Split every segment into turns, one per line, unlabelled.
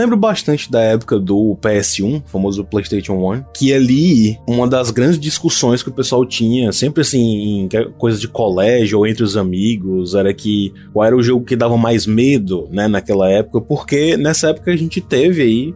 lembro bastante da época do PS1, famoso PlayStation 1, que ali uma das grandes discussões que o pessoal tinha, sempre assim, em coisas de colégio ou entre os amigos, era que qual era o jogo que dava mais medo, né, naquela época, porque nessa época a gente teve aí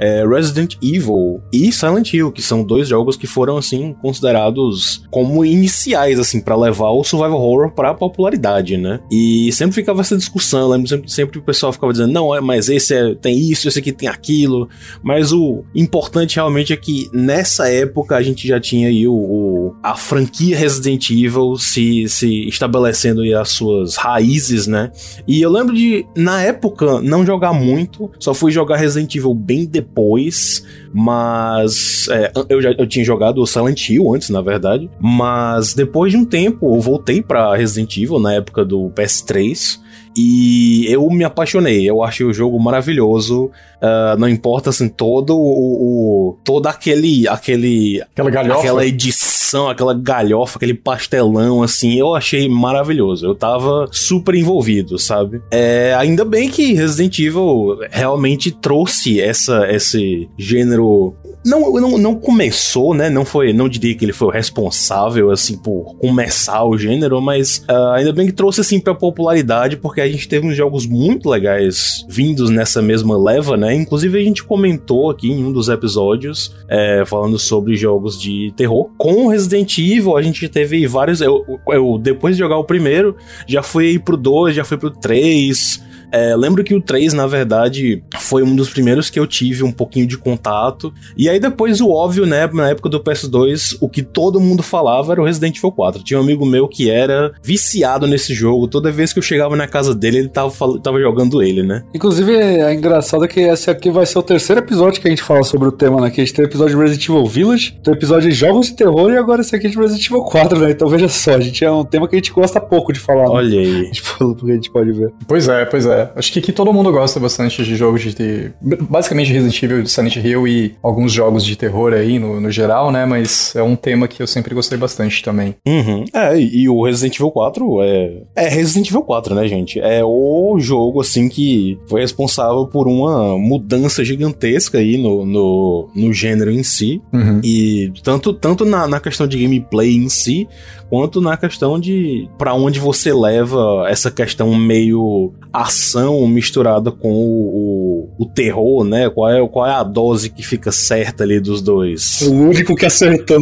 é, Resident Evil e Silent Hill, que são dois jogos que foram assim considerados como iniciais assim para levar o survival horror para popularidade, né? E sempre ficava essa discussão, lembro sempre, sempre o pessoal ficava dizendo: "Não, é, mas esse é, tem isso, esse aqui tem aquilo". Mas o importante realmente é que nessa época a gente já tinha aí o, o a franquia Resident Evil se, se estabelecendo aí as suas raízes, né? E eu lembro de na época não jogar muito, só fui jogar Resident Evil bem depois depois, mas é, eu já eu tinha jogado Silent Hill antes, na verdade, mas depois de um tempo eu voltei para Resident Evil na época do PS3 e eu me apaixonei. Eu achei o jogo maravilhoso. Uh, não importa assim todo o, o todo aquele aquele
aquela galhofa,
aquela edição, aquela galhofa, aquele pastelão assim. Eu achei maravilhoso. Eu tava super envolvido, sabe? É, ainda bem que Resident Evil realmente trouxe essa esse gênero não, não, não começou, né? Não foi, não diria que ele foi o responsável, assim, por começar o gênero, mas uh, ainda bem que trouxe, assim, pra popularidade, porque a gente teve uns jogos muito legais vindos nessa mesma leva, né? Inclusive a gente comentou aqui em um dos episódios, é, falando sobre jogos de terror. Com Resident Evil, a gente teve vários. Eu, eu depois de jogar o primeiro, já fui pro 2, já fui pro 3. É, lembro que o 3, na verdade, foi um dos primeiros que eu tive um pouquinho de contato. E aí depois o óbvio, né, na época do PS2, o que todo mundo falava era o Resident Evil 4. Tinha um amigo meu que era viciado nesse jogo. Toda vez que eu chegava na casa dele, ele tava, tava jogando ele, né?
Inclusive, é engraçado que esse aqui vai ser o terceiro episódio que a gente fala sobre o tema, né? Que a gente tem o episódio de Resident Evil Village, tem o episódio de jogos de terror e agora esse aqui é de Resident Evil 4, né? Então veja só, a gente é um tema que a gente gosta pouco de falar. Né?
Olha aí.
Tipo, porque a gente pode ver.
Pois é, pois é. Acho que aqui todo mundo gosta bastante de jogos de. Basicamente Resident Evil, Silent Hill e alguns jogos de terror aí no, no geral, né? Mas é um tema que eu sempre gostei bastante também.
Uhum. É, e o Resident Evil 4 é. É Resident Evil 4, né, gente? É o jogo, assim, que foi responsável por uma mudança gigantesca aí no, no, no gênero em si. Uhum. E tanto, tanto na, na questão de gameplay em si, quanto na questão de para onde você leva essa questão meio ação misturada com o, o, o, terror, né? Qual é, qual é a dose que fica certa ali dos dois?
O único que acertou.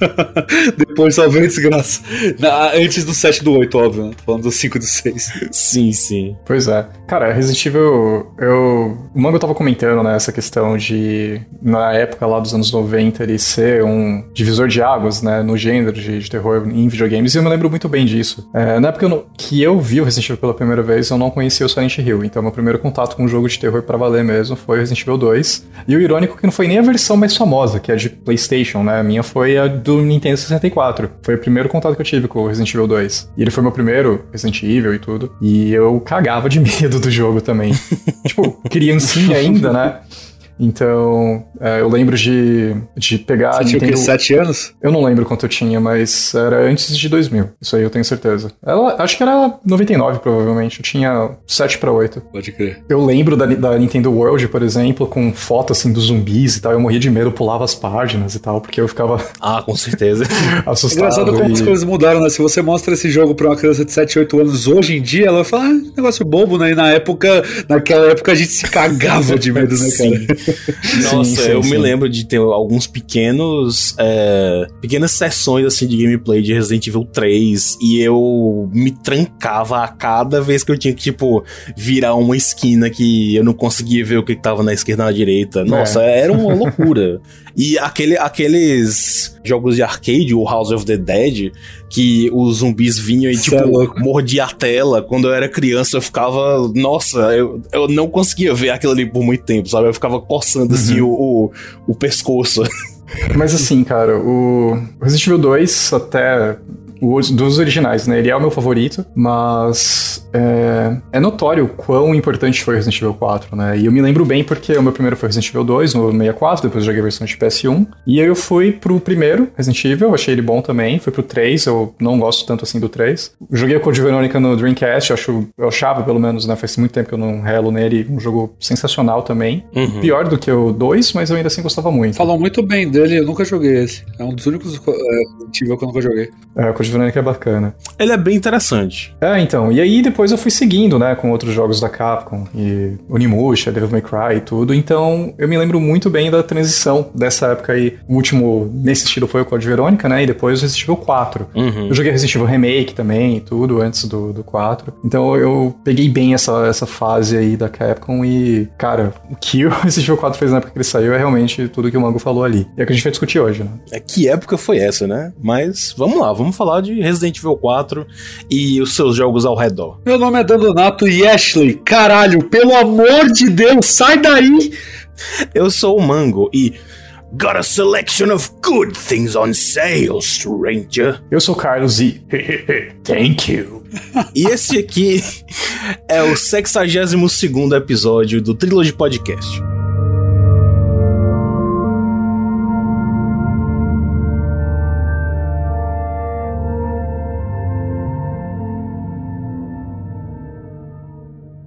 Depois só veio desgraça. Na, antes do 7 do 8, óbvio. Né? Falando do 5 e do 6.
Sim, sim.
Pois é. Cara, Resident Evil, eu. O Mango tava comentando, né, essa questão de, na época lá dos anos 90, ele ser um divisor de águas, né, no gênero de, de terror em videogames, e eu me lembro muito bem disso. É, na época eu, que eu vi o Resident Evil pela primeira vez, eu não conhecia o Silent Hill, então meu primeiro contato com um jogo de terror para valer mesmo foi Resident Evil 2. E o irônico é que não foi nem a versão mais famosa, que é de PlayStation, né? A minha foi a do Nintendo 64. Foi o primeiro contato que eu tive com o Resident Evil 2. E ele foi meu primeiro Resident Evil e tudo. E eu cagava de medo do jogo também. tipo, criancinha ainda, né? Então, é, eu lembro de, de pegar.
Você tinha Nintendo... Sete anos?
Eu não lembro quanto eu tinha, mas era antes de 2000. Isso aí eu tenho certeza. Ela, acho que era 99, provavelmente. Eu tinha 7 para 8.
Pode crer.
Eu lembro da, da Nintendo World, por exemplo, com foto assim dos zumbis e tal. Eu morria de medo, pulava as páginas e tal, porque eu ficava.
Ah, com certeza.
assustado.
Engraçado como e... as coisas mudaram, né? Se você mostra esse jogo pra uma criança de 7, 8 anos hoje em dia, ela vai falar, ah, negócio bobo, né? E na época, naquela época a gente se cagava de medo, né, cara?
Nossa, sim, sim, eu sim. me lembro de ter alguns pequenos. É, pequenas sessões assim de gameplay de Resident Evil 3 e eu me trancava a cada vez que eu tinha que, tipo, virar uma esquina que eu não conseguia ver o que tava na esquerda e na direita. Nossa, é. era uma loucura. E aquele, aqueles jogos de arcade, o House of the Dead, que os zumbis vinham e, tipo, é mordia a tela. Quando eu era criança, eu ficava. Nossa, eu, eu não conseguia ver aquilo ali por muito tempo, sabe? Eu ficava coçando assim uhum. o, o, o pescoço.
Mas assim, cara, o Resident Evil 2 até dos originais, né? Ele é o meu favorito, mas é, é notório quão importante foi Resident Evil 4, né? E eu me lembro bem porque o meu primeiro foi Resident Evil 2 no 64, depois eu joguei a versão de PS1. E aí eu fui pro primeiro Resident Evil, achei ele bom também. Fui pro 3, eu não gosto tanto assim do 3. Joguei o Code Verônica no Dreamcast, eu, acho, eu achava pelo menos, né? Faz muito tempo que eu não relo nele. Um jogo sensacional também. Uhum. Pior do que o 2, mas eu ainda assim gostava muito.
Falam muito bem dele, eu nunca joguei esse. É um dos únicos é, Resident Evil que eu nunca joguei.
É, o Code Verônica é bacana.
Ele é bem interessante.
É, então. E aí depois eu fui seguindo, né? Com outros jogos da Capcom. E Onimusha, Devil May Cry e tudo. Então eu me lembro muito bem da transição dessa época aí. O último nesse estilo foi o Code Verônica, né? E depois o Resident Evil 4. Uhum. Eu joguei Resident Evil Remake também e tudo, antes do, do 4. Então eu peguei bem essa, essa fase aí da Capcom e, cara, o que o Resident Evil 4 fez na época que ele saiu é realmente tudo que o Mango falou ali. E é o que a gente vai discutir hoje, né?
É que época foi essa, né? Mas vamos lá, vamos falar de Resident Evil 4 e os seus jogos ao redor.
Meu nome é Dandonato e Ashley. Caralho, pelo amor de Deus, sai daí!
Eu sou o Mango e Got a selection of good things on sale, stranger.
Eu sou o Carlos e. Thank you.
e esse aqui é o 62 episódio do Trilogy Podcast.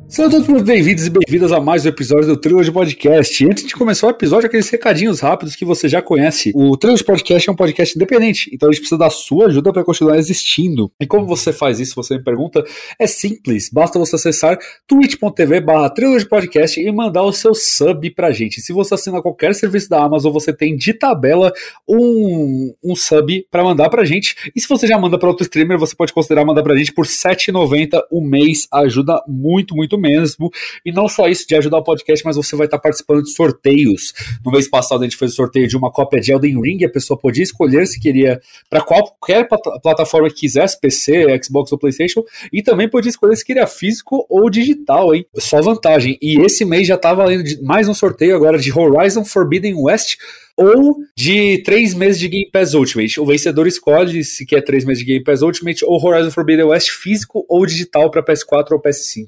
Sejam todos bem-vindos e bem-vindas a mais um episódio do Trilogy Podcast. E antes de começar o episódio, aqueles recadinhos rápidos que você já conhece. O Trilogy Podcast é um podcast independente, então a gente precisa da sua ajuda para continuar existindo. E como você faz isso, você me pergunta, é simples. Basta você acessar twitch.tv barra Podcast e mandar o seu sub pra gente. Se você assina qualquer serviço da Amazon, você tem de tabela um, um sub para mandar pra gente. E se você já manda para outro streamer, você pode considerar mandar pra gente por R$ 7,90 o mês. Ajuda muito, muito mesmo. E não só isso de ajudar o podcast, mas você vai estar participando de sorteios. No mês passado a gente fez o sorteio de uma cópia de Elden Ring, a pessoa podia escolher se queria para qualquer plataforma que quisesse, PC, Xbox ou PlayStation, e também podia escolher se queria físico ou digital, hein? Só vantagem. E esse mês já estava valendo mais um sorteio agora de Horizon Forbidden West ou de três meses de Game Pass Ultimate. O vencedor escolhe se quer três meses de Game Pass Ultimate ou Horizon Forbidden West físico ou digital para PS4 ou PS5.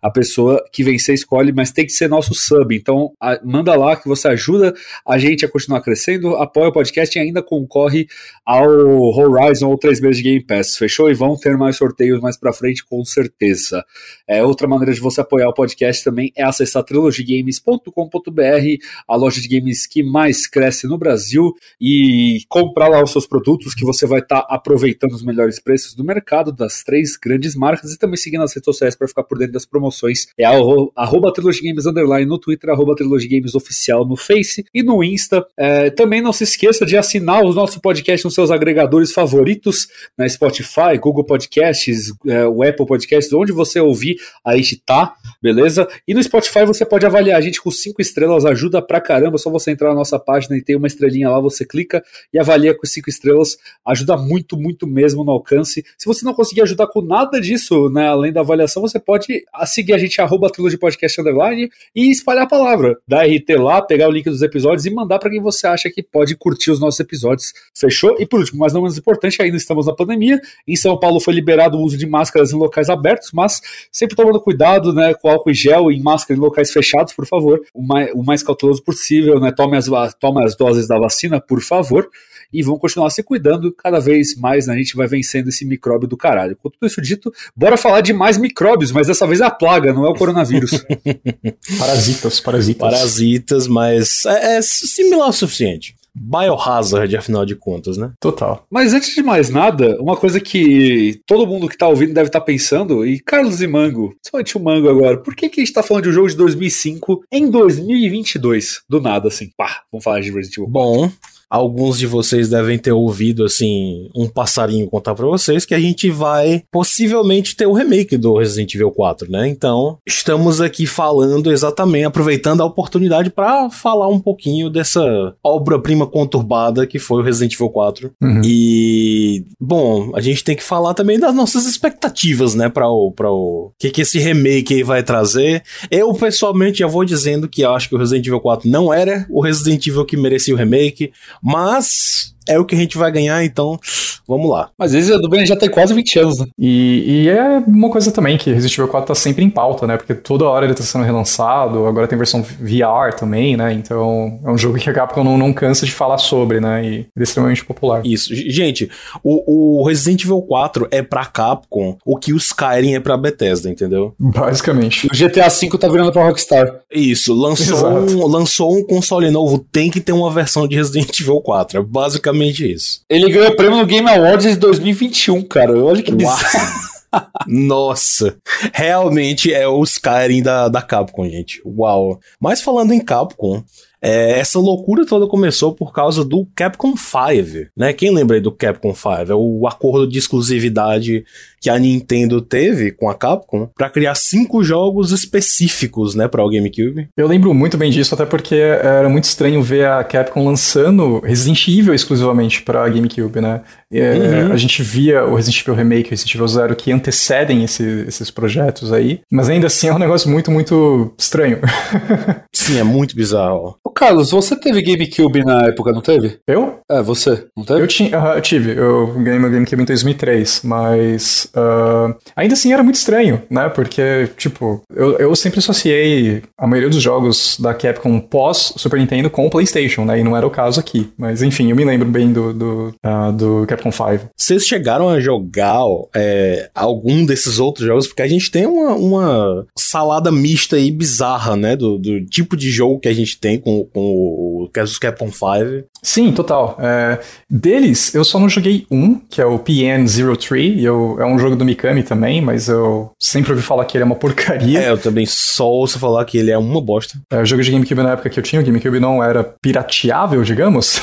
A pessoa que vencer escolhe, mas tem que ser nosso sub. Então, a, manda lá que você ajuda a gente a continuar crescendo, apoia o podcast e ainda concorre ao Horizon ou três meses de Game Pass. Fechou? E vão ter mais sorteios mais para frente, com certeza. É, outra maneira de você apoiar o podcast também é acessar trilogygames.com.br, a loja de games que mais cresce cresce no Brasil e comprar lá os seus produtos que você vai estar tá aproveitando os melhores preços do mercado das três grandes marcas e também seguindo nas redes sociais para ficar por dentro das promoções. É arroba Games Underline no Twitter, arroba Games Oficial no Face e no Insta. É, também não se esqueça de assinar o nosso podcast nos seus agregadores favoritos, na Spotify, Google Podcasts, é, o Apple Podcasts, onde você ouvir, a gente tá, beleza? E no Spotify você pode avaliar a gente com cinco estrelas, ajuda pra caramba, é só você entrar na nossa página e tem uma estrelinha lá, você clica e avalia com cinco estrelas, ajuda muito, muito mesmo no alcance. Se você não conseguir ajudar com nada disso, né, além da avaliação, você pode seguir a gente, arroba de podcast underline, e espalhar a palavra. Dar RT lá, pegar o link dos episódios e mandar para quem você acha que pode curtir os nossos episódios. Fechou? E por último, mas não menos importante, ainda estamos na pandemia. Em São Paulo foi liberado o uso de máscaras em locais abertos, mas sempre tomando cuidado, né, com álcool e gel e máscara em locais fechados, por favor. O mais, o mais cauteloso possível, né? Tome as, tome as doses da vacina, por favor, e vão continuar se cuidando cada vez mais, né? A gente vai vencendo esse micróbio do caralho. Com tudo isso dito, bora falar de mais micróbios, mas dessa vez é a plaga, não é o coronavírus.
parasitas, parasitas.
Parasitas, mas é, é similar o suficiente. Biohazard, afinal de contas, né?
Total.
Mas antes de mais nada, uma coisa que todo mundo que tá ouvindo deve estar tá pensando, e Carlos e Mango, principalmente o Mango agora, por que, que a gente tá falando de um jogo de 2005 em 2022? Do nada, assim, pá, vamos falar de Resident Evil.
Bom, alguns de vocês devem ter ouvido assim um passarinho contar para vocês que a gente vai possivelmente ter o remake do Resident Evil 4, né? Então, estamos aqui falando exatamente, aproveitando a oportunidade para falar um pouquinho dessa obra-prima conturbada que foi o Resident Evil 4. Uhum. E bom, a gente tem que falar também das nossas expectativas, né, para o para o que que esse remake aí vai trazer. Eu pessoalmente já vou dizendo que acho que o Resident Evil 4 não era o Resident Evil que merecia o remake. Mas é o que a gente vai ganhar, então vamos lá.
Mas esse do Ben já tem quase 20 anos, né?
E, e, é uma coisa também que Resident Evil 4 tá sempre em pauta, né? Porque toda hora ele tá sendo relançado, agora tem versão VR também, né? Então é um jogo que a Capcom não, não cansa de falar sobre, né? E ele é extremamente popular.
Isso. Gente, o, o Resident Evil 4 é pra Capcom o que o Skyrim é pra Bethesda, entendeu?
Basicamente.
O GTA V tá virando pra Rockstar.
Isso. Lançou um, lançou um console novo, tem que ter uma versão de Resident Evil 4. É basicamente isso.
Ele ganhou prêmio no Game Awards de 2021, cara. Olha que bizarro.
Nossa, realmente é o Skyrim da, da Capcom, gente. Uau. Mas falando em Capcom, é, essa loucura toda começou por causa do Capcom 5, né? Quem lembra aí do Capcom 5? É o acordo de exclusividade que a Nintendo teve com a Capcom para criar cinco jogos específicos, né, para o GameCube.
Eu lembro muito bem disso, até porque era muito estranho ver a Capcom lançando Resident Evil exclusivamente para GameCube, né? É, uhum. A gente via o Resident Evil Remake e o Resident Evil Zero que antecedem esse, esses projetos aí, mas ainda assim é um negócio muito, muito estranho.
Sim, é muito bizarro.
Ô, Carlos, você teve GameCube na época, não teve?
Eu?
É, você, não teve?
Eu, tinha, uh, eu tive, eu ganhei meu GameCube em 2003, mas Uh, ainda assim era muito estranho, né? Porque, tipo, eu, eu sempre associei a maioria dos jogos da Capcom pós Super Nintendo com o PlayStation, né? E não era o caso aqui. Mas enfim, eu me lembro bem do, do, uh, do Capcom 5.
Vocês chegaram a jogar é, algum desses outros jogos? Porque a gente tem uma, uma salada mista aí bizarra, né? Do, do tipo de jogo que a gente tem com, com o, o Capcom 5.
Sim, total. É, deles, eu só não joguei um, que é o PN03, e eu, é um jogo do Mikami também, mas eu sempre ouvi falar que ele é uma porcaria.
É, eu também só ouço falar que ele é uma bosta.
É, o jogo de GameCube na época que eu tinha, o GameCube não era pirateável, digamos.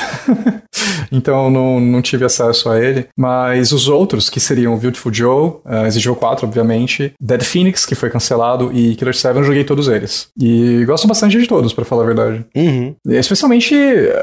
então não, não tive acesso a ele. Mas os outros, que seriam Beautiful Joe, uh, Resident Evil 4, obviamente, Dead Phoenix, que foi cancelado, e Killer 7, eu joguei todos eles. E gosto bastante de todos, para falar a verdade.
Uhum.
Especialmente,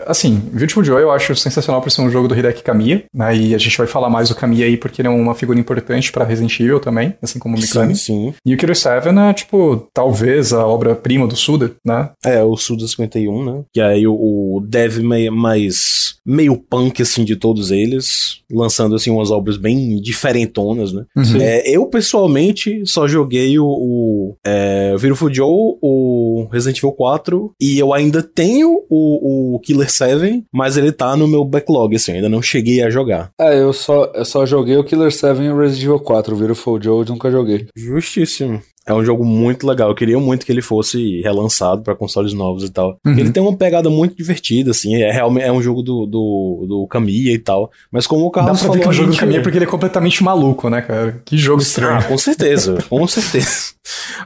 assim, Beautiful Joe eu acho sensacional por ser um jogo do Hideki Kamiya, né? E a gente vai falar mais do Kamiya aí porque ele é uma figura importante para Resident Evil também, assim como o Mikami.
Sim, sim.
E o Killer 7 é, tipo, talvez a obra-prima do Suda, né?
É, o Suda 51, né? Que aí o, o Dev mais meio punk, assim, de todos eles, lançando, assim, umas obras bem diferentonas, né? Uhum. É, eu, pessoalmente, só joguei o, o é, Beautiful Joe, o Resident Evil 4, e eu ainda tenho o, o Killer 7, mas ele tá no meu backlog, assim, ainda não cheguei a jogar.
É, eu só, eu só joguei o Killer 7 e o Resident Evil 4, o Beautiful Joe eu nunca joguei.
Justíssimo. É um jogo muito legal. Eu queria muito que ele fosse relançado para consoles novos e tal.
Uhum.
Ele tem uma pegada muito divertida, assim. É realmente é um jogo do, do, do Kamiya e tal. Mas como o Carlos
Dá pra
falou.
Ver que é um jogo
gente...
do Kamiya porque ele é completamente maluco, né, cara? Que jogo estranho.
Ah, com certeza, com certeza.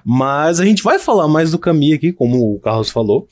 Mas a gente vai falar mais do Kamiya aqui, como o Carlos falou.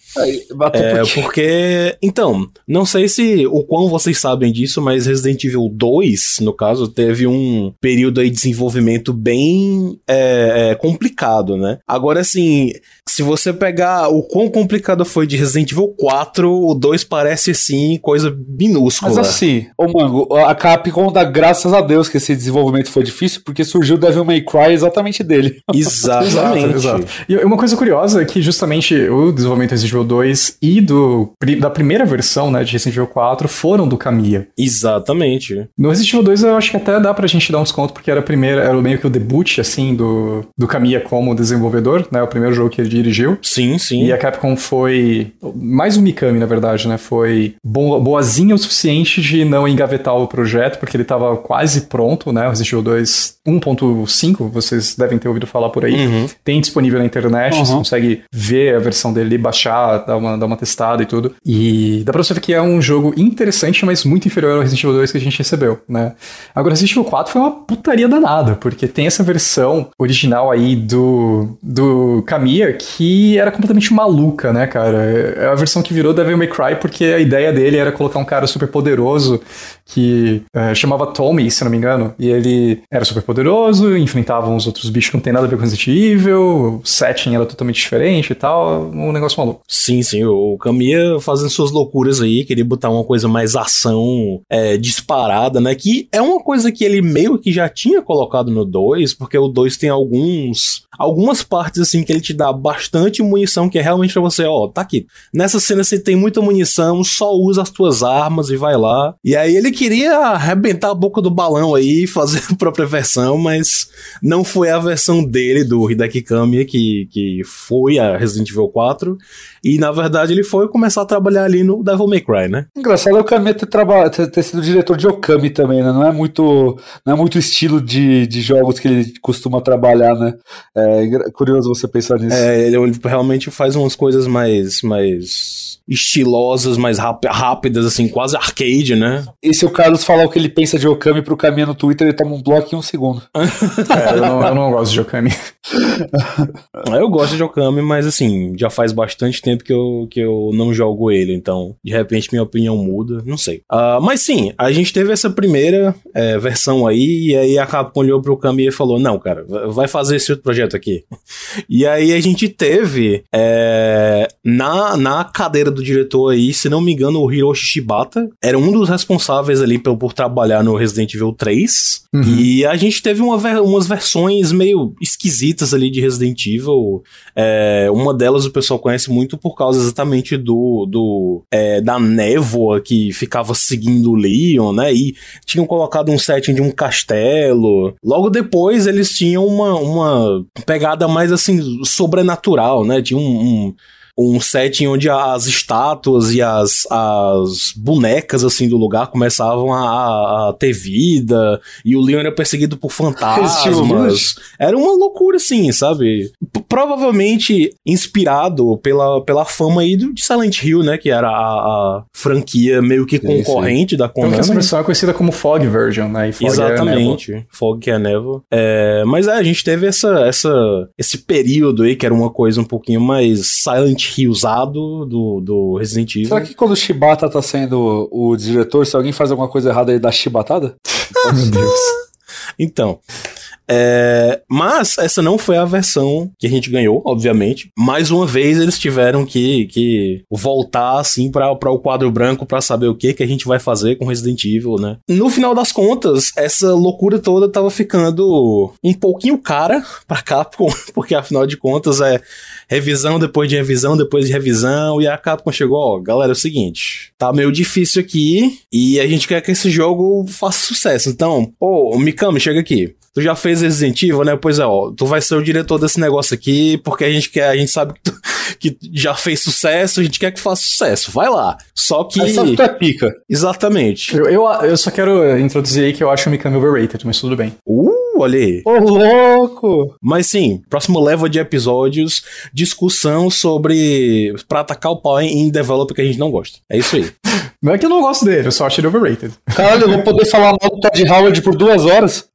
é, porque... porque. Então, não sei se o quão vocês sabem disso, mas Resident Evil 2, no caso, teve um período aí de desenvolvimento bem é, é, complicado complicado, né? Agora, assim, se você pegar o quão complicado foi de Resident Evil 4, o 2 parece, assim, coisa minúscula.
Mas assim, ô Mango, a Capcom dá graças a Deus que esse desenvolvimento foi difícil, porque surgiu Devil May Cry exatamente dele.
Exatamente. exato, exato.
E uma coisa curiosa é que justamente o desenvolvimento do Resident Evil 2 e do, da primeira versão, né, de Resident Evil 4 foram do Kamiya.
Exatamente.
No Resident Evil 2 eu acho que até dá pra gente dar um desconto, porque era a primeira, era meio que o debut, assim, do, do Kamiya como desenvolvedor, né? O primeiro jogo que ele dirigiu.
Sim, sim.
E a Capcom foi. Mais o Mikami, na verdade, né? Foi boazinha o suficiente de não engavetar o projeto, porque ele estava quase pronto, né? O Resident Evil 2 1.5, vocês devem ter ouvido falar por aí.
Uhum.
Tem disponível na internet, uhum. você consegue ver a versão dele, baixar, dar uma, dar uma testada e tudo. E dá pra você ver que é um jogo interessante, mas muito inferior ao Resident Evil 2 que a gente recebeu, né? Agora, Resident Evil 4 foi uma putaria danada, porque tem essa versão original aí do do, Kamiya que era completamente maluca, né, cara? É a versão que virou Devil May Cry porque a ideia dele era colocar um cara super poderoso que é, chamava Tommy, se não me engano, e ele era super poderoso, enfrentava uns outros bichos que não tem nada a ver com Resident Evil, o setting era totalmente diferente e tal, um negócio maluco.
Sim, sim, o Kamiya fazendo suas loucuras aí, queria botar uma coisa mais ação é, disparada, né, que é uma coisa que ele meio que já tinha colocado no 2, porque o 2 tem alguns algumas partes assim que ele te dá bastante munição que é realmente pra você, ó, tá aqui. Nessa cena você tem muita munição, só usa as tuas armas e vai lá. E aí ele queria arrebentar a boca do balão aí, fazer a própria versão, mas não foi a versão dele, do Hideki Kamiya, que, que foi a Resident Evil 4. E na verdade ele foi começar a trabalhar ali no Devil May Cry, né?
Engraçado é o Kamiya ter, traba- ter, sido diretor de Okami também, né? Não é muito, não é muito estilo de, de jogos que ele costuma trabalhar, né? É curioso você pensar nisso.
É, ele ele realmente faz umas coisas mais, mais estilosas, mais ráp- rápidas, assim, quase arcade, né?
E se o Carlos falar o que ele pensa de Okami pro Kamiya no Twitter, ele toma um bloco em um segundo.
É, eu, não, eu não gosto de Okami.
Eu gosto de Okami, mas assim, já faz bastante tempo que eu, que eu não jogo ele, então de repente minha opinião muda, não sei. Ah, mas sim, a gente teve essa primeira é, versão aí, e aí a Capcom olhou pro Kami e falou: Não, cara, vai fazer esse outro projeto aqui. E aí a gente teve é, na, na cadeira do diretor aí, se não me engano, o Hiroshi Shibata era um dos responsáveis ali por, por trabalhar no Resident Evil 3. E a gente teve uma umas versões meio esquisitas ali de Resident Evil. É, uma delas o pessoal conhece muito por causa exatamente do, do é, da névoa que ficava seguindo o Leon, né? E tinham colocado um setting de um castelo. Logo depois eles tinham uma, uma pegada mais assim sobrenatural, né? Tinha um, um um setting onde as estátuas e as, as bonecas assim do lugar começavam a, a- ter vida e o Leon era perseguido por
Village?
fantasmas. Era uma loucura assim, sabe? P- provavelmente inspirado pela, pela fama aí do, de Silent Hill, né? Que era a, a franquia meio que
Sim,
concorrente da
Então que
Konami.
essa versão é conhecida como Fog Version, né? E Fog é
Exatamente, Fog que é a névoa. É, mas é, a gente teve essa, essa, esse período aí que era uma coisa um pouquinho mais Silent Hillsado do, do Resident Evil.
Será que quando o Shibata tá sendo o diretor, se alguém faz alguma coisa errada, ele dá chibatada?
névoa. Meu Deus.
Então. É, mas essa não foi a versão que a gente ganhou, obviamente. Mais uma vez eles tiveram que, que voltar assim para o quadro branco para saber o que que a gente vai fazer com Resident Evil, né? No final das contas, essa loucura toda tava ficando um pouquinho cara pra Capcom, porque afinal de contas é revisão depois de revisão depois de revisão e a Capcom chegou, ó, galera, é o seguinte, tá meio difícil aqui e a gente quer que esse jogo faça sucesso. Então, ô, Mikami, chega aqui. Tu já fez Resident Evil, né? Pois é, ó, tu vai ser o diretor desse negócio aqui, porque a gente quer, a gente sabe que, tu, que já fez sucesso, a gente quer que faça sucesso. Vai lá. Só que.
Sabe que tu é pica.
Exatamente.
Eu, eu, eu só quero introduzir aí que eu acho o Mikami overrated, mas tudo bem.
Uh, olha aí.
Ô, louco!
Mas sim, próximo leva de episódios, discussão sobre pra atacar o pau em developer que a gente não gosta. É isso aí.
Não é que eu não gosto dele, eu só acho ele overrated.
Caralho, eu vou poder falar mal do Todd Howard por duas horas?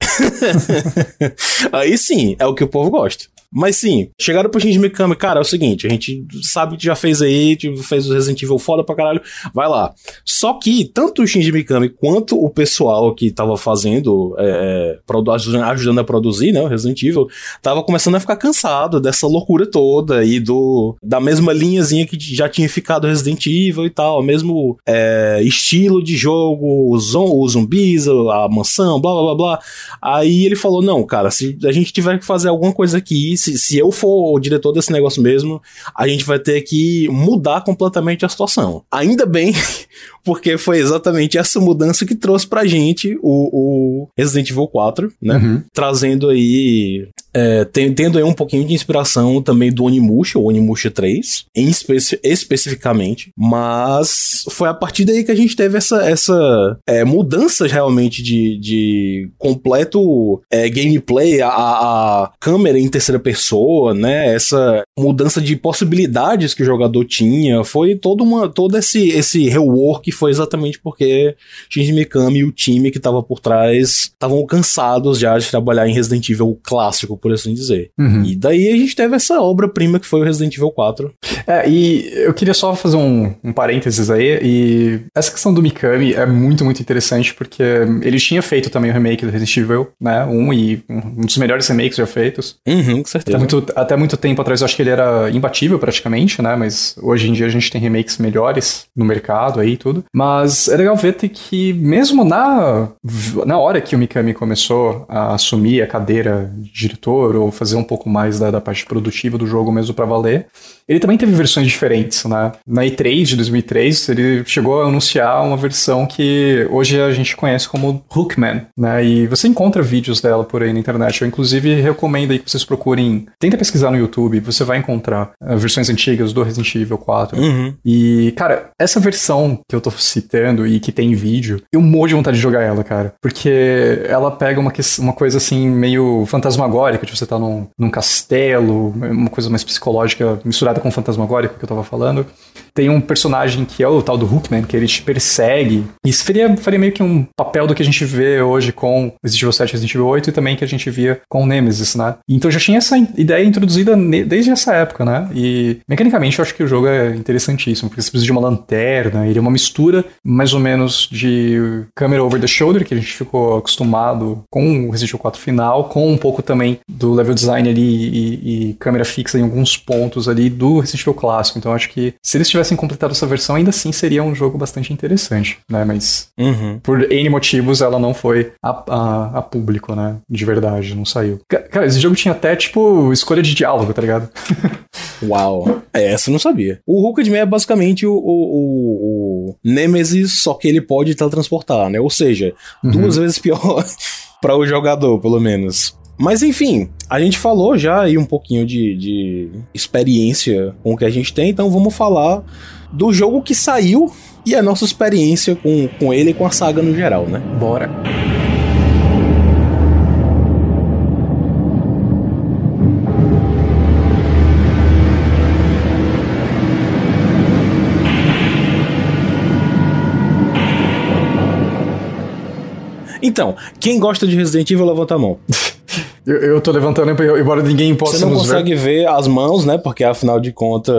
Aí sim, é o que o povo gosta. Mas sim, chegaram pro Shinji Mikami, cara, é o seguinte, a gente sabe que já fez aí, fez o Resident Evil foda pra caralho, vai lá. Só que, tanto o Shinji Mikami quanto o pessoal que tava fazendo, é, é, ajudando, a produzir, né, o Resident Evil, tava começando a ficar cansado dessa loucura toda e do da mesma linhazinha que já tinha ficado Resident Evil e tal, mesmo é, estilo de jogo, os, os zumbis, a mansão, blá blá blá blá. Aí ele falou: não, cara, se a gente tiver que fazer alguma coisa aqui, se, se eu for o diretor desse negócio mesmo, a gente vai ter que mudar completamente a situação. Ainda bem, porque foi exatamente essa mudança que trouxe pra gente o, o Resident Evil 4, né?
Uhum.
Trazendo aí. É, tendo aí um pouquinho de inspiração também do Onimusha, o Onimusha 3, em especi- especificamente. Mas foi a partir daí que a gente teve essa, essa é, mudança realmente de, de completo é, gameplay, a, a câmera em terceira pessoa, né? Essa mudança de possibilidades que o jogador tinha. Foi todo, uma, todo esse, esse rework foi exatamente porque Shinji Mikami e o time que tava por trás estavam cansados já de trabalhar em Resident Evil clássico, por assim dizer.
Uhum.
E daí a gente teve essa obra-prima que foi o Resident Evil 4.
É, e eu queria só fazer um, um parênteses aí, e essa questão do Mikami é muito, muito interessante, porque ele tinha feito também o remake do Resident Evil, né, um, e um dos melhores remakes já feitos.
Uhum, com
Até
certeza.
muito, até muito tempo atrás eu acho que ele era imbatível praticamente, né? Mas hoje em dia a gente tem remakes melhores no mercado aí e tudo. Mas é legal ver que mesmo na, na hora que o Mikami começou a assumir a cadeira de diretor motor ou fazer um pouco mais da, da parte produtiva do jogo mesmo para valer. Ele também teve versões diferentes, né? Na E3 de 2003, ele chegou a anunciar uma versão que hoje a gente conhece como Hookman, né? E você encontra vídeos dela por aí na internet. Eu, inclusive, recomendo aí que vocês procurem. Tenta pesquisar no YouTube, você vai encontrar uh, versões antigas do Resident Evil 4.
Uhum.
E, cara, essa versão que eu tô citando e que tem vídeo, eu morro de vontade de jogar ela, cara. Porque ela pega uma, uma coisa assim, meio fantasmagórica, de você estar tá num, num castelo, uma coisa mais psicológica misturada com fantasmagórico que eu tava falando. Tem um personagem que é o tal do Hookman, que ele te persegue. Isso faria, faria meio que um papel do que a gente vê hoje com Resident Evil 7 e Resident Evil 8 e também que a gente via com Nemesis, né? Então já tinha essa ideia introduzida desde essa época, né? E mecanicamente eu acho que o jogo é interessantíssimo, porque você precisa de uma lanterna, ele é uma mistura mais ou menos de câmera over the shoulder, que a gente ficou acostumado com o Resident Evil 4 final, com um pouco também do level design ali e, e câmera fixa em alguns pontos ali do Resident Evil clássico. Então acho que se eles tivessem completado essa versão, ainda assim seria um jogo bastante interessante, né? Mas
uhum.
por N motivos ela não foi a, a, a, público, né? De verdade, não saiu. Cara, esse jogo tinha até, tipo, escolha de diálogo, tá ligado?
Uau. É, essa eu não sabia. O Hooked Man é basicamente o, o, o, o Nemesis, só que ele pode teletransportar, né? Ou seja, uhum. duas vezes pior para o jogador, pelo menos. Mas enfim, a gente falou já aí um pouquinho de, de experiência com o que a gente tem, então vamos falar do jogo que saiu e a nossa experiência com, com ele e com a saga no geral, né?
Bora!
Então, quem gosta de Resident Evil, levanta a mão.
Eu, eu tô levantando, embora ninguém possa
Você não consegue ver. ver. as mãos, né? Porque afinal de contas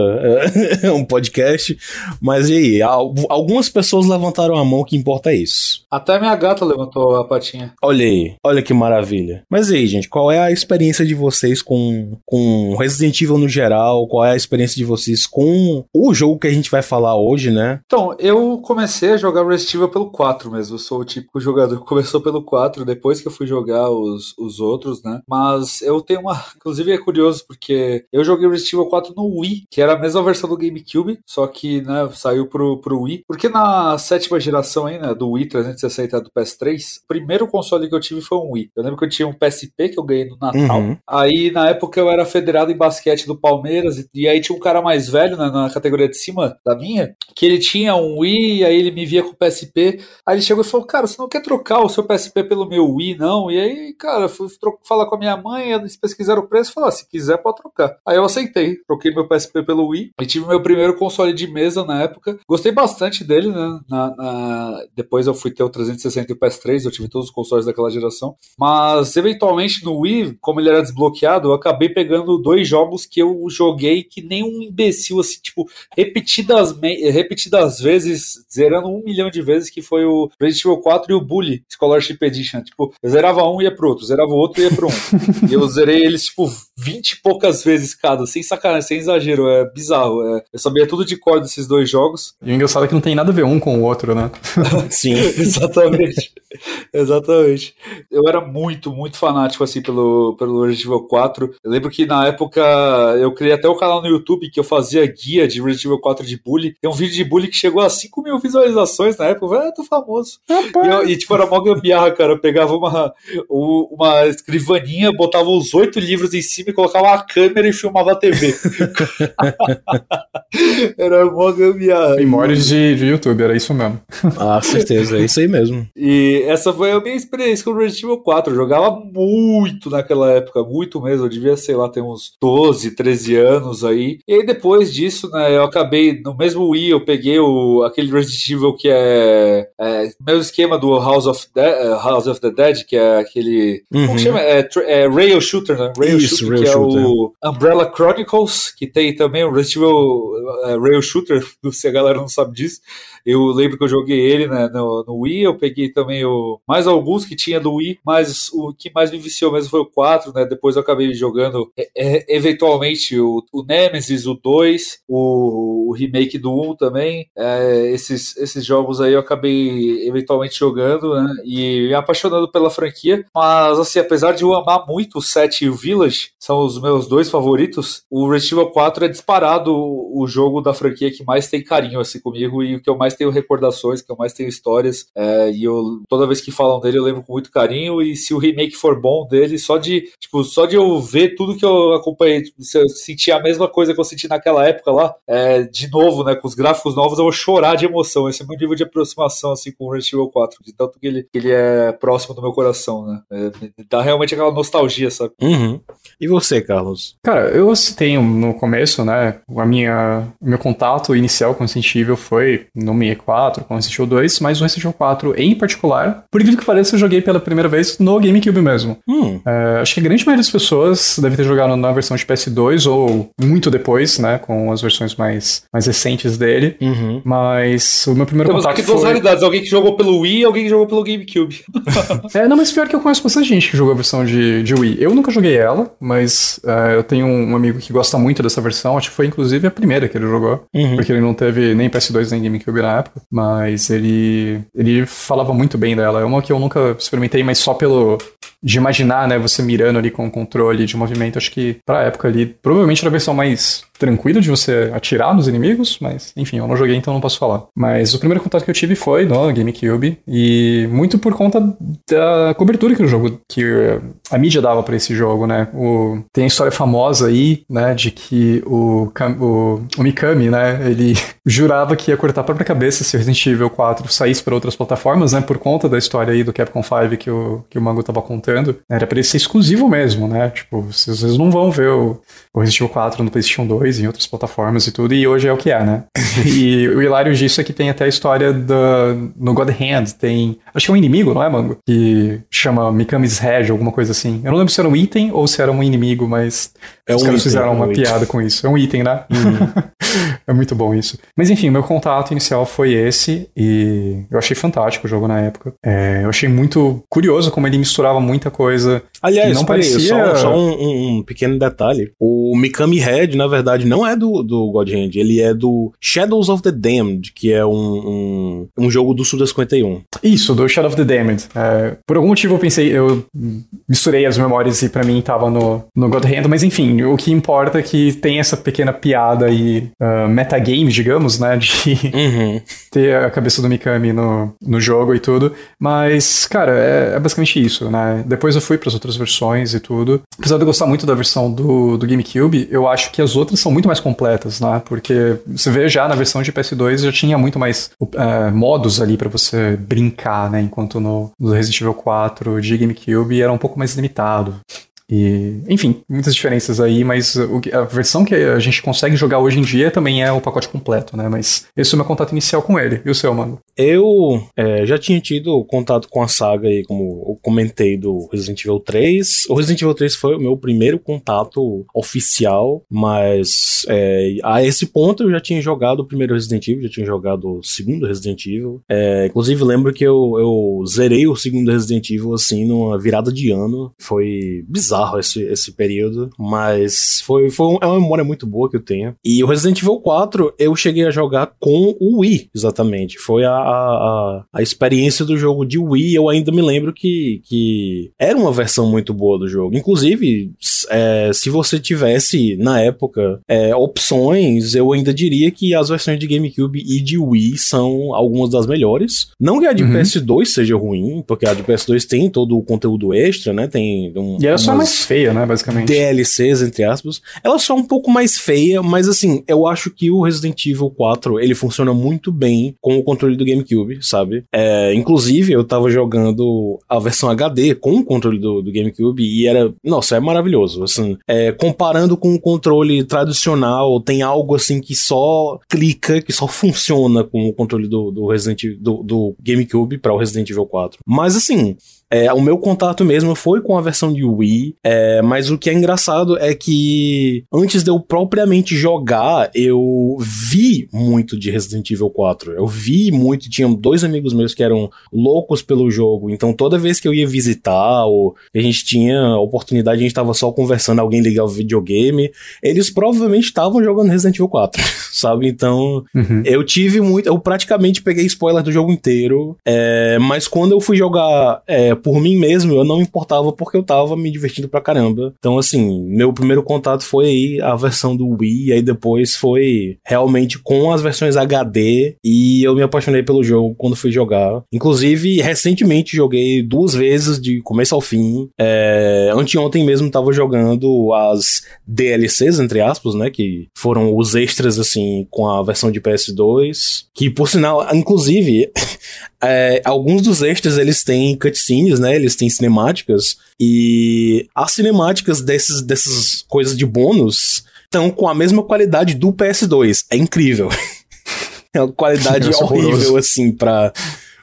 é um podcast. Mas e aí? Algumas pessoas levantaram a mão, o que importa é isso.
Até minha gata levantou a patinha.
Olha aí, olha que maravilha. Mas e aí, gente, qual é a experiência de vocês com, com Resident Evil no geral? Qual é a experiência de vocês com o jogo que a gente vai falar hoje, né?
Então, eu comecei a jogar Resident Evil pelo 4 mesmo. Eu sou o típico jogador que começou pelo 4, depois que eu fui jogar os, os outros, né? Mas eu tenho uma. Inclusive é curioso porque eu joguei Resident Evil 4 no Wii, que era a mesma versão do GameCube, só que né, saiu pro, pro Wii. Porque na sétima geração aí, né, do Wii 360 do PS3, o primeiro console que eu tive foi um Wii. Eu lembro que eu tinha um PSP que eu ganhei no Natal. Uhum. Aí na época eu era federado em basquete do Palmeiras, e, e aí tinha um cara mais velho né, na categoria de cima da minha, que ele tinha um Wii, aí ele me via com o PSP. Aí ele chegou e falou: Cara, você não quer trocar o seu PSP pelo meu Wii, não? E aí, cara, fui falar com a minha mãe, eles pesquisaram o preço e falaram: se quiser, pode trocar. Aí eu aceitei, troquei meu PSP pelo Wii e tive meu primeiro console de mesa na época. Gostei bastante dele, né? Na, na... Depois eu fui ter o 360 e o PS3, eu tive todos os consoles daquela geração. Mas, eventualmente, no Wii, como ele era desbloqueado, eu acabei pegando dois jogos que eu joguei que nem um imbecil, assim, tipo, repetidas, repetidas vezes, zerando um milhão de vezes, que foi o Resident Evil 4 e o Bully Scholarship Edition. Tipo, eu zerava um e ia pro outro, zerava o outro e ia pro. E eu zerei eles, tipo, vinte e poucas vezes cada, sem sacanagem, sem exagero, é bizarro. É. Eu sabia tudo de cor desses dois jogos.
E o engraçado é que não tem nada a ver um com o outro, né?
Sim.
Exatamente. Exatamente. Eu era muito, muito fanático, assim, pelo, pelo Resident Evil 4. Eu lembro que na época eu criei até um canal no YouTube que eu fazia guia de Resident Evil 4 de bully. Tem um vídeo de bully que chegou a 5 mil visualizações na época. Eu falei, ah, tô famoso. E, eu, e, tipo, era mó gambiarra, cara. Eu pegava uma, uma escrivaninha, botava os oito livros em cima e colocava a câmera e filmava a TV. era mó gambiarra.
Memórias de, de YouTube, era isso mesmo.
Ah, certeza, é isso aí mesmo.
E essa foi a minha experiência com o Resident Evil 4. Eu jogava muito naquela época, muito mesmo. Eu devia, sei lá, ter uns 12, 13 anos aí. E aí depois disso, né, eu acabei, no mesmo Wii, eu peguei o, aquele Resident Evil que é, é mesmo esquema do House of, House of the Dead, que é aquele. Uhum. Como chama? É, é Rail Shooter, né? Rail Isso, Shooter, Rail que Shooter. é o Umbrella Chronicles, que tem também o Resident Evil é, Rail Shooter, se a galera não sabe disso. Eu lembro que eu joguei ele né, no, no, Wii, eu peguei também o mais alguns que tinha do Wii, mas o que mais me viciou mesmo foi o 4, né? Depois eu acabei jogando é, é, eventualmente o, o Nemesis, o 2, o, o remake do 1 também. É, esses, esses jogos aí eu acabei eventualmente jogando, né? E me apaixonando pela franquia. Mas assim, apesar de o amar muito o 7 e o Village, são os meus dois favoritos, o Resident Evil 4 é disparado o jogo da franquia que mais tem carinho assim comigo e o que eu mais tenho recordações, que eu mais tenho histórias. É, e eu toda vez que falam dele eu lembro com muito carinho. E se o remake for bom dele, só de tipo, só de eu ver tudo que eu acompanhei, tipo, se eu sentir a mesma coisa que eu senti naquela época lá, é, de novo, né, com os gráficos novos, eu vou chorar de emoção. Esse é o meu nível de aproximação assim com o Resident Evil 4, de tanto que ele, que ele é próximo do meu coração, né? É, dá realmente aquela nostalgia, sabe?
Uhum. E você, Carlos?
Cara, eu tenho no começo, né, a minha, o meu contato inicial com Resident Evil foi no 64, com Resident Evil 2, mas o Resident Evil 4 em particular, por incrível que pareça, eu joguei pela primeira vez no GameCube mesmo. Hum. É, acho que a grande maioria das pessoas deve ter jogado na versão de PS2 ou muito depois, né, com as versões mais, mais recentes dele. Uhum. Mas o meu primeiro
Temos
contato
aqui duas
foi...
realidades, alguém que jogou pelo Wii e alguém que jogou pelo GameCube.
é, não, mas pior que eu conheço bastante gente que jogou a versão de, de Wii. Eu nunca joguei ela, mas é, eu tenho um amigo que gosta muito dessa versão, acho que foi inclusive a primeira que ele jogou, uhum. porque ele não teve nem PS2 nem GameCube época, mas ele ele falava muito bem dela. É uma que eu nunca experimentei, mas só pelo de imaginar, né, você mirando ali com o controle de movimento, acho que pra época ali, provavelmente era a versão mais tranquila de você atirar nos inimigos, mas enfim, eu não joguei então não posso falar. Mas o primeiro contato que eu tive foi no GameCube e muito por conta da cobertura que o jogo, que a mídia dava para esse jogo, né? O, tem a história famosa aí, né, de que o, o, o Mikami, né, ele jurava que ia cortar a própria cabeça se o Resident Evil 4 saísse para outras plataformas, né, por conta da história aí do Capcom 5 que o, que o Mango tava contando. Era pra ele ser exclusivo mesmo, né? Tipo, vocês, vocês não vão ver o, o Resident Evil 4 no PlayStation 2 em outras plataformas e tudo, e hoje é o que é, né? e o hilário disso é que tem até a história da, no God Hand, tem, acho que é um inimigo, não é, Mango? Que chama Mikami's Head, alguma coisa assim. Eu não lembro se era um item ou se era um inimigo, mas é os um caras item, fizeram é um uma item. piada com isso. É um item, né? Uhum. é muito bom isso. Mas enfim, meu contato inicial foi esse, e eu achei fantástico o jogo na época. É, eu achei muito curioso como ele misturava muita coisa.
Aliás,
não
parecia... só, só um, um, pequeno detalhe. O Mikami Head, na verdade, não é do, do God Hand, ele é do Shadows of the Damned, que é um, um, um jogo do Suda 51.
Isso, do Shadow of the Damned. É, por algum motivo eu pensei, eu misturei as memórias e para mim tava no, no God Hand, mas enfim, o que importa é que tem essa pequena piada e uh, metagame, digamos, né, de uhum. ter a cabeça do Mikami no, no jogo e tudo, mas, cara, é, é basicamente isso, né. Depois eu fui para as outras versões e tudo. Apesar de eu gostar muito da versão do, do GameCube, eu acho que as outras são muito mais completas, né, porque você vê já na versão de PS2 já tinha muito mais uh, modos ali para você brincar, né, enquanto no, no Resident Evil 4 de GameCube era um pouco mais limitado. E, enfim, muitas diferenças aí, mas a versão que a gente consegue jogar hoje em dia também é o pacote completo, né? Mas esse é o meu contato inicial com ele. E o seu, mano?
Eu é, já tinha tido contato com a saga aí, como eu comentei, do Resident Evil 3. O Resident Evil 3 foi o meu primeiro contato oficial, mas é, a esse ponto eu já tinha jogado o primeiro Resident Evil, já tinha jogado o segundo Resident Evil. É, inclusive, lembro que eu, eu zerei o segundo Resident Evil, assim, numa virada de ano. Foi bizarro bizarro esse, esse período, mas foi, foi é uma memória muito boa que eu tenho. E o Resident Evil 4 eu cheguei a jogar com o Wii, exatamente. Foi a, a, a experiência do jogo de Wii. Eu ainda me lembro que, que era uma versão muito boa do jogo. Inclusive, é, se você tivesse, na época, é, opções, eu ainda diria que as versões de GameCube e de Wii são algumas das melhores. Não que a de uhum. PS2 seja ruim, porque a de PS2 tem todo o conteúdo extra, né? Tem
um, e era só mais feia, né, basicamente.
DLCs, entre aspas. Ela só é um pouco mais feia, mas assim, eu acho que o Resident Evil 4, ele funciona muito bem com o controle do GameCube, sabe? É, inclusive, eu tava jogando a versão HD com o controle do, do GameCube e era, nossa, é maravilhoso, assim, é, comparando com o controle tradicional, tem algo assim que só clica, que só funciona com o controle do, do Resident do, do GameCube para o Resident Evil 4. Mas assim, é, o meu contato mesmo foi com a versão de Wii, é, mas o que é engraçado é que antes de eu propriamente jogar, eu vi muito de Resident Evil 4. Eu vi muito, tinha dois amigos meus que eram loucos pelo jogo, então toda vez que eu ia visitar ou a gente tinha oportunidade, a gente tava só conversando, alguém ligava o videogame, eles provavelmente estavam jogando Resident Evil 4, sabe? Então uhum. eu tive muito, eu praticamente peguei spoiler do jogo inteiro, é, mas quando eu fui jogar é, por mim mesmo, eu não importava porque eu tava me divertindo pra caramba. Então, assim, meu primeiro contato foi aí a versão do Wii, e aí depois foi realmente com as versões HD, e eu me apaixonei pelo jogo quando fui jogar. Inclusive, recentemente joguei duas vezes de começo ao fim. É, anteontem mesmo tava jogando as DLCs, entre aspas, né? Que foram os extras, assim, com a versão de PS2. Que, por sinal, inclusive, é, alguns dos extras eles têm cutscenes, né? Eles têm cinemáticas. E as cinemáticas desses, dessas coisas de bônus estão com a mesma qualidade do PS2. É incrível. é uma qualidade horrível, assim, pra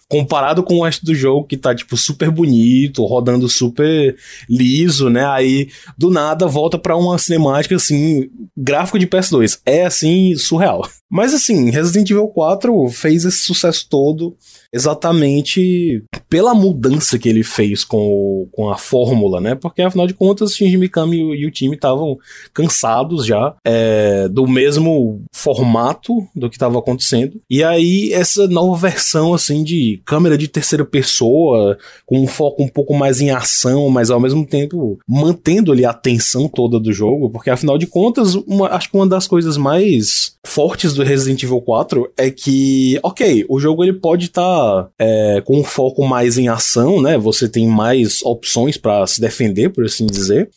comparado com o resto do jogo que tá, tipo, super bonito, rodando super liso, né? Aí, do nada, volta para uma cinemática, assim, gráfico de PS2. É, assim, surreal. Mas, assim, Resident Evil 4 fez esse sucesso todo exatamente pela mudança que ele fez com, o, com a fórmula, né? Porque afinal de contas, Shinji Mikami e o, time estavam cansados já é, do mesmo formato do que estava acontecendo. E aí, essa nova versão, assim, de câmera de terceira pessoa, com um foco um pouco mais em ação, mas ao mesmo tempo mantendo ali a tensão toda do jogo, porque afinal de contas, uma, acho que uma das coisas mais fortes do Resident Evil 4 é que, ok, o jogo ele pode estar tá é, com um foco mais em ação, né? Você tem mais opções para se defender, por assim dizer.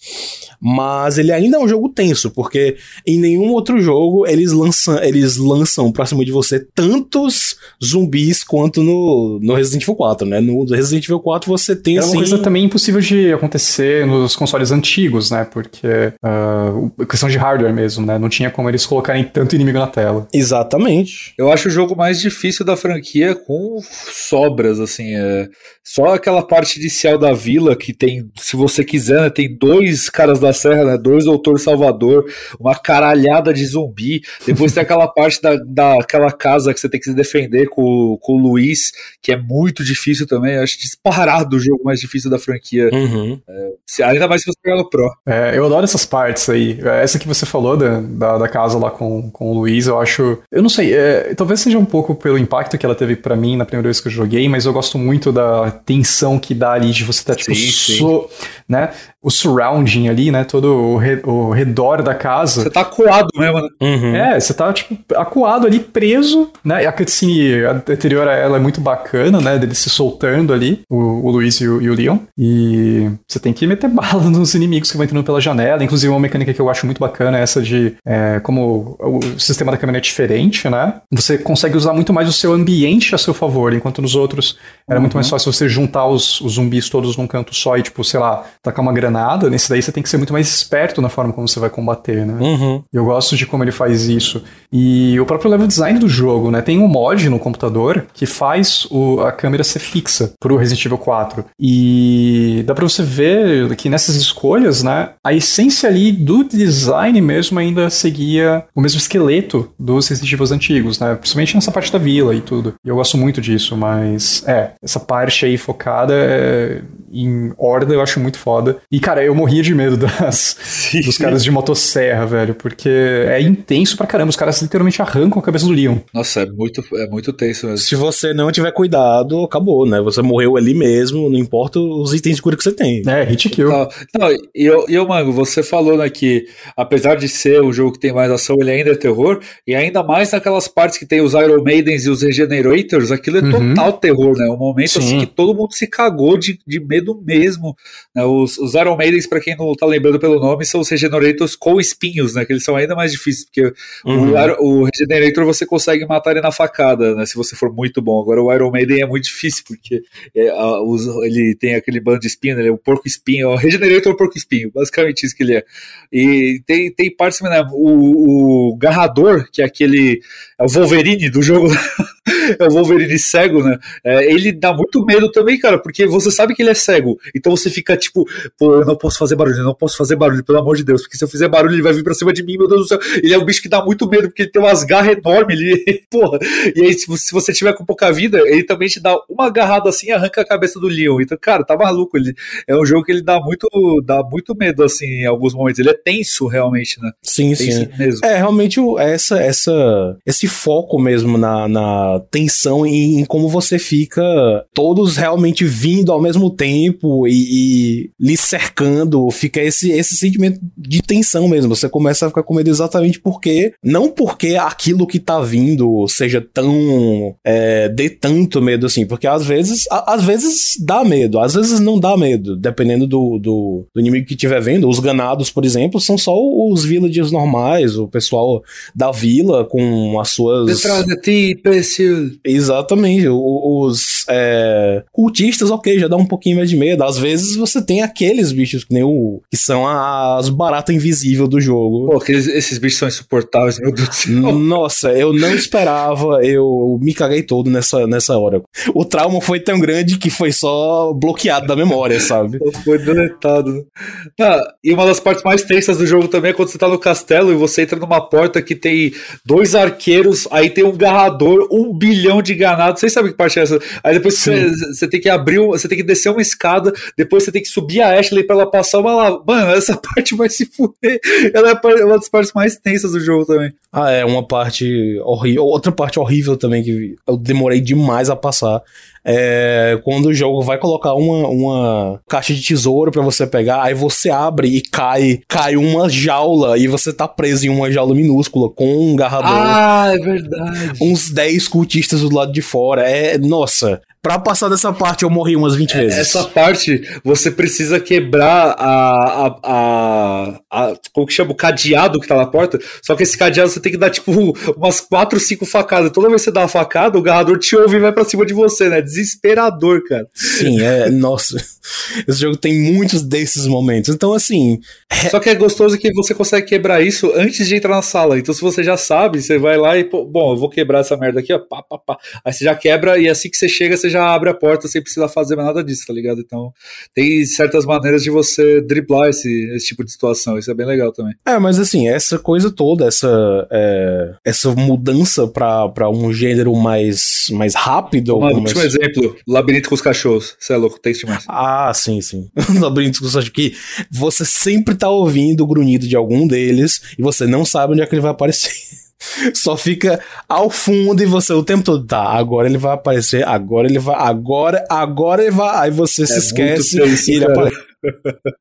Mas ele ainda é um jogo tenso, porque em nenhum outro jogo eles lançam, eles lançam pra cima de você tantos zumbis quanto no, no Resident Evil 4, né? No Resident Evil 4 você tem
é
assim...
uma coisa também impossível de acontecer nos consoles antigos, né? Porque uh, questão de hardware mesmo, né? Não tinha como eles colocarem tanto inimigo na tela.
Exatamente.
Eu acho o jogo mais difícil da franquia com sobras, assim. É... Só aquela parte inicial da vila que tem, se você quiser, né, tem dois caras da serra, né? Dois Doutor Salvador, uma caralhada de zumbi. Depois tem aquela parte da, daquela casa que você tem que se defender com, com o Luiz, que é muito difícil também. Eu acho disparado o jogo mais difícil da franquia.
Uhum.
É, ainda mais se você pegar no Pro.
É, eu adoro essas partes aí. Essa que você falou da, da, da, casa lá com, com o Luiz, eu acho. Eu não sei, é, talvez seja um pouco pelo impacto que ela teve para mim na primeira que eu joguei, mas eu gosto muito da tensão que dá ali de você estar, tá, tipo, sim, so, né? O surrounding ali, né? Todo o, re, o redor da casa.
Você tá acuado mesmo, né?
Uhum. É, você tá, tipo, acuado ali, preso, né? E a cutscene anterior a ela é muito bacana, né? Dele se soltando ali, o, o Luiz e o, e o Leon. E você tem que meter bala nos inimigos que vão entrando pela janela. Inclusive, uma mecânica que eu acho muito bacana é essa de é, como o sistema da câmera é diferente, né? Você consegue usar muito mais o seu ambiente a seu favor, enquanto nos outros era uhum. muito mais fácil você juntar os, os, zumbis todos num canto só e, tipo, sei lá, tacar uma granada. Nesse daí você tem que ser muito mais esperto na forma como você vai combater, né?
Uhum.
Eu gosto de como ele faz isso. E o próprio level design do jogo, né? Tem um mod no computador que faz o, a câmera ser fixa pro Resident Evil 4. E dá pra você ver que nessas escolhas, né? A essência ali do design mesmo ainda seguia o mesmo esqueleto dos Resident Evil antigos, né? Principalmente nessa parte da vila e tudo. E eu gosto muito disso, mas é, essa parte aí focada é, em horda eu acho muito foda. E, cara, eu morria de medo das, dos caras de motosserra, velho, porque é intenso pra caramba. Os caras literalmente arrancam a cabeça do Leon.
Nossa, é muito, é muito tenso mesmo.
Se você não tiver cuidado, acabou, né? Você morreu ali mesmo, não importa os itens de cura que você tem.
É, hit kill.
Não, não e eu, eu, mano, você falou, né, que apesar de ser o jogo que tem mais ação, ele ainda é terror, e ainda mais naquelas partes que tem os Iron Maidens e os Regenerators, aquilo é uhum. total terror, né? Um momento assim que todo mundo se cagou de, de medo mesmo. Né? Os, os Iron Maidens, pra quem não tá lembrando pelo nome, são os Regenerators com espinhos, né? Que eles são ainda mais difíceis, porque uhum. o, o Regenerator você consegue matar ele na facada, né? Se você for muito bom. Agora o Iron Maiden é muito difícil, porque é, a, os, ele tem aquele bando de espinho, né? ele é o porco espinho, é o Regenerator porco espinho, basicamente isso que ele é. E tem, tem partes, né? O, o Garrador, que é aquele. É o Wolverine do jogo. é o Wolverine cego, né? É, ele dá muito medo também, cara, porque você sabe que ele é cego. Então você fica tipo, pô, eu não posso fazer barulho, eu não posso fazer barulho, pelo amor de Deus, porque se eu fizer barulho ele vai vir pra cima de mim, meu Deus do céu. Ele é um bicho que dá muito medo, porque ele tem umas garras enormes, ele, porra. E aí, se você tiver com pouca vida, ele também te dá uma agarrada assim e arranca a cabeça do Leon. Então, cara, tá maluco. Ele, é um jogo que ele dá muito, dá muito medo, assim, em alguns momentos. Ele é tenso, realmente, né?
Sim, tenso sim. Mesmo. É, realmente, essa, essa, esse foco mesmo na, na tensão e em como você fica todos realmente vindo ao mesmo tempo e, e lhe cercando, fica esse, esse sentimento de tensão mesmo. Você começa a ficar com medo exatamente porque, não porque aquilo que tá vindo seja tão, é, dê tanto medo assim, porque às vezes, a, às vezes dá medo, às vezes não dá medo, dependendo do, do, do inimigo que estiver vendo. Os ganados, por exemplo, são só os villagers normais, o pessoal da vila com as suas.
Detrás de ti, imbecil.
Exatamente. Os é, cultistas, ok, já dá um pouquinho mais de medo. Às vezes você tem aqueles bichos que nem o. que são as baratas invisíveis do jogo.
Pô, aqueles, esses bichos são insuportáveis, meu Deus do céu.
Nossa, eu não esperava, eu me caguei todo nessa, nessa hora. O trauma foi tão grande que foi só bloqueado da memória, sabe?
Foi deletado. Ah, e uma das partes mais tensas do jogo também é quando você tá no castelo e você entra numa porta que tem dois arqueiros, aí tem um garrador, um bilhão de ganados. Vocês sabem que parte é essa? Aí depois você, você, tem que abrir, você tem que descer uma escada, depois você tem que subir a Ashley pra ela passar uma lá. Mano, essa parte vai se fuder. Ela é uma das partes mais tensas do jogo também.
Ah, é uma parte horrível. Outra parte horrível também que eu demorei demais a passar é, quando o jogo vai colocar uma, uma caixa de tesouro para você pegar, aí você abre e cai, cai uma jaula e você tá preso em uma jaula minúscula com um garrador.
Ah, é verdade.
Uns 10 cultistas do lado de fora. É, nossa, Pra passar dessa parte, eu morri umas 20 vezes.
Essa parte, você precisa quebrar a, a, a, a, Como que chama? O cadeado que tá na porta. Só que esse cadeado você tem que dar, tipo, umas 4, 5 facadas. Toda vez que você dá uma facada, o garrador te ouve e vai pra cima de você, né? Desesperador, cara.
Sim, é. nossa. Esse jogo tem muitos desses momentos. Então, assim.
É... Só que é gostoso que você consegue quebrar isso antes de entrar na sala. Então, se você já sabe, você vai lá e. Bom, eu vou quebrar essa merda aqui, ó. Pá, pá, pá. Aí você já quebra e assim que você chega, você já abre a porta sem precisar fazer nada disso, tá ligado? Então, tem certas maneiras de você driblar esse, esse tipo de situação. Isso é bem legal também.
É, mas assim, essa coisa toda, essa, é, essa mudança pra, um gênero mais, mais rápido.
Um último exemplo: Labirinto com os cachorros. Você é louco, tem demais.
Ah, sim, sim. Labirinto com os cachorros. Que você sempre tá ouvindo o grunhido de algum deles e você não sabe onde é que ele vai aparecer. Só fica ao fundo e você o tempo todo, tá, agora ele vai aparecer, agora ele vai, agora, agora ele vai, aí você é se esquece e ele aparece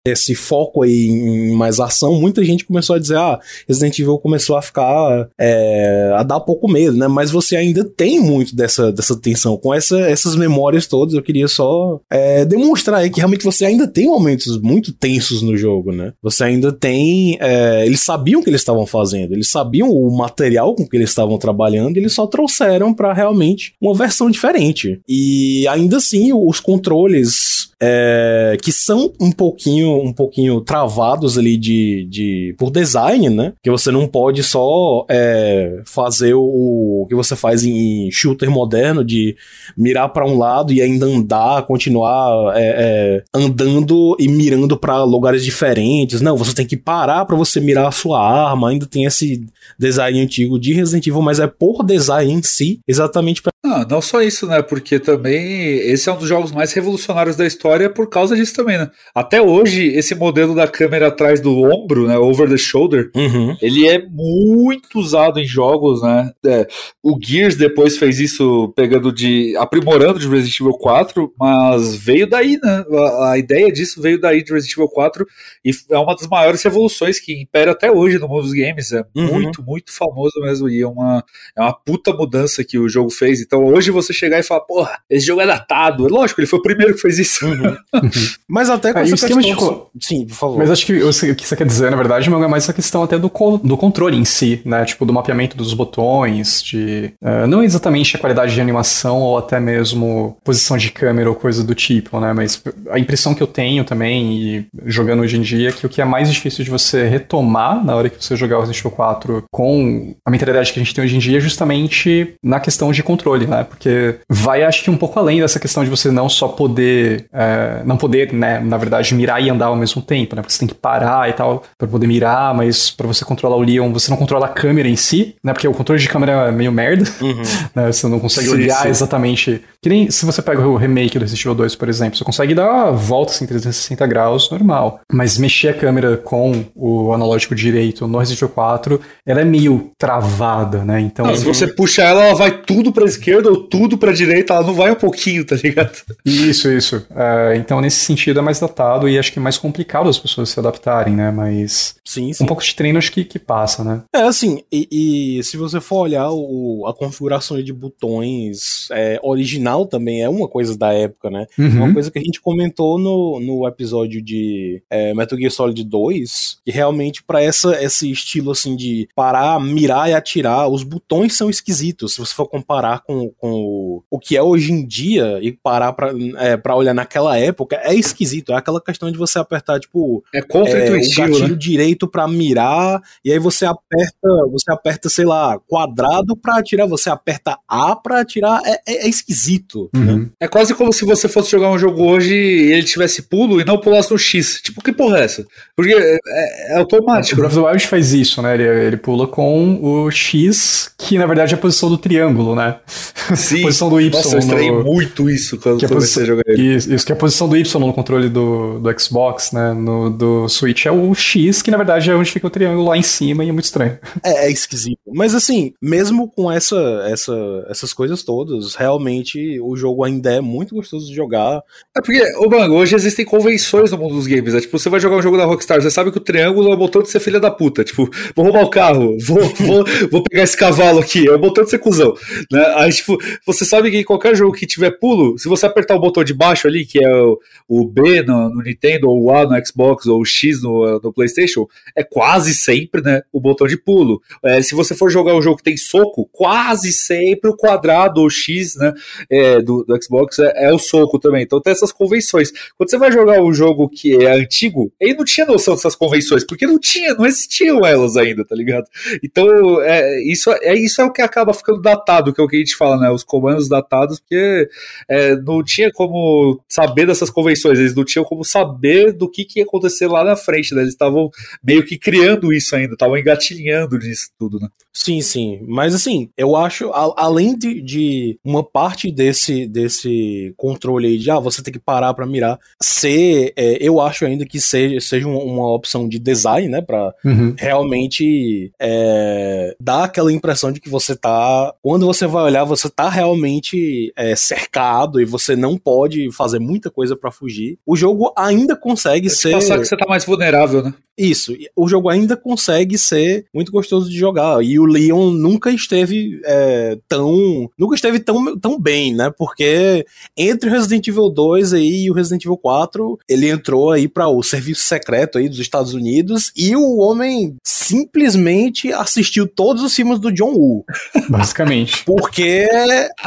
esse foco aí em mais ação, muita gente começou a dizer: ah, Resident Evil começou a ficar. É, a dar pouco medo, né? Mas você ainda tem muito dessa, dessa tensão. Com essa, essas memórias todas, eu queria só é, demonstrar aí que realmente você ainda tem momentos muito tensos no jogo, né? Você ainda tem. É, eles sabiam o que eles estavam fazendo, eles sabiam o material com que eles estavam trabalhando, eles só trouxeram para realmente uma versão diferente. E ainda assim, os controles é, que são um pouquinho, um pouquinho travados ali de, de por design, né? Que você não pode só é, fazer o, o, que você faz em shooter moderno de mirar para um lado e ainda andar, continuar é, é andando e mirando para lugares diferentes. Não, você tem que parar para você mirar a sua arma. Ainda tem esse design antigo de Resident Evil, mas é por design em si, exatamente para
não, não só isso, né? Porque também esse é um dos jogos mais revolucionários da história por causa disso também, né? Até hoje, esse modelo da câmera atrás do ombro, né? Over the shoulder,
uhum.
ele é muito usado em jogos, né? É, o Gears depois fez isso pegando de. aprimorando de Resident Evil 4, mas veio daí, né? A, a ideia disso veio daí de Resident Evil 4 e é uma das maiores revoluções que impera até hoje no mundo dos games. É uhum. muito, muito famoso mesmo. E é uma, é uma puta mudança que o jogo fez. Então hoje você chegar e falar, porra, esse jogo é datado. Lógico, ele foi o primeiro que fez isso. Uhum.
Mas até com
é, essa questão... De... Sim, por favor. Mas acho que o que você quer dizer, na verdade, é mais essa questão até do, co do controle em si, né? Tipo, do mapeamento dos botões, de... Uh, não exatamente a qualidade de animação ou até mesmo posição de câmera ou coisa do tipo, né? Mas a impressão que eu tenho também, e jogando hoje em dia, é que o que é mais difícil de você retomar na hora que você jogar o Resident Evil 4 com a mentalidade que a gente tem hoje em dia é justamente na questão de controle controle, né? Porque vai, acho que, um pouco além dessa questão de você não só poder é, é, não poder, né, na verdade, mirar e andar ao mesmo tempo, né? Porque você tem que parar e tal para poder mirar, mas para você controlar o Leon, você não controla a câmera em si, né? Porque o controle de câmera é meio merda, uhum. né? Você não consegue sim, olhar sim. exatamente. Que nem se você pega o remake do Resident Evil 2, por exemplo, você consegue dar voltas em 360 graus normal, mas mexer a câmera com o analógico direito no Resident Evil 4, ela é meio travada, né? Então,
não, se você puxa ela, ela vai tudo para esquerda ou tudo para direita, ela não vai um pouquinho, tá ligado?
Isso, isso. É, então, nesse sentido, é mais datado e acho que é mais complicado as pessoas se adaptarem, né? Mas
sim, sim.
um pouco de treino acho que, que passa, né?
É, assim, e, e se você for olhar o, a configuração de botões é, original também é uma coisa da época, né? Uhum. Uma coisa que a gente comentou no, no episódio de é, Metal Gear Solid 2, que realmente para essa esse estilo assim de parar, mirar e atirar, os botões são esquisitos. Se você for comparar com, com o, o que é hoje em dia e parar pra, é, pra olhar naquela época, é esquisito. É aquela questão de você apertar, tipo.
É contra-intuitivo.
É, o gatilho né? direito pra mirar, e aí você aperta, você aperta, sei lá, quadrado pra atirar, você aperta A pra atirar. É, é, é esquisito. Né? Uhum. Né?
É quase como se você fosse jogar um jogo hoje e ele tivesse pulo e não pulasse no X. Tipo, que porra é essa? Porque é, é, é automático.
O Breath of the Wild faz isso, né? Ele, ele pula com o X, que na verdade é a posição do triângulo, né?
Sim.
a posição do Y.
Nossa, eu estranhei no... muito isso quando
que comecei a jogar ele. Isso, isso, que a posição do Y no controle do, do Xbox, né? No, do Switch é o X, que na verdade é onde fica o triângulo lá em cima e é muito estranho.
É, é esquisito. Mas assim, mesmo com essa, essa, essas coisas todas, realmente o jogo ainda é muito gostoso de jogar.
É porque, ô Bango, hoje existem convenções no mundo dos games. Né? Tipo, você vai jogar um jogo da Rockstar, você sabe que o triângulo é o botão de ser filha da puta. Tipo, vou roubar o carro, vou, vou, vou pegar esse cavalo aqui, é o botão de ser cuzão. Né? Aí, tipo, você sabe que em qualquer jogo que tiver pulo, se você apertar o botão de baixo ali, que é o, o B no, no, Nintendo, ou o A no Xbox, ou o X no, no PlayStation, é quase sempre né, o botão de pulo. É, se você for jogar um jogo que tem soco, quase sempre o quadrado ou X né, é, do, do, Xbox é, é, o soco também. Então tem essas convenções. Quando você vai jogar um jogo que é antigo, ele não tinha noção dessas convenções, porque não tinha, não existiam elas ainda, tá ligado? Então, é, isso, é, isso é o que acaba ficando datado, que é o que a gente fala, né? Os comandos datados, porque é, não tinha como saber dessas convenções, eles não tinham como saber do que, que ia acontecer lá na frente, né? Eles estavam meio que criando isso ainda, estavam engatilhando disso tudo, né?
Sim, sim. Mas assim, eu acho, a, além de, de, uma parte desse, desse controle aí de ah, você tem que parar para mirar, ser, é, eu acho ainda que seja, seja uma, uma opção de design, né? Pra uhum. realmente é, dar aquela impressão de que você tá. Quando você vai olhar, você tá realmente é, cercado e você não pode fazer muita coisa para fugir. O jogo ainda consegue é ser.
Passar que você tá mais vulnerável, né?
Isso. O jogo ainda consegue ser muito gostoso de jogar. E o Leon nunca esteve é, tão. Nunca esteve tão, tão bem, né? Porque entre o Resident Evil 2 aí e o Resident Evil 4, ele entrou aí para o serviço secreto aí dos Estados Unidos e o homem simplesmente assistiu todos os filmes do John Woo.
Basicamente.
Porque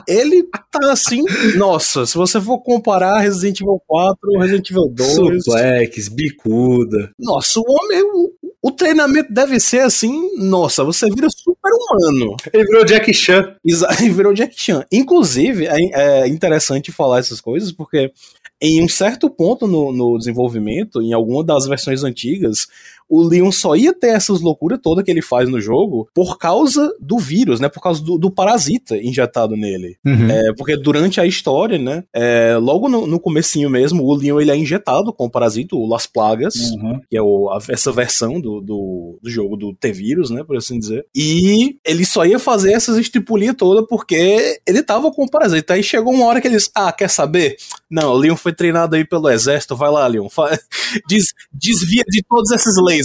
ele tá assim. Nossa, se você for comparar Resident Evil 4 Resident Evil 2.
Suplex, bicuda.
Nossa, o homem. O, o treinamento deve ser assim. Nossa, você vira super humano.
Ele virou Jack Chan.
Ele virou Jack Chan. Inclusive, é, é interessante falar essas coisas porque em um certo ponto no, no desenvolvimento, em alguma das versões antigas, o Leon só ia ter essas loucuras todas que ele faz no jogo por causa do vírus, né? Por causa do, do parasita injetado nele. Uhum. É, porque durante a história, né? É, logo no, no comecinho mesmo, o Leon ele é injetado com o parasito, o Las Plagas, uhum. que é o, a, essa versão do, do, do, jogo do T-Vírus, né? Por assim dizer. E ele só ia fazer essas estripulias todas porque ele tava com o parasita. Aí chegou uma hora que eles, ah, quer saber? Não, o Leon foi treinado aí pelo exército, vai lá, Leon. Des, desvia de todos esses leis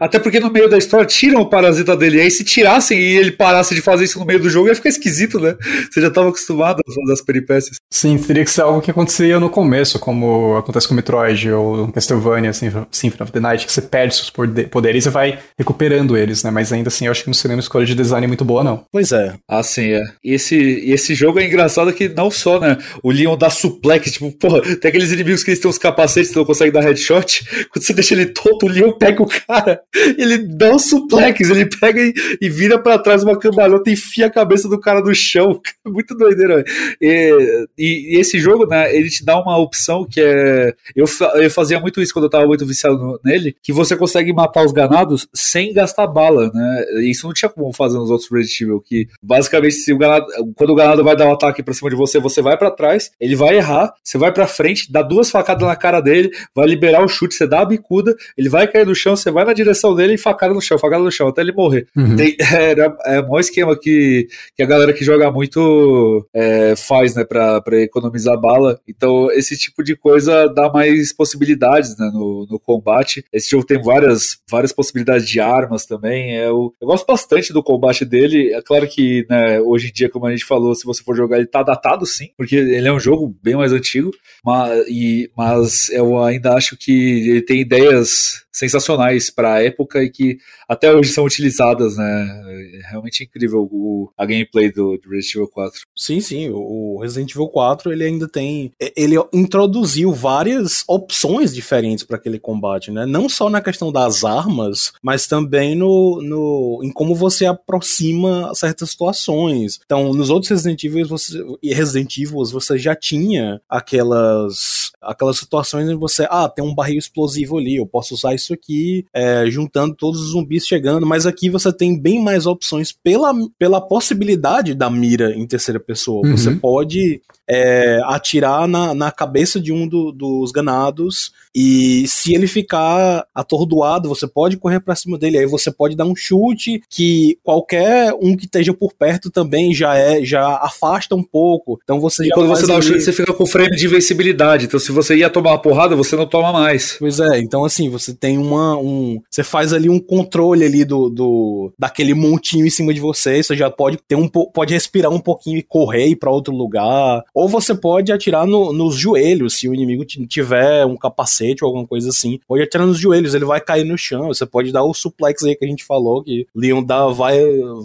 Até porque no meio da história tiram o parasita dele. Aí se tirassem e ele parasse de fazer isso no meio do jogo, ia ficar esquisito, né? Você já estava acostumado a fazer as peripécias.
Sim, teria que ser algo que acontecia no começo, como acontece com Metroid ou Castlevania, assim, Symphony of the Night, que você perde seus poderes e vai recuperando eles, né? Mas ainda assim, eu acho que não seria uma escolha de design muito boa, não.
Pois é.
Ah, sim, é. E esse, esse jogo é engraçado que não só, né? O Leon dá suplex, tipo, porra, tem aqueles inimigos que eles têm uns capacetes que não conseguem dar headshot. Quando você deixa ele tonto, o Leon pega o cara, ele dá um suplex, ele pega e, e vira para trás uma cambalhota e enfia a cabeça do cara no chão. Muito doideira. E, e, e, esse jogo, né, ele te dá uma opção que é. Eu, eu fazia muito isso quando eu tava muito viciado no, nele, que você consegue matar os ganados sem gastar bala, né? Isso não tinha como fazer nos outros Resident Evil, que basicamente se o ganado, quando o ganado vai dar um ataque pra cima de você, você vai para trás, ele vai errar, você vai pra frente, dá duas facadas na cara dele, vai liberar o chute, você dá a bicuda, ele vai cair no chão, você vai na direção dele e facada no chão, facada no chão, até ele morrer. Uhum. Tem, é, é, o maior esquema que, que a galera que joga muito é, faz, né, pra, pra economizar bala. Então, esse tipo de coisa dá mais possibilidades, né, no, no combate. Esse jogo tem várias, várias possibilidades de armas também. Eu, eu gosto bastante do combate dele. É claro que, né, hoje em dia, como a gente falou, se você for jogar, ele tá datado sim, porque ele é um jogo bem mais antigo, mas, e, mas eu ainda acho que ele tem ideias sensacionais para a época e que até hoje são utilizadas, né? É realmente incrível o, a gameplay do, do, Resident Evil 4.
Sim, sim, o Resident Evil 4 ele ainda tem, ele introduziu várias opções diferentes para aquele combate, né? Não só na questão das armas, mas também no, no em como você aproxima certas situações. Então, nos outros Resident Evil você Resident Evil você já tinha aquelas aquelas situações em você, ah, tem um barril explosivo ali, eu posso usar isso aqui, é, juntando todos os zumbis chegando, mas aqui você tem bem mais opções pela, pela possibilidade da mira em terceira pessoa. Uhum. Você pode é, atirar na, na cabeça de um do, dos ganados e se ele ficar atordoado, você pode correr para cima dele. Aí você pode dar um chute que qualquer um que esteja por perto também já é já afasta um pouco. Então você
e quando você dá o um chute, você fica com frame de invencibilidade. Então se você ia tomar uma porrada, você não toma mais.
Pois é. Então assim você tem uma um você faz ali um controle ali do, do daquele montinho em cima de você. Você já pode ter um pode respirar um pouquinho e correr para outro lugar ou você pode atirar no, nos joelhos, se o inimigo tiver um capacete ou alguma coisa assim. Pode atirar nos joelhos, ele vai cair no chão. Você pode dar o suplex aí que a gente falou, que Leon dá, vai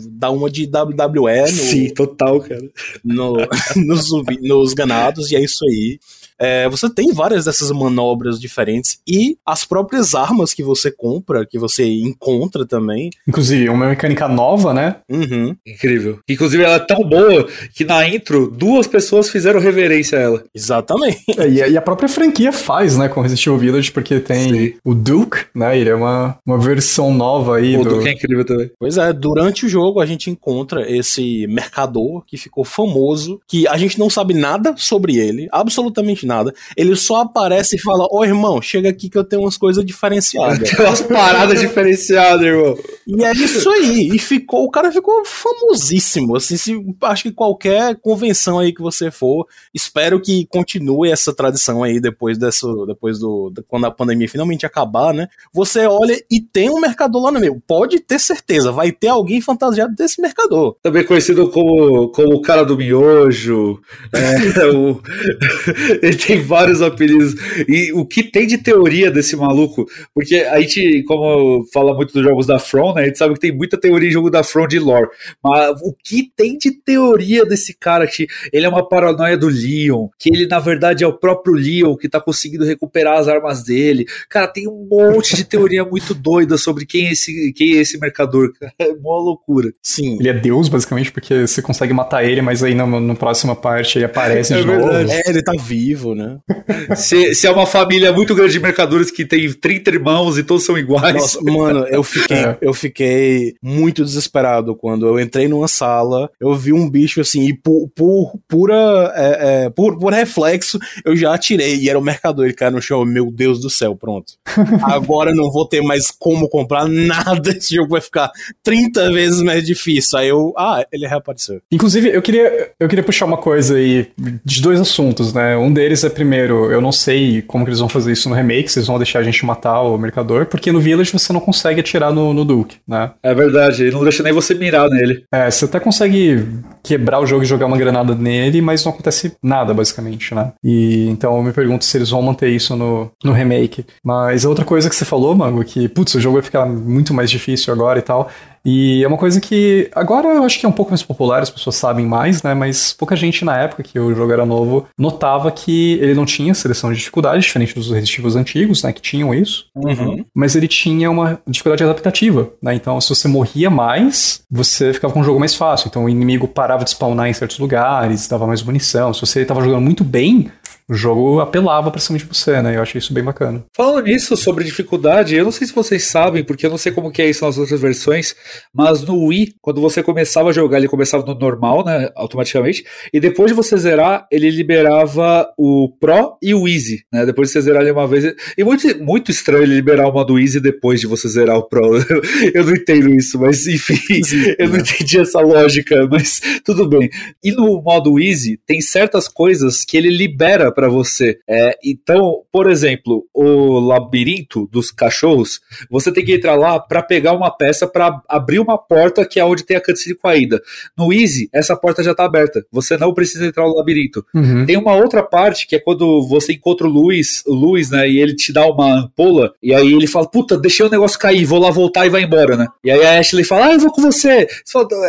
dar uma de WWE. No,
Sim, total, cara.
No, nos, nos ganados, e é isso aí. É, você tem várias dessas manobras diferentes e as próprias armas que você compra, que você encontra também.
Inclusive, uma mecânica nova, né?
Uhum. Incrível. Inclusive, ela é tão boa que na intro, duas pessoas fizeram reverência a ela.
Exatamente.
É, e, a, própria franquia faz, né, com Resident Evil Village, porque tem Sim. o Duke, né? Ele é uma, uma versão nova aí.
O do... Duke é incrível também.
Pois é, durante o jogo a gente encontra esse mercador que ficou famoso, que a gente não sabe nada sobre ele, absolutamente nada. Ele só aparece e fala: Ô irmão, chega aqui que eu tenho umas coisas diferenciadas.
Tem umas paradas diferenciadas, irmão.
E é isso aí. E ficou, o cara ficou famosíssimo. Assim, se, acho que qualquer convenção aí que você for, espero que continue essa tradição aí depois dessa, depois do, quando a pandemia finalmente acabar, né? Você olha e tem um mercador lá no meio. Pode ter certeza, vai ter alguém fantasiado desse mercador.
Também conhecido como, como o cara do miojo. É, o, ele tem vários apelidos. E o que tem de teoria desse maluco? Porque a gente, como fala muito dos jogos da From, né? A gente sabe que tem muita teoria em jogo da From de lore. Mas o que tem de teoria desse cara? Que ele é uma paranoia do Leon, que ele na verdade é o próprio Leon que tá conseguindo recuperar as armas dele. Cara, tem um monte de teoria muito doida sobre quem é esse, quem é esse mercador. Cara. É uma loucura.
Sim. Ele é Deus, basicamente, porque você consegue matar ele, mas aí na, na próxima parte ele aparece é de verdade. novo.
É, ele tá vivo, né?
se, se é uma família muito grande de mercadores que tem 30 irmãos e todos são iguais. Nossa,
mano, eu fiquei, é. eu fiquei muito desesperado quando eu entrei numa sala, eu vi um bicho assim, e por, por pura. É, é, por, por reflexo, eu já atirei e era o mercador. Ele caiu no chão, meu Deus do céu, pronto. Agora não vou ter mais como comprar nada. Esse jogo vai ficar 30 vezes mais difícil. Aí eu. Ah, ele reapareceu.
Inclusive, eu queria, eu queria puxar uma coisa aí de dois assuntos, né? Um deles é primeiro, eu não sei como que eles vão fazer isso no remake, se eles vão deixar a gente matar o mercador, porque no Village você não consegue atirar no, no Duke, né?
É verdade, ele não deixa nem você mirar nele.
É, você até consegue quebrar o jogo e jogar uma granada nele, mas não acontece nada, basicamente, né? E então eu me pergunto se eles vão manter isso no, no remake. Mas a outra coisa que você falou, Mango, que, putz, o jogo vai ficar muito mais difícil agora e tal, E é uma coisa que agora eu acho que é um pouco mais popular, as pessoas sabem mais, né? Mas pouca gente na época que o jogo era novo notava que ele não tinha seleção de dificuldade, diferente dos Resident antigos, né? Que tinham isso.
Uhum.
Mas ele tinha uma dificuldade adaptativa, né? Então, se você morria mais, você ficava com um jogo mais fácil. Então, o inimigo parava de spawnar em certos lugares, dava mais munição. Se você estava jogando muito bem, o jogo apelava pra cima de você, né? Eu achei isso bem bacana.
Falando nisso, sobre dificuldade, eu não sei se vocês sabem, porque eu não sei como que é isso nas outras versões, mas no Wii, quando você começava a jogar, ele começava no normal, né? Automaticamente, e depois de você zerar, ele liberava o Pro e o Easy, né? Depois de você zerar ele uma vez. E muito, muito estranho ele liberar uma do Easy depois de você zerar o Pro. eu não entendo isso, mas enfim, Sim, eu não entendi essa lógica, mas tudo bem. E no modo Easy, tem certas coisas que ele libera para você. É, então, por exemplo, o labirinto dos cachorros, você tem que entrar lá para pegar uma peça para abrir uma porta que é onde tem a cutscene com a ida. No Easy, essa porta já tá aberta. Você não precisa entrar no labirinto.
Uhum.
Tem uma outra parte que é quando você encontra o Luiz, o Luiz, né, e ele te dá uma ampola, e aí ele fala: "Puta, deixei o negócio cair, vou lá voltar e vai embora", né? E aí a Ashley fala: "Ah, eu vou com você".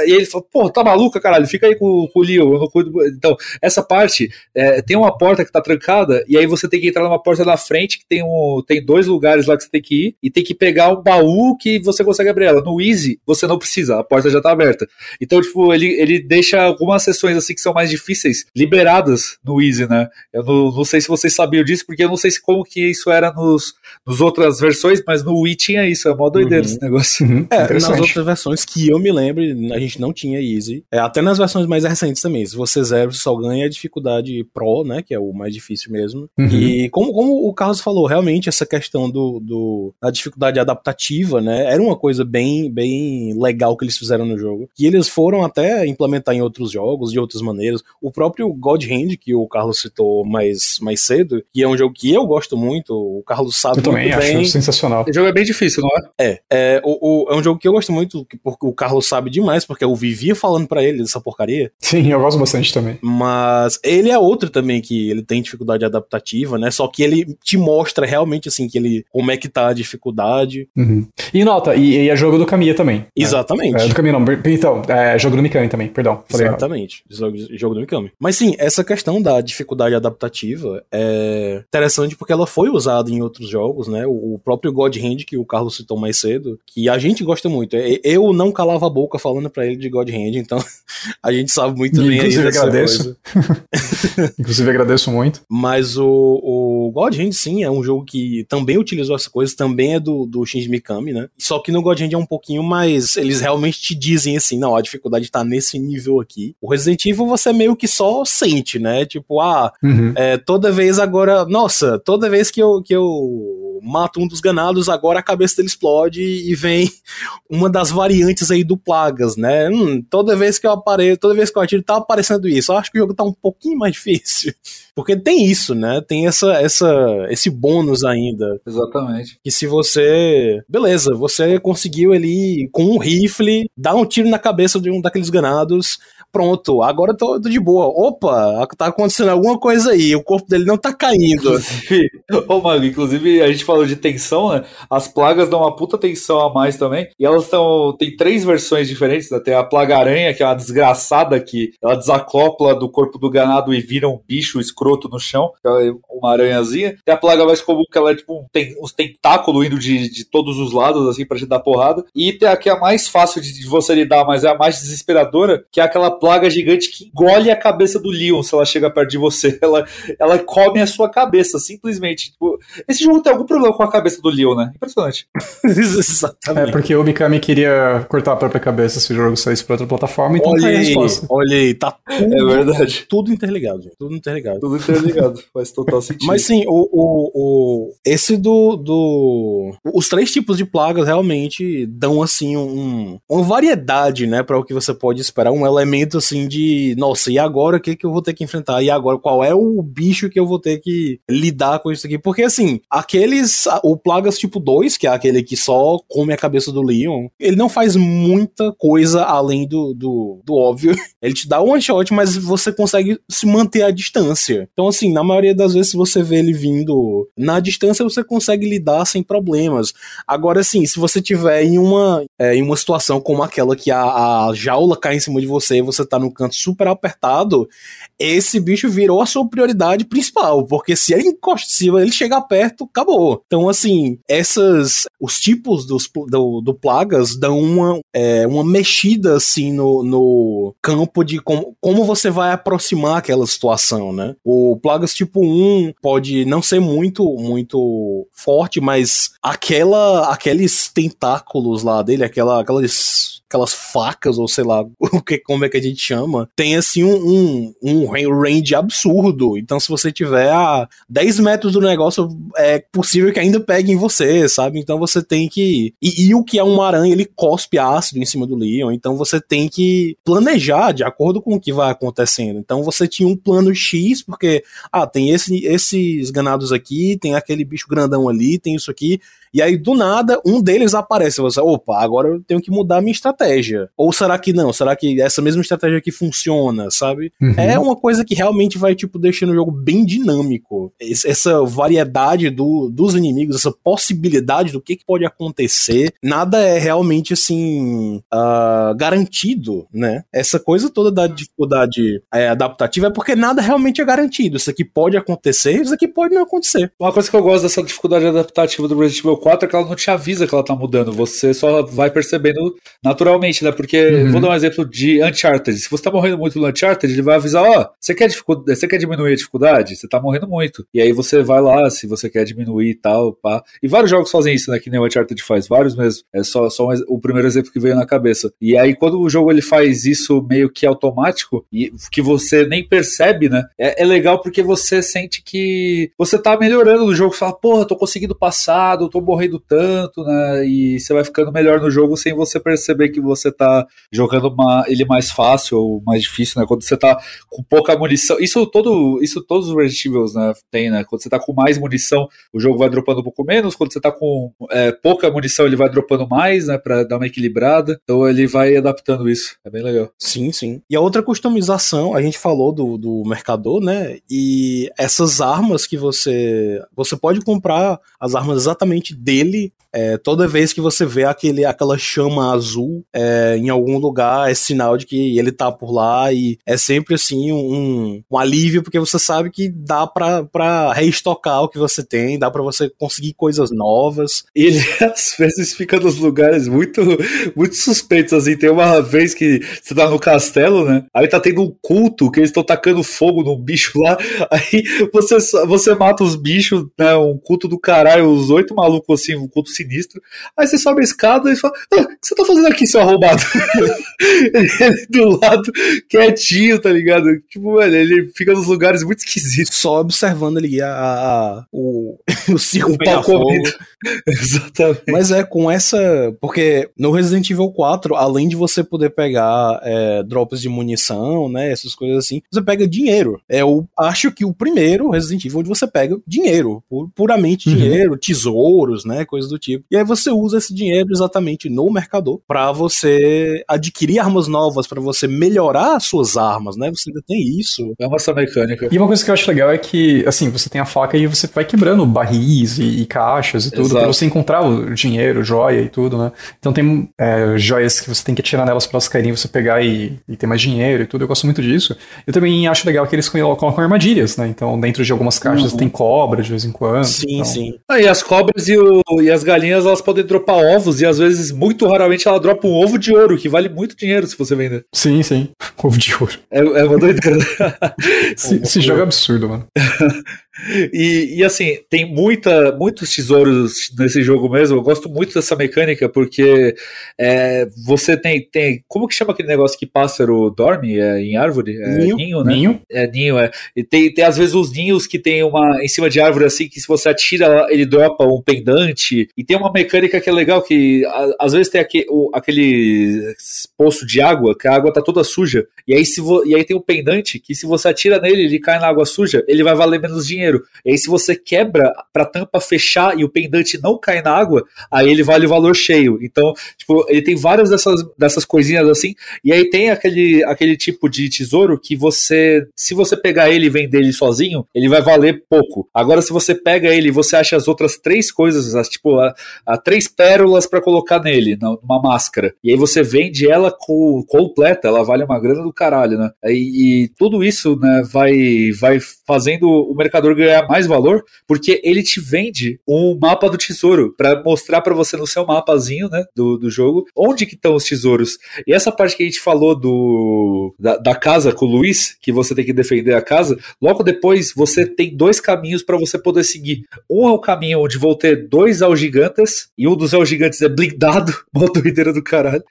E ele fala: "Pô, tá maluca, caralho? Fica aí com, com o Leo, eu não cuido". Então, essa parte é, tem uma porta que tá trancada, e aí você tem que entrar numa porta na frente que tem, um, tem dois lugares lá que você tem que ir, e tem que pegar um baú que você consegue abrir ela. No Easy, você não precisa, a porta já tá aberta. Então, tipo, ele, ele deixa algumas sessões assim que são mais difíceis liberadas no Easy, né? Eu não, não sei se vocês sabiam disso, porque eu não sei se como que isso era nos, nos outras versões, mas no Wii tinha isso, é mó doideira uhum. esse negócio.
Uhum. É, nas outras versões que eu me lembro, a gente não tinha Easy. É, até nas versões mais recentes também. Se você zero, você só ganha a dificuldade Pro, né? Que é o mais difícil mesmo. Uhum. E como, como o Carlos falou, realmente essa questão do, do, da dificuldade adaptativa, né? Era uma coisa bem, bem legal que eles fizeram no jogo. E eles foram até implementar em outros jogos, de outras maneiras. O próprio God Hand, que o Carlos citou mais, mais cedo, que é um jogo que eu gosto muito, o Carlos sabe
eu também
muito bem.
acho sensacional.
O jogo é bem difícil, não
é? É. É, o, o, é um jogo que eu gosto muito, porque o Carlos sabe demais, porque eu vivia falando para ele dessa porcaria.
Sim, eu gosto bastante também.
Mas ele é outro também que ele tem dificuldade adaptativa, né? Só que ele te mostra realmente, assim, que ele, como é que tá a dificuldade.
Uhum. E nota, e, e, é jogo do Kamiya também.
Exatamente.
É, é do não, então, é jogo do Mikami também, perdão.
Exatamente, jogo, jogo do Mikami. Mas sim, essa questão da dificuldade adaptativa é interessante porque ela foi usada em outros jogos, né? O, o próprio God Hand, que o Carlos citou mais cedo, que a gente gosta muito. Eu não calava a boca falando para ele de God Hand, então a gente sabe muito bem
Inclusive agradeço. Inclusive agradeço muito.
Mas o, o God Hand, sim, é um jogo que também utilizou essa coisa, também é do, do Shinji Mikami, né? Só que no God Hand é um pouquinho mais. Eles realmente te dizem assim, não, a dificuldade tá nesse nível aqui. O Resident Evil você meio que só sente, né? Tipo, ah,
uhum.
é, toda vez agora. Nossa, toda vez que eu, que eu mato um dos ganados, agora a cabeça dele explode e vem uma das variantes aí do Plagas, né? Hum, toda vez que eu apareço, toda vez que eu atiro, tá aparecendo isso. Eu acho que o jogo tá um pouquinho mais difícil. Porque tem isso, né? Tem essa, essa, esse bônus ainda.
Exatamente.
Que se você. Beleza, você conseguiu ali, com um rifle, dar um tiro na cabeça de um daqueles ganados pronto, agora eu tô, tô, de boa. Opa, tá acontecendo alguma coisa aí, o corpo dele não tá caindo.
Ô, Mago, inclusive a gente falou de tensão, né? As plagas dão uma puta tensão a mais também. E elas estão. Tem três versões diferentes, né? Tem a plaga aranha, que é uma desgraçada que ela desacopla do corpo do ganado e vira um bicho escroto no chão, é uma aranhazinha. Tem a plaga mais comum, que ela é tipo um, tem uns tentáculos indo de, de todos os lados, assim, pra te dar porrada. E tem a que é a mais fácil de, de você lidar, mas é a mais desesperadora, que é aquela plaga gigante que engole a cabeça do Leon se ela chega perto de você. Ela, ela come a sua cabeça, simplesmente. Tipo, esse jogo tem algum problema com a cabeça do Leon, né? Impressionante.
Exatamente. É porque o Mikami queria cortar a própria cabeça se o jogo saísse pra outra plataforma, então
olha
tá aí
a
resposta.
Olha aí, tá
tudo, é verdade.
Tudo interligado, gente. Tudo interligado.
Tudo interligado. Faz total sentido.
Mas sim, o, o, o, esse do, do. Os três tipos de plagas realmente dão assim um, uma variedade, né, para o que você pode esperar, um elemento momento assim de, nossa, e agora o que, que eu vou ter que enfrentar? E agora qual é o bicho que eu vou ter que lidar com isso aqui? Porque assim, aqueles. O Plagas tipo 2, que é aquele que só come a cabeça do Leon, ele não faz muita coisa além do, do, do óbvio. Ele te dá um one shot, mas você consegue se manter à distância. Então, assim, na maioria das vezes, se você vê ele vindo na distância, você consegue lidar sem problemas. Agora, assim, se você tiver em uma, é, em uma situação como aquela que a, a jaula cai em cima de você e você tá num canto super apertado, esse bicho virou a sua prioridade principal, porque se ele encosta, se ele chegar perto, acabou. Então, assim, essas, os tipos dos, do, do plagas dão uma, é, uma mexida, assim, no, no campo de como, como você vai aproximar aquela situação, né? O plagas tipo 1 pode não ser muito, muito forte, mas aquela, aqueles tentáculos lá dele, aquela, aquelas aquelas facas, ou sei lá, o que, como é que a gente chama, tem assim um, um, um range absurdo. Então, se você tiver a 10 metros do negócio, é possível que ainda pegue em você, sabe? Então você tem que. E, e o que é uma aranha, ele cospe ácido em cima do Leon, então você tem que planejar de acordo com o que vai acontecendo. Então você tinha um plano X, porque, ah, tem esse, esses ganados aqui, tem aquele bicho grandão ali, tem isso aqui. E aí, do nada, um deles aparece. Você, opa, agora eu tenho que mudar a minha estratégia. Ou será que não? Será que essa mesma estratégia aqui funciona, sabe? Uhum. É uma coisa que realmente vai, tipo, deixando o jogo bem dinâmico. Essa variedade do, dos inimigos, essa possibilidade do que, que pode acontecer, nada é realmente, assim, uh, garantido, né? Essa coisa toda da dificuldade é, adaptativa é porque nada realmente é garantido. Isso aqui pode acontecer, isso aqui pode não acontecer.
Uma coisa que eu gosto dessa dificuldade adaptativa do Resident Evil 4 é que ela não te avisa que ela tá mudando, você só vai percebendo naturalmente, né? Porque, uhum. vou dar um exemplo de Uncharted. Se você tá morrendo muito no Uncharted, ele vai avisar, ó, oh, você quer, você quer diminuir a dificuldade? Você tá morrendo muito. E aí você vai lá, se você quer diminuir e tal, pá. E vários jogos fazem isso, né? Que nem o Uncharted faz, vários mesmo. É só, só um, o primeiro exemplo que veio na cabeça. E aí, quando o jogo ele faz isso meio que automático, e que você nem percebe, né? É, é legal porque você sente que você tá melhorando no jogo. Você fala, porra, tô conseguindo passar, tô morrendo morrendo tanto, né? E você vai ficando melhor no jogo sem você perceber que você tá jogando uma, ele mais fácil ou mais difícil, né? Quando você tá com pouca munição. Isso todo, isso todos os Resident Evil né, tem, né? Quando você tá com mais munição, o jogo vai dropando um pouco menos. Quando você tá com é, pouca munição, ele vai dropando mais, né? Pra dar uma equilibrada. Então ele vai adaptando isso. É bem legal.
Sim, sim. E a outra customização, a gente falou do, do mercador, né? E essas armas que você. Você pode comprar as armas exatamente dele é, toda vez que você vê aquele, aquela chama azul é, em algum lugar, é sinal de que ele tá por lá e é sempre assim um, um alívio, porque você sabe que dá para reestocar o que você tem, dá para você conseguir coisas novas.
Ele às vezes fica nos lugares muito, muito suspeitos, assim. Tem uma vez que você tá no castelo, né? Aí tá tendo um culto que eles estão tacando fogo num bicho lá. Aí você, você mata os bichos, né? Um culto do caralho, os oito malucos assim, um culto sinistro. Aí você sobe a escada e fala: ah, O que você tá fazendo aqui, seu arrombado? ele do lado, quietinho, tá ligado? Tipo, mano, ele fica nos lugares muito esquisitos.
Só observando ali a, a o,
o circo o pau
Exatamente. Mas é com essa. Porque no Resident Evil 4, além de você poder pegar é, drops de munição, né? Essas coisas assim, você pega dinheiro. É o, acho que o primeiro Resident Evil onde você pega dinheiro. Puramente uhum. dinheiro, tesouros, né? Coisas do tipo. E aí você usa esse dinheiro exatamente no mercador para você adquirir armas novas, para você melhorar as suas armas, né? Você ainda tem isso.
É uma essa mecânica.
E uma coisa que eu acho legal é que, assim, você tem a faca e você vai quebrando barris e, e caixas e tudo, para você encontrar o dinheiro, joia e tudo, né? Então tem é, joias que você tem que tirar nelas para elas caírem, você pegar e, e, ter mais dinheiro e tudo. Eu gosto muito disso. Eu também acho legal que eles colocam armadilhas, né? Então dentro de algumas caixas uhum. tem cobra de vez em quando.
Sim,
então...
sim.
Ah, e as cobras e, o, e as galinhas, elas podem dropar ovos e às vezes, muito raramente, ela dropa um ovo de ouro, que vale muito dinheiro se você vender.
Sim, sim. Ovo de ouro.
É, é uma doideira.
esse jogo é absurdo, mano.
E, e, assim, tem muita, muitos tesouros nesse jogo mesmo. Eu gosto muito dessa mecânica porque é, você tem, tem. Como que chama aquele negócio que pássaro dorme é, em árvore? É
ninho, ninho, né?
Ninho? É ninho, é. E tem, tem às vezes os ninhos que tem uma em cima de árvore assim que se você atira ele dropa um pendante. E tem uma mecânica que é legal que a, às vezes tem aquele, o, aquele poço de água, que a água tá toda suja. E aí, se vo... e aí tem um pendante que se você atira nele, ele cai na água suja, ele vai valer menos dinheiro. E aí, se você quebra pra tampa fechar e o pendante não cair na água, aí ele vale o valor cheio. Então, tipo, ele tem várias dessas, dessas coisinhas assim. E aí tem aquele, aquele tipo de tesouro que você, se você pegar ele e vender ele sozinho, ele vai valer pouco. Agora, se você pega ele e você acha as outras três coisas, as, tipo, a, a três pérolas para colocar nele, numa máscara. E aí você vende ela com, completa, ela vale uma grana do caralho, né? E, e tudo isso, né, vai, vai fazendo o mercador ganhar mais valor, porque ele te vende um mapa do tesouro para mostrar para você no seu mapazinho, né, do, do jogo, onde que estão os tesouros. E essa parte que a gente falou do da, da casa com o Luiz, que você tem que defender a casa, logo depois você tem dois caminhos para você poder seguir. Um é o caminho onde vão ter dois algigantes, e um dos algigantes é blindado, uma doideira do caralho.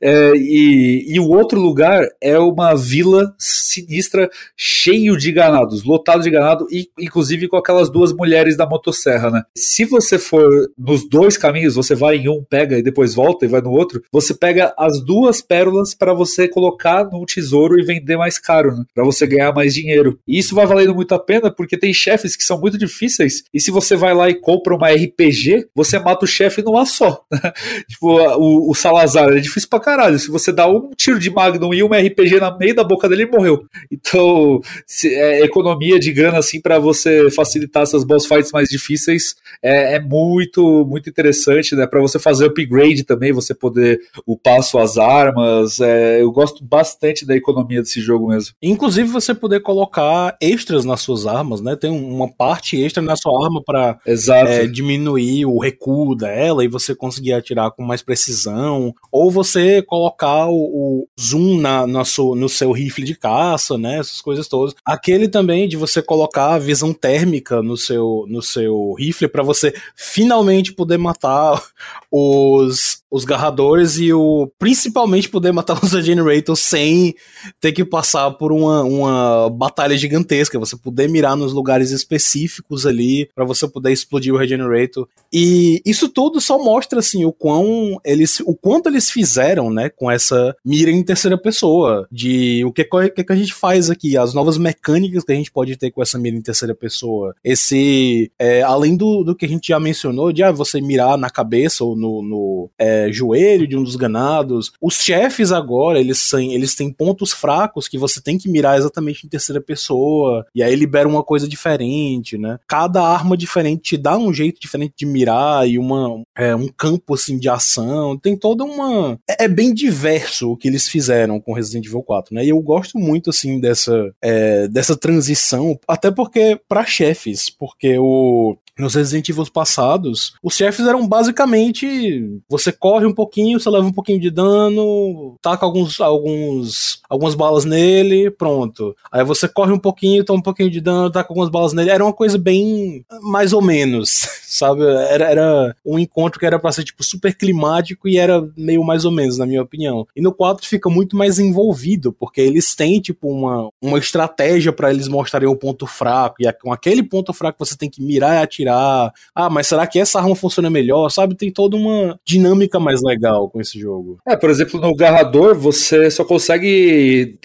É, e, e o outro lugar é uma vila sinistra, cheio de ganados, lotado de ganado, e inclusive com aquelas duas mulheres da motosserra, né? Se você for nos dois caminhos, você vai em um, pega e depois volta e vai no outro, você pega as duas pérolas para você colocar no tesouro e vender mais caro, né? Para você ganhar mais dinheiro. E isso vai valendo muito a pena porque tem chefes que são muito difíceis e se você vai lá e compra uma RPG, você mata o chefe numa só. tipo, o, o, Salazar é difícil pra caralho. Se você dá um tiro de Magnum e uma RPG na meio da boca dele, ele morreu. Então, se, é, economia de grana assim para você facilitar essas boss fights mais difíceis é, é muito, muito interessante, né? Para você fazer upgrade também, você poder upar suas armas. É, eu gosto bastante da economia desse jogo mesmo.
Inclusive, você poder colocar extras nas suas armas, né? Tem uma parte extra na sua arma para é, diminuir o recuo dela e você conseguir atirar com mais precisão. Ou você colocar o, o zoom na, na sua, no seu rifle de caça, né? Essas coisas todas. Aquele também de você colocar a visão térmica no seu, no seu rifle para você finalmente poder matar os, os garradores e o principalmente poder matar os Regenerators sem ter que passar por uma, uma batalha gigantesca, você poder mirar nos lugares específicos ali para você poder explodir o Regenerator. E isso tudo só mostra assim o quão eles o quanto eles fizeram, né, com essa mira em terceira pessoa, de o que, que, que a gente faz aqui, as novas mecânicas que a gente pode ter com essa mira em terceira pessoa. Esse é, além do, do que a gente já mencionou, de ah, você mirar na cabeça ou no, no é, joelho de um dos ganados. Os chefes agora, eles têm, eles têm pontos fracos que você tem que mirar exatamente em terceira pessoa, e aí libera uma coisa diferente, né? Cada arma diferente te dá um jeito diferente de mirar e uma, é, um campo assim de ação. Tem toda uma. É, é, bem diverso o que eles fizeram com Resident Evil 4, né? E eu gosto muito assim dessa, é, dessa transição, até porque para chefes, porque o nos Resident Evil passados, os chefes eram basicamente você corre um pouquinho, você leva um pouquinho de dano, taca alguns, alguns, algumas balas nele, pronto. Aí você corre um pouquinho, toma um pouquinho de dano, taca algumas balas nele. Era uma coisa bem mais ou menos, sabe? Era, era um encontro que era pra ser tipo super climático e era meio mais ou menos, na minha opinião. E no 4 fica muito mais envolvido, porque eles têm tipo uma, uma estratégia para eles mostrarem o ponto fraco, e com aquele ponto fraco você tem que mirar e atirar atirar. Ah, mas será que essa arma funciona melhor? Sabe? Tem toda uma dinâmica mais legal com esse jogo.
É, por exemplo, no Garrador você só consegue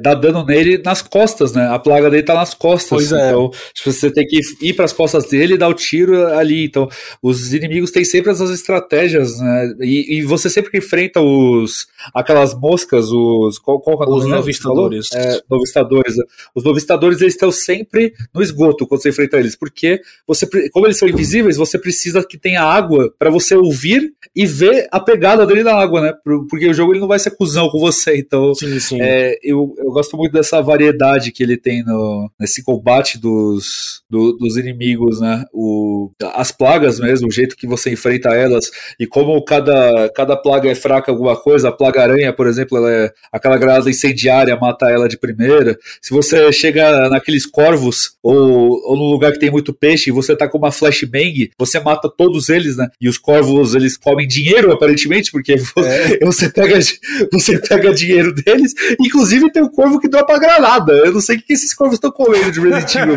dar dano nele nas costas, né? A plaga dele tá nas costas. Pois é. Então, você tem que ir para as costas dele e dar o tiro ali. Então, os inimigos têm sempre essas estratégias, né? E, e você sempre enfrenta os aquelas moscas, os qual, qual
é os novistadores.
É, novistadores. Os novistadores eles estão sempre no esgoto quando você enfrenta eles, porque você como eles são invisíveis, você precisa que tenha água para você ouvir e ver a pegada dele na água, né? Porque o jogo ele não vai ser cuzão com você. Então, sim, sim. É, eu, eu gosto muito dessa variedade que ele tem no, nesse combate dos, do, dos inimigos, né? O, as plagas mesmo, o jeito que você enfrenta elas e como cada, cada plaga é fraca alguma coisa. A plaga aranha, por exemplo, ela é aquela granada incendiária, mata ela de primeira. Se você chega naqueles corvos ou, ou num lugar que tem muito peixe e você tá tá com uma flashbang, você mata todos eles, né? E os corvos, eles comem dinheiro, aparentemente, porque é. você, pega, você pega dinheiro deles. Inclusive, tem um corvo que dropa granada. Eu não sei o que esses corvos estão comendo de Resident Evil.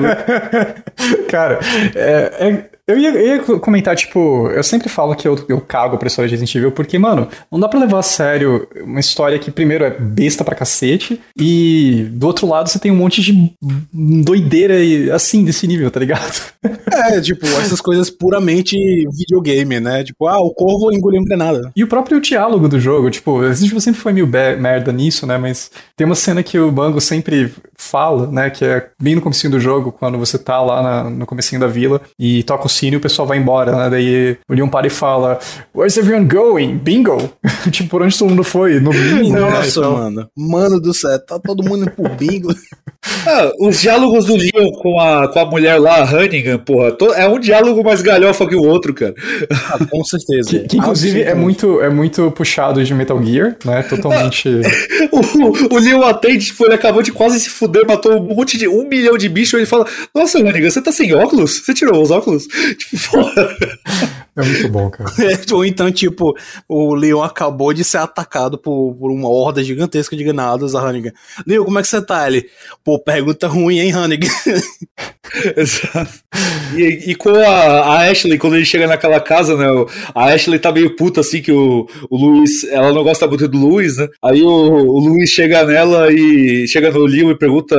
Cara, é, é Eu ia, eu ia comentar, tipo, eu sempre falo que eu, eu cago pra história de Resident Evil, porque, mano, não dá pra levar a sério uma história que, primeiro, é besta pra cacete, e do outro lado você tem um monte de doideira assim, desse nível, tá ligado?
É, tipo, essas coisas puramente videogame, né? Tipo, ah, o corvo engoliu um granada.
E o próprio diálogo do jogo, tipo, Resident Evil sempre foi meio merda nisso, né? Mas tem uma cena que o Bango sempre fala, né? Que é bem no comecinho do jogo, quando você tá lá na, no comecinho da vila e toca o sino e o pessoal vai embora, né? Daí o Leon para e fala, Where's everyone going? Bingo! tipo, por onde todo mundo foi? No bingo,
né? Nossa, né? mano. Mano do céu, tá todo mundo indo pro bingo.
ah, os diálogos do Leon com a, com a mulher lá, Hannigan, porra, é um diálogo mais galhofa que o outro, cara.
Ah, com certeza.
Que, que inclusive é muito, é muito puxado de Metal Gear, né? Totalmente.
o, o Leon atende, tipo, ele acabou de quase se fuder, matou um monte de um milhão de bichos. Ele fala: Nossa, Hannigan, você tá sem óculos? Você tirou os óculos? Tipo, porra.
É muito bom, cara.
Ou então, tipo, o Leon acabou de ser atacado por, por uma horda gigantesca de granadas, a Hannigan. Leon, como é que você tá? Ele, pô, pergunta ruim, hein, Hannigan?
Exato. E, e com a, a, Ashley, quando ele chega naquela casa, né? A Ashley tá meio puta assim que o, o Luiz, ela não gosta muito do Luiz, né? Aí o, o Luiz chega nela e chega no Leon e pergunta: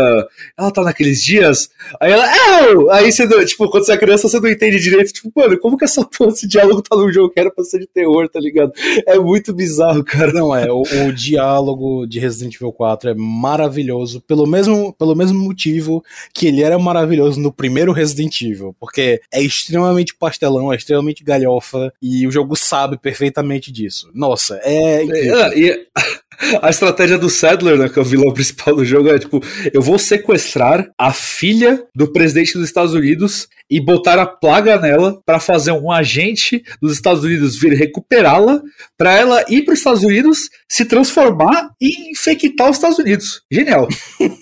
ela tá naqueles dias? Aí ela, é! Aí você, tipo, quando você é criança, você não entende direito, tipo, mano, como que essa porra diálogo tá num jogo que era pra ser de terror, tá ligado? É muito bizarro, cara.
Não, é. O, o diálogo de Resident Evil 4 é maravilhoso, pelo mesmo, pelo mesmo motivo que ele era maravilhoso no primeiro Resident Evil, porque é extremamente pastelão, é extremamente galhofa, e o jogo sabe perfeitamente disso. Nossa, é.
é e a estratégia do Sadler, né, que é o vilão principal do jogo, é tipo: eu vou sequestrar a filha do presidente dos Estados Unidos e botar a plaga nela para fazer um agente dos Estados Unidos vir recuperá-la, para ela ir para os Estados Unidos, se transformar e infectar os Estados Unidos. Genial.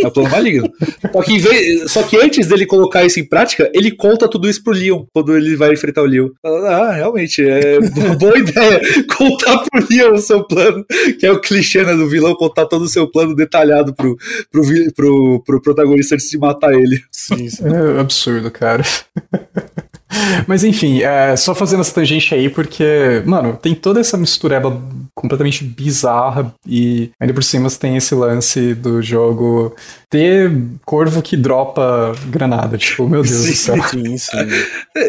É o plano maligno. Só que, vez, só que antes dele colocar isso em prática, ele conta tudo isso pro Leon, quando ele vai enfrentar o Leon. Ah, realmente, é boa ideia contar pro Leon o seu plano, que é o clichê né, do vilão, contar todo o seu plano detalhado pro, pro, pro, pro protagonista antes de matar ele.
Sim, é absurdo, cara. Mas enfim, é, só fazendo essa tangente aí, porque, mano, tem toda essa mistureba completamente bizarra e ainda por cima você tem esse lance do jogo ter corvo que dropa granada, tipo, meu Deus sim, do céu. Sim, sim.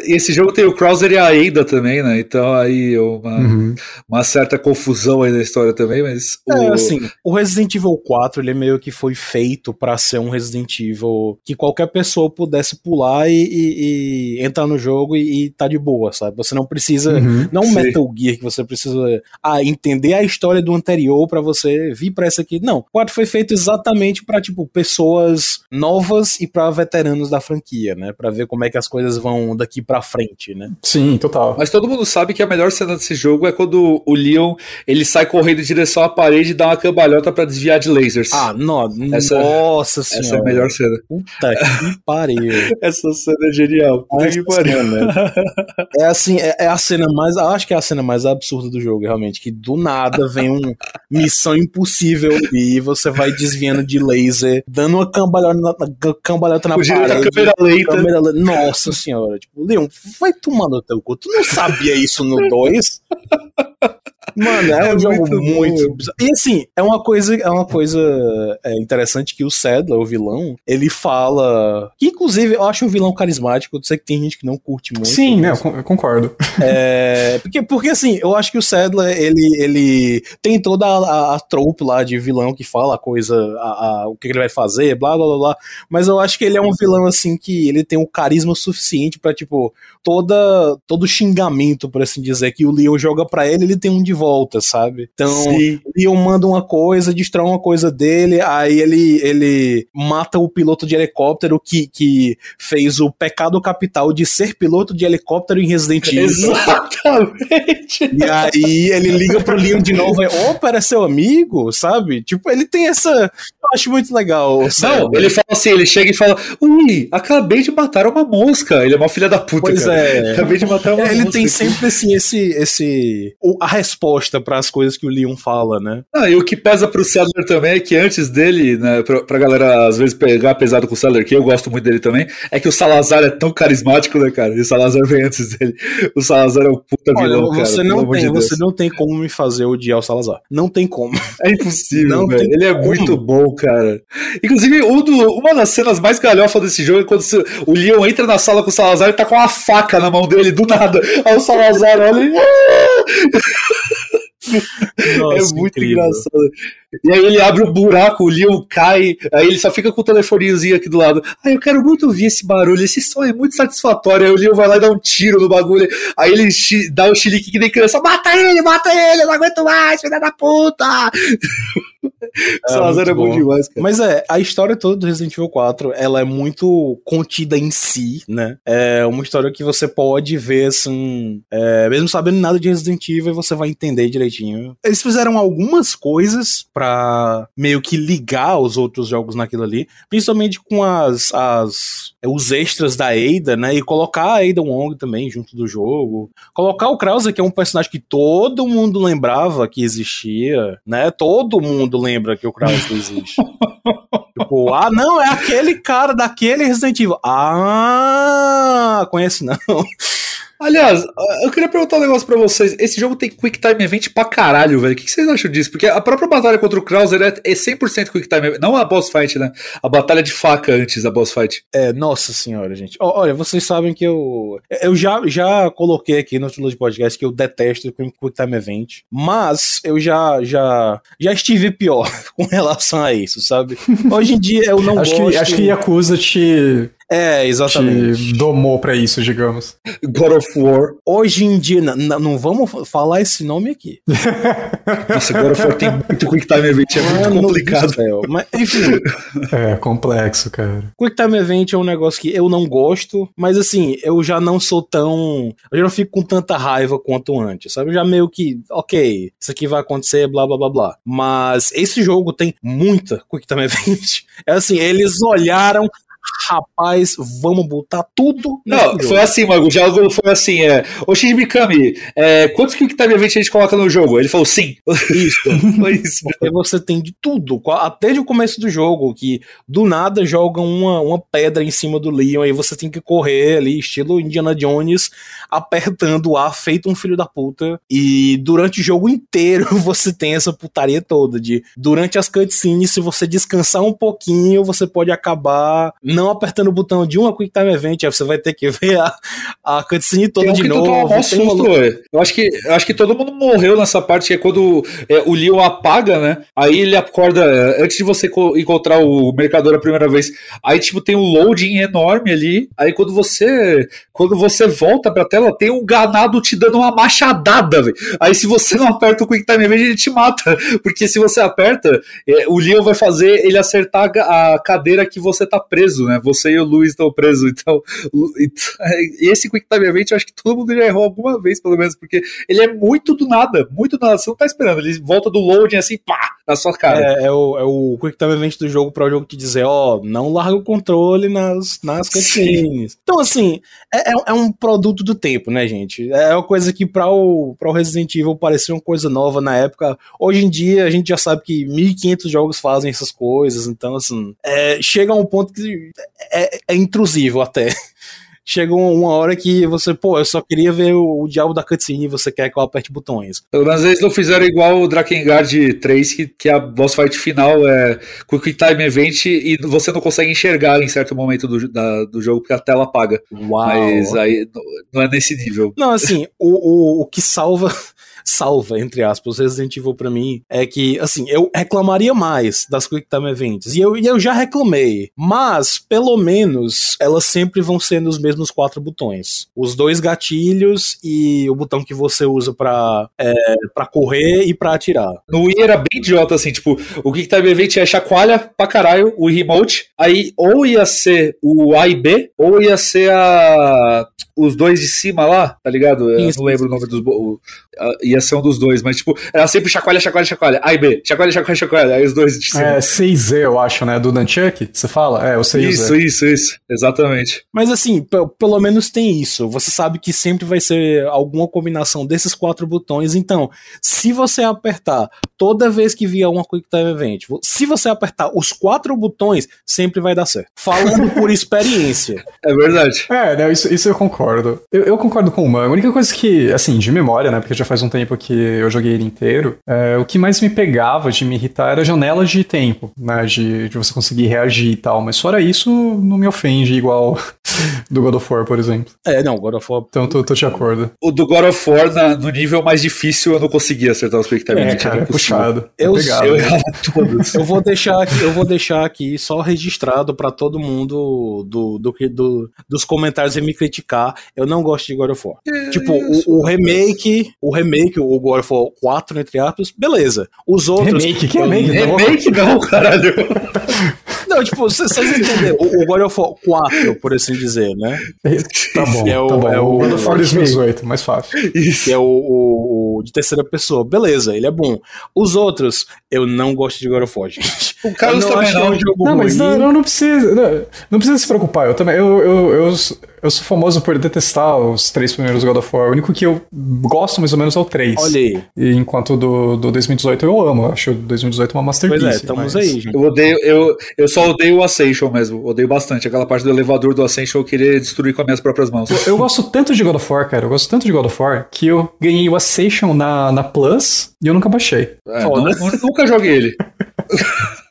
E esse jogo tem o Krauser e a Ada também, né? Então aí uma, uhum. uma certa confusão aí na história também, mas...
O... É, assim, o Resident Evil 4, ele meio que foi feito para ser um Resident Evil que qualquer pessoa pudesse pular e, e, e entrar no jogo e, e tá de boa, sabe? Você não precisa, uhum, não um Metal Gear que você precisa ah, entender a história do anterior para você vir para essa aqui. Não, o 4 foi feito exatamente para tipo, pessoas novas e para veteranos da franquia, né? Para ver como é que as coisas vão daqui para frente, né?
Sim, total.
Mas todo mundo sabe que a melhor cena desse jogo é quando o Leon ele sai correndo em direção à parede e dá uma cambalhota para desviar de lasers.
Ah, no, essa, nossa
senhora. Essa é a melhor cena.
Puta que pariu.
essa cena é genial. Puta que pariu.
Cena, é assim, é, é, a cena mais, acho que é a cena mais absurda do jogo, realmente, que do nada vem um missão impossível e você vai desviando de laser dando uma cambalhota na, cambalhota na parede.
Câmera lenta. Câmera,
nossa senhora. Tipo, Leon, vai tomar no teu cu. Tu não sabia isso no 2? Mano, é, é um jogo muito, muito E assim, é uma coisa, é uma coisa é, interessante que o Sadler, o vilão, ele fala. Que inclusive eu acho um vilão carismático. Eu sei que tem gente que não curte muito.
Sim, né? Eu concordo.
É, porque, porque assim, eu acho que o Sadler, ele, ele tem toda a, a, a trope lá de vilão que fala a coisa, a, a, o que ele vai fazer, blá blá blá blá. Mas eu acho que ele é um vilão assim que ele tem um carisma suficiente para tipo, toda, todo xingamento, por assim dizer, que o Leon joga para ele, ele tem um de volta, sabe? Então, Sim. Leon manda uma coisa, destrói uma coisa dele, aí ele, ele mata o piloto de helicóptero que, que fez o pecado capital de ser piloto de helicóptero em Resident Evil.
Exatamente.
E aí ele liga pro Leon de novo e, opa, era seu amigo, sabe? Tipo, ele tem essa. Eu acho muito legal.
Não, ele fala assim, ele chega e fala: Ui, acabei de matar uma mosca. Ele é uma filha da puta.
Pois
cara.
é.
Acabei de matar uma
ele
mosca.
Ele tem sempre assim, esse, esse. A resposta resposta para as coisas que o Leon fala, né?
Ah, e o que pesa pro Sadler também é que antes dele, né, pra, pra galera às vezes pegar pesado com o Sadler, que eu gosto muito dele também, é que o Salazar é tão carismático, né, cara? E o Salazar vem antes dele. O Salazar é um puta
Olha,
vilão, cara.
Você não, tem, de você não tem como me fazer odiar o Salazar. Não tem como.
É impossível, velho. Ele é como. muito bom, cara. Inclusive, um do, uma das cenas mais galhofas desse jogo é quando o Leon entra na sala com o Salazar e tá com uma faca na mão dele, do nada. Aí o Salazar olha e... Nossa, é muito incrível. engraçado. E aí ele abre o um buraco, o Leon cai, aí ele só fica com o telefoninhozinho aqui do lado. Ah, eu quero muito ouvir esse barulho, esse som é muito satisfatório. Aí o Leon vai lá e dá um tiro no bagulho. Aí ele dá o um chilique que nem criança. Mata ele, mata ele, eu não aguento mais, filha da puta!
É, Salazar é bom demais, cara. Mas é, a história toda do Resident Evil 4, ela é muito contida em si, né? É uma história que você pode ver, assim, é, mesmo sabendo nada de Resident Evil, você vai entender direitinho. Eles fizeram algumas coisas para meio que ligar os outros jogos naquilo ali, principalmente com as, as os extras da Ada, né? E colocar a Ada Wong também junto do jogo. Colocar o Krauser, que é um personagem que todo mundo lembrava que existia, né? Todo mundo lembra que o Krauser existe. tipo, ah, não, é aquele cara daquele Resident Evil. Ah, conhece não.
Aliás, eu queria perguntar um negócio pra vocês. Esse jogo tem Quick Time Event pra caralho, velho. O que vocês acham disso? Porque a própria batalha contra o Krauser é 100% Quick Time Event. Não a boss fight, né? A batalha de faca antes da boss fight.
É, nossa senhora, gente. Olha, vocês sabem que eu. Eu já, já coloquei aqui no título de podcast que eu detesto o Quick Time Event. Mas eu já, já, já estive pior com relação a isso, sabe? Hoje em dia eu não
acho
gosto.
Que, acho que Yakuza te
é, exatamente.
Te domou pra isso, digamos.
God of War.
Hoje em dia, não vamos falar esse nome aqui.
Nossa, God of War tem muito Quick Time Event, é muito complicado.
Mas, enfim.
É, complexo, cara.
Quick Time Event é um negócio que eu não gosto, mas assim, eu já não sou tão. Eu já não fico com tanta raiva quanto antes, sabe? Eu já meio que, ok, isso aqui vai acontecer, blá blá blá blá. Mas esse jogo tem muita Quick Time Event. É assim, eles olharam rapaz, vamos botar tudo.
Não, foi assim, Mago. Já foi assim: é, o Shinji Mikami, é, quantos Quick Time Event a gente coloca no jogo? Ele falou sim.
Isso. foi isso. Porque você tem de tudo, até de o começo do jogo, que do nada jogam uma, uma pedra em cima do Leon, aí você tem que correr ali, estilo Indiana Jones, apertando o ar, feito um filho da puta. E durante o jogo inteiro você tem essa putaria toda de durante as cutscenes, se você descansar um pouquinho, você pode acabar não apertando o botão de uma Quick Time Event, aí você vai ter que ver a, a cutscene toda de novo. Um
susto, uma... eu, acho que, eu acho que todo mundo morreu nessa parte, que é quando é, o Leon apaga, né? Aí ele acorda, antes de você encontrar o mercador a primeira vez, aí tipo tem um loading enorme ali, aí quando você quando você volta pra tela, tem um ganado te dando uma machadada, véio. Aí se você não aperta o Quick Time Event, ele te mata, porque se você aperta, é, o Leon vai fazer ele acertar a cadeira que você tá preso, né? Você e o Luiz estão presos. Então, esse Quick Time Event eu acho que todo mundo já errou alguma vez, pelo menos, porque ele é muito do nada, muito do nada. Você não tá esperando. Ele volta do loading assim, pá, na sua cara.
É, é o, é o Quick Time Event do jogo para o jogo te dizer, ó, oh, não larga o controle nas, nas cutscenes. Então, assim, é, é, é, um produto do tempo, né, gente? É uma coisa que para o, pra o Resident Evil parecia uma coisa nova na época. Hoje em dia, a gente já sabe que 1500 jogos fazem essas coisas, então, assim, é, chega a um ponto que é, é intrusivo até. Chega uma hora que você, pô, eu só queria ver o, o diabo da cutscene e você quer que eu aperte botões.
Às vezes não fizeram igual o Drakengard 3, que, que a boss fight final é Quick Time Event e você não consegue enxergar em certo momento do, da, do jogo porque a tela apaga.
Uau.
Mas aí não é nesse nível.
Não, assim, o, o, o que salva salva, entre aspas, Resident Evil pra mim é que, assim, eu reclamaria mais das Quick Time Events. E eu, e eu já reclamei. Mas, pelo menos, elas sempre vão ser nos mesmos quatro botões. Os dois gatilhos e o botão que você usa pra, é, pra correr e pra atirar.
No Wii era bem idiota, assim, tipo, o Quick Time Event é chacoalha pra caralho o remote. Aí, ou ia ser o A e B, ou ia ser a os dois de cima lá, tá ligado? Eu não lembro o nome dos. O, ia ser um dos dois, mas tipo, era sempre chacoalha, chacoalha, chacoalha. A e B, chacoalha, chacoalha, chacoalha. Aí os dois de
cima. É, 6Z, eu acho, né? Do Nunchuck, você fala? É, o 6Z.
Isso, isso, isso. Exatamente.
Mas assim, pelo menos tem isso. Você sabe que sempre vai ser alguma combinação desses quatro botões. Então, se você apertar toda vez que vier uma Quick Time Event, se você apertar os quatro botões, sempre vai dar certo. Falando por experiência.
É verdade.
É, né, isso, isso eu concordo. Eu, eu concordo com o Man. A única coisa que, assim, de memória, né? Porque já faz um tempo que eu joguei ele inteiro, é, o que mais me pegava de me irritar era janelas de tempo, né? De, de você conseguir reagir e tal. Mas fora isso, não me ofende igual do God of War, por exemplo.
É, não, God of War.
Então tô, tô de acordo.
O do God of War, na, no nível mais difícil, eu não conseguia acertar os Time
É, cara, é puxado.
Eu, eu, eu, todos. eu vou deixar aqui, eu vou deixar aqui só registrado para todo mundo do, do, do, dos comentários e me criticar. Eu não gosto de God of War. É tipo, o, o, remake, o remake, o God of War 4, entre aspas, beleza. Os outros.
Remake, que remake? Remake não, caralho.
Não, tipo, vocês entenderam. O, o God of War 4, por assim dizer, né?
Tá bom, é o, tá bom. É o God of War 2018, mais fácil.
Isso. Que é o, o, o, de terceira pessoa. Beleza, ele é bom. Os outros, eu não gosto de God of War, gente.
O Carlos também não. É um
jogo não, mas não, não, não, precisa, não, não, precisa se preocupar. Eu também, eu, eu, eu, eu sou famoso por detestar os três primeiros God of War. O único que eu gosto mais ou menos é o 3.
Olha aí.
E enquanto do, do 2018 eu amo. Acho 2018 uma masterpiece.
Pois é, estamos mas... aí, gente.
Eu odeio, eu, eu só odeio o Ascension mesmo. Odeio bastante. Aquela parte do elevador do Ascension eu queria destruir com as minhas próprias mãos.
Eu, eu gosto tanto de God of War, cara. Eu gosto tanto de God of War que eu ganhei o Ascension na, na Plus e eu nunca baixei.
É, não, nunca joguei ele.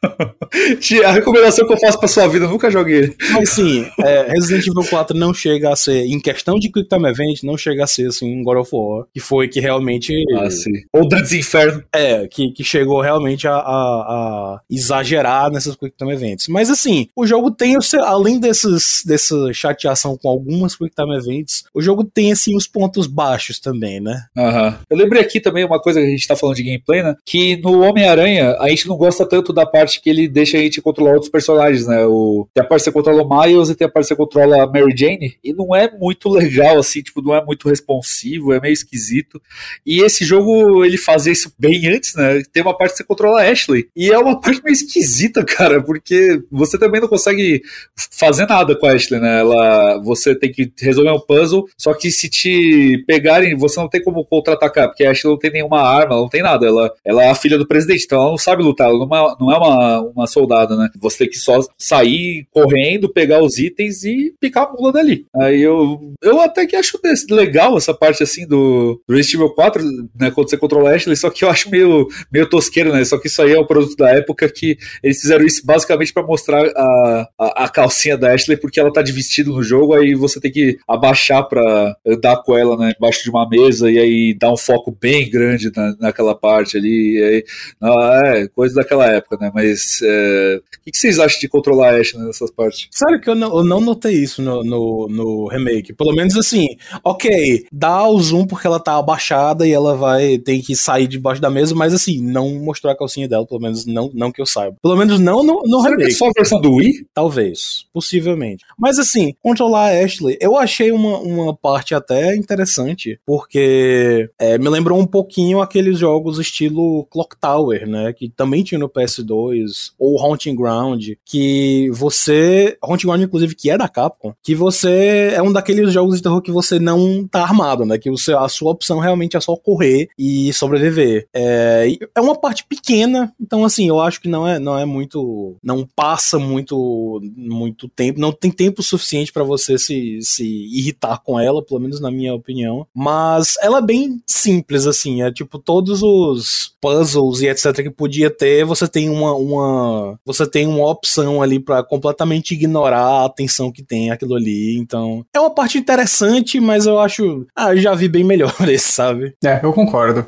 a recomendação que eu faço pra sua vida, eu nunca joguei.
Mas sim, é, Resident Evil 4 não chega a ser, em questão de Quick Time Event, não chega a ser assim um God of War, que foi que realmente.
Ah, sim. Ou Dantes Inferno.
É, que, que chegou realmente a, a, a, exagerar nessas Quick Time Events. Mas assim, o jogo tem, além desses, dessa chateação com algumas Quick Time Events, o jogo tem assim os pontos baixos também, né?
Aham. Uhum. Eu lembrei aqui também uma coisa que a gente tá falando de gameplay, né? Que no Homem-Aranha, a gente não gosta tanto da parte que ele deixa a gente controlar outros personagens, né? O, tem a parte que você controla o Miles e tem a parte que você controla a Mary Jane, e não é muito legal, assim, tipo, não é muito responsivo, é meio esquisito. E esse jogo, ele fazia isso bem antes, né? Tem uma parte que você controla a Ashley, e é uma parte meio esquisita, cara, porque você também não consegue fazer nada com a Ashley, né? Ela, você tem que resolver um puzzle, só que se te pegarem, você não tem como contra-atacar, porque a Ashley não tem nenhuma arma, ela não tem nada, ela, ela é a filha do presidente, então ela não sabe lutar, ela não é, não é uma, uma soldada, né? Você tem que só sair correndo, pegar os itens e picar a mula dali. Aí eu, eu até que acho legal essa parte assim do, do Resident Evil 4, né? Quando você controla a Ashley, só que eu acho meio, meio tosqueiro, né? Só que isso aí é o produto da época que eles fizeram isso basicamente para mostrar a, a, a, calcinha da Ashley, porque ela tá de vestido no jogo, aí você tem que abaixar para andar com ela, né? Embaixo de uma mesa e aí dar um foco bem grande na, naquela parte ali. Aí, não, é, coisa daquela época, né? Mas é, o que vocês acham de controlar a Ashe nessas partes?
Sério que eu não, eu não notei isso no, no, no, remake. Pelo menos assim, ok, dá o zoom porque ela tá abaixada e ela vai tem que sair debaixo da mesa, mas assim, não mostrou a calcinha dela, pelo menos não, não que eu saiba. Pelo menos não no, no
Será remake. Que é só a versão do Wii?
Talvez, possivelmente. Mas assim, controlar a Ashley, eu achei uma, uma parte até interessante, porque é, me lembrou um pouquinho aqueles jogos estilo Clock Tower, né? Que também tinha no PS2, ou Haunting Ground, que você. Haunting Ground, inclusive, que é da Capcom, que você é um daqueles jogos de terror que você não tá armado, né? Que você, a sua opção realmente é só correr e sobreviver. É, é uma parte pequena, então assim, eu acho que não é, não é muito. Não passa muito, muito tempo, não tem tempo suficiente para você se, se irritar com ela, pelo menos na minha opinião. Mas ela é bem simples, assim, é tipo todos os puzzles e etc que podia ter, você tem uma, uma você tem uma opção ali para completamente ignorar a atenção que tem aquilo ali. Então, é uma parte interessante, mas eu acho, ah, eu já vi bem melhor esse, sabe?
É, eu concordo.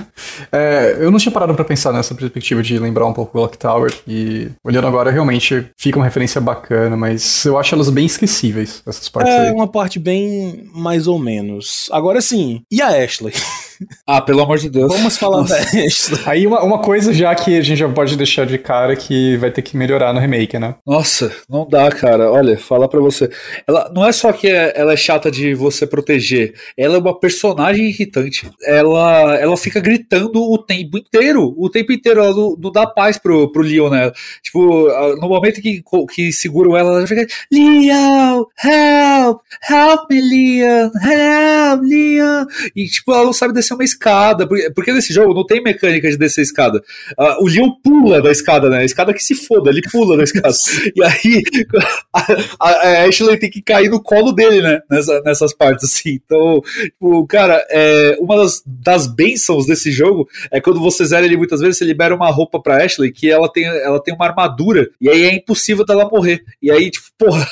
é, eu não tinha parado para pensar nessa perspectiva de lembrar um pouco o Clock Tower e olhando agora realmente fica uma referência bacana, mas eu acho elas bem esquecíveis essas partes
é,
aí.
uma parte bem mais ou menos. Agora sim, e a Ashley?
Ah, pelo amor de Deus.
Vamos falar Ashley.
Aí uma, uma coisa já que a gente já pode deixar de cara que vai ter que melhorar no remake, né?
Nossa, não dá, cara. Olha, falar pra você. Ela não é só que é- ela é chata de você proteger, ela é uma personagem irritante. Ela, ela fica gritando o tempo inteiro. O tempo inteiro. Ela não, não dá paz pro, pro Leon, né? Tipo, no momento que, que seguram ela, ela fica: Leon, help! Help me, Leon! Help, Leon! E, tipo, ela não sabe descer uma escada. Porque, porque nesse jogo não tem mecânica de descer escada. Ah, o Leon pula da escada, né? A escada que se foda, ele pula da escada. e aí a, a- a Ashley tem que cair no colo dele, né? Nessa- nessas partes, assim. Então, tipo, cara, é, uma das, das bênçãos desse jogo é quando você zera ele muitas vezes, você libera uma roupa pra Ashley que ela tem, ela tem uma armadura. E aí é impossível dela morrer. E aí, tipo, porra,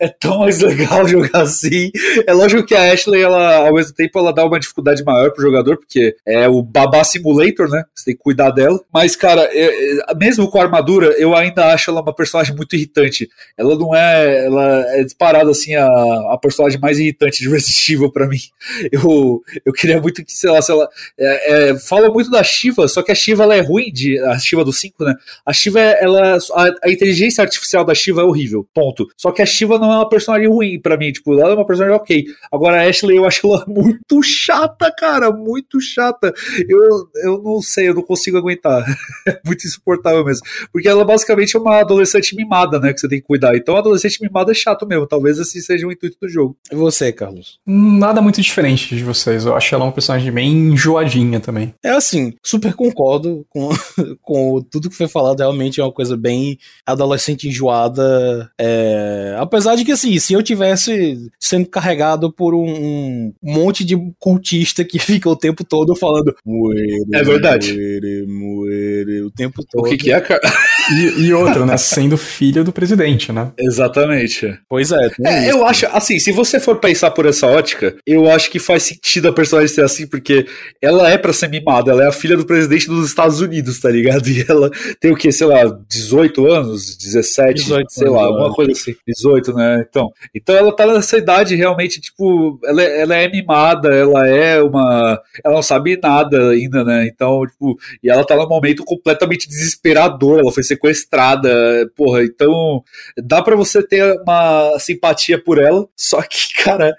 é tão mais legal jogar assim. É lógico que a Ashley, ela, ao mesmo tempo, ela dá uma dificuldade maior pro jogador, porque é o babá simulator, né? Você tem que cuidar dela. Mas, cara, é- é- mesmo com a armadura, eu ainda acho ela uma personagem muito irritante. Ela não é. Ela é disparada assim a, a personagem mais irritante de Resident Evil pra mim. Eu, eu queria muito que, sei lá, se ela. É, é, fala muito da Shiva, só que a Shiva ela é ruim, de, a Shiva do 5, né? A Shiva, ela. A, a inteligência artificial da Shiva é horrível. Ponto. Só que a Shiva não é uma personagem ruim pra mim. Tipo, ela é uma personagem ok. Agora a Ashley, eu acho ela muito chata, cara. Muito chata. Eu, eu não sei, eu não consigo aguentar. É muito insuportável mesmo. Porque ela basicamente é uma adolescente mimada, né? Que você tem que cuidar. Então, adolescente mimada é chato mesmo. Talvez assim seja o intuito do jogo.
E você, Carlos?
Nada muito diferente de vocês. Eu acho ela uma personagem bem enjoadinha também.
É assim, super concordo com, com tudo que foi falado. Realmente é uma coisa bem adolescente enjoada. É, apesar de que, assim, se eu tivesse sendo carregado por um, um monte de cultista que fica o tempo todo falando muere,
É verdade.
muere, muere, o tempo todo.
O que, que é, cara?
E, e outra, né? Sendo filha do presidente, né?
Exatamente.
Pois é.
É,
isso.
eu acho, assim, se você for pensar por essa ótica, eu acho que faz sentido a personagem ser assim, porque ela é pra ser mimada, ela é a filha do presidente dos Estados Unidos, tá ligado? E ela tem o quê, sei lá, 18 anos, 17,
18
sei
anos,
lá, alguma coisa assim, 18, né? Então, então ela tá nessa idade realmente, tipo, ela, é- ela é mimada, ela é uma. Ela não sabe nada ainda, né? Então, tipo, e ela tá num momento completamente desesperador, ela foi sequestrada, porra, então dá pra você ter uma simpatia por ela, só que, cara,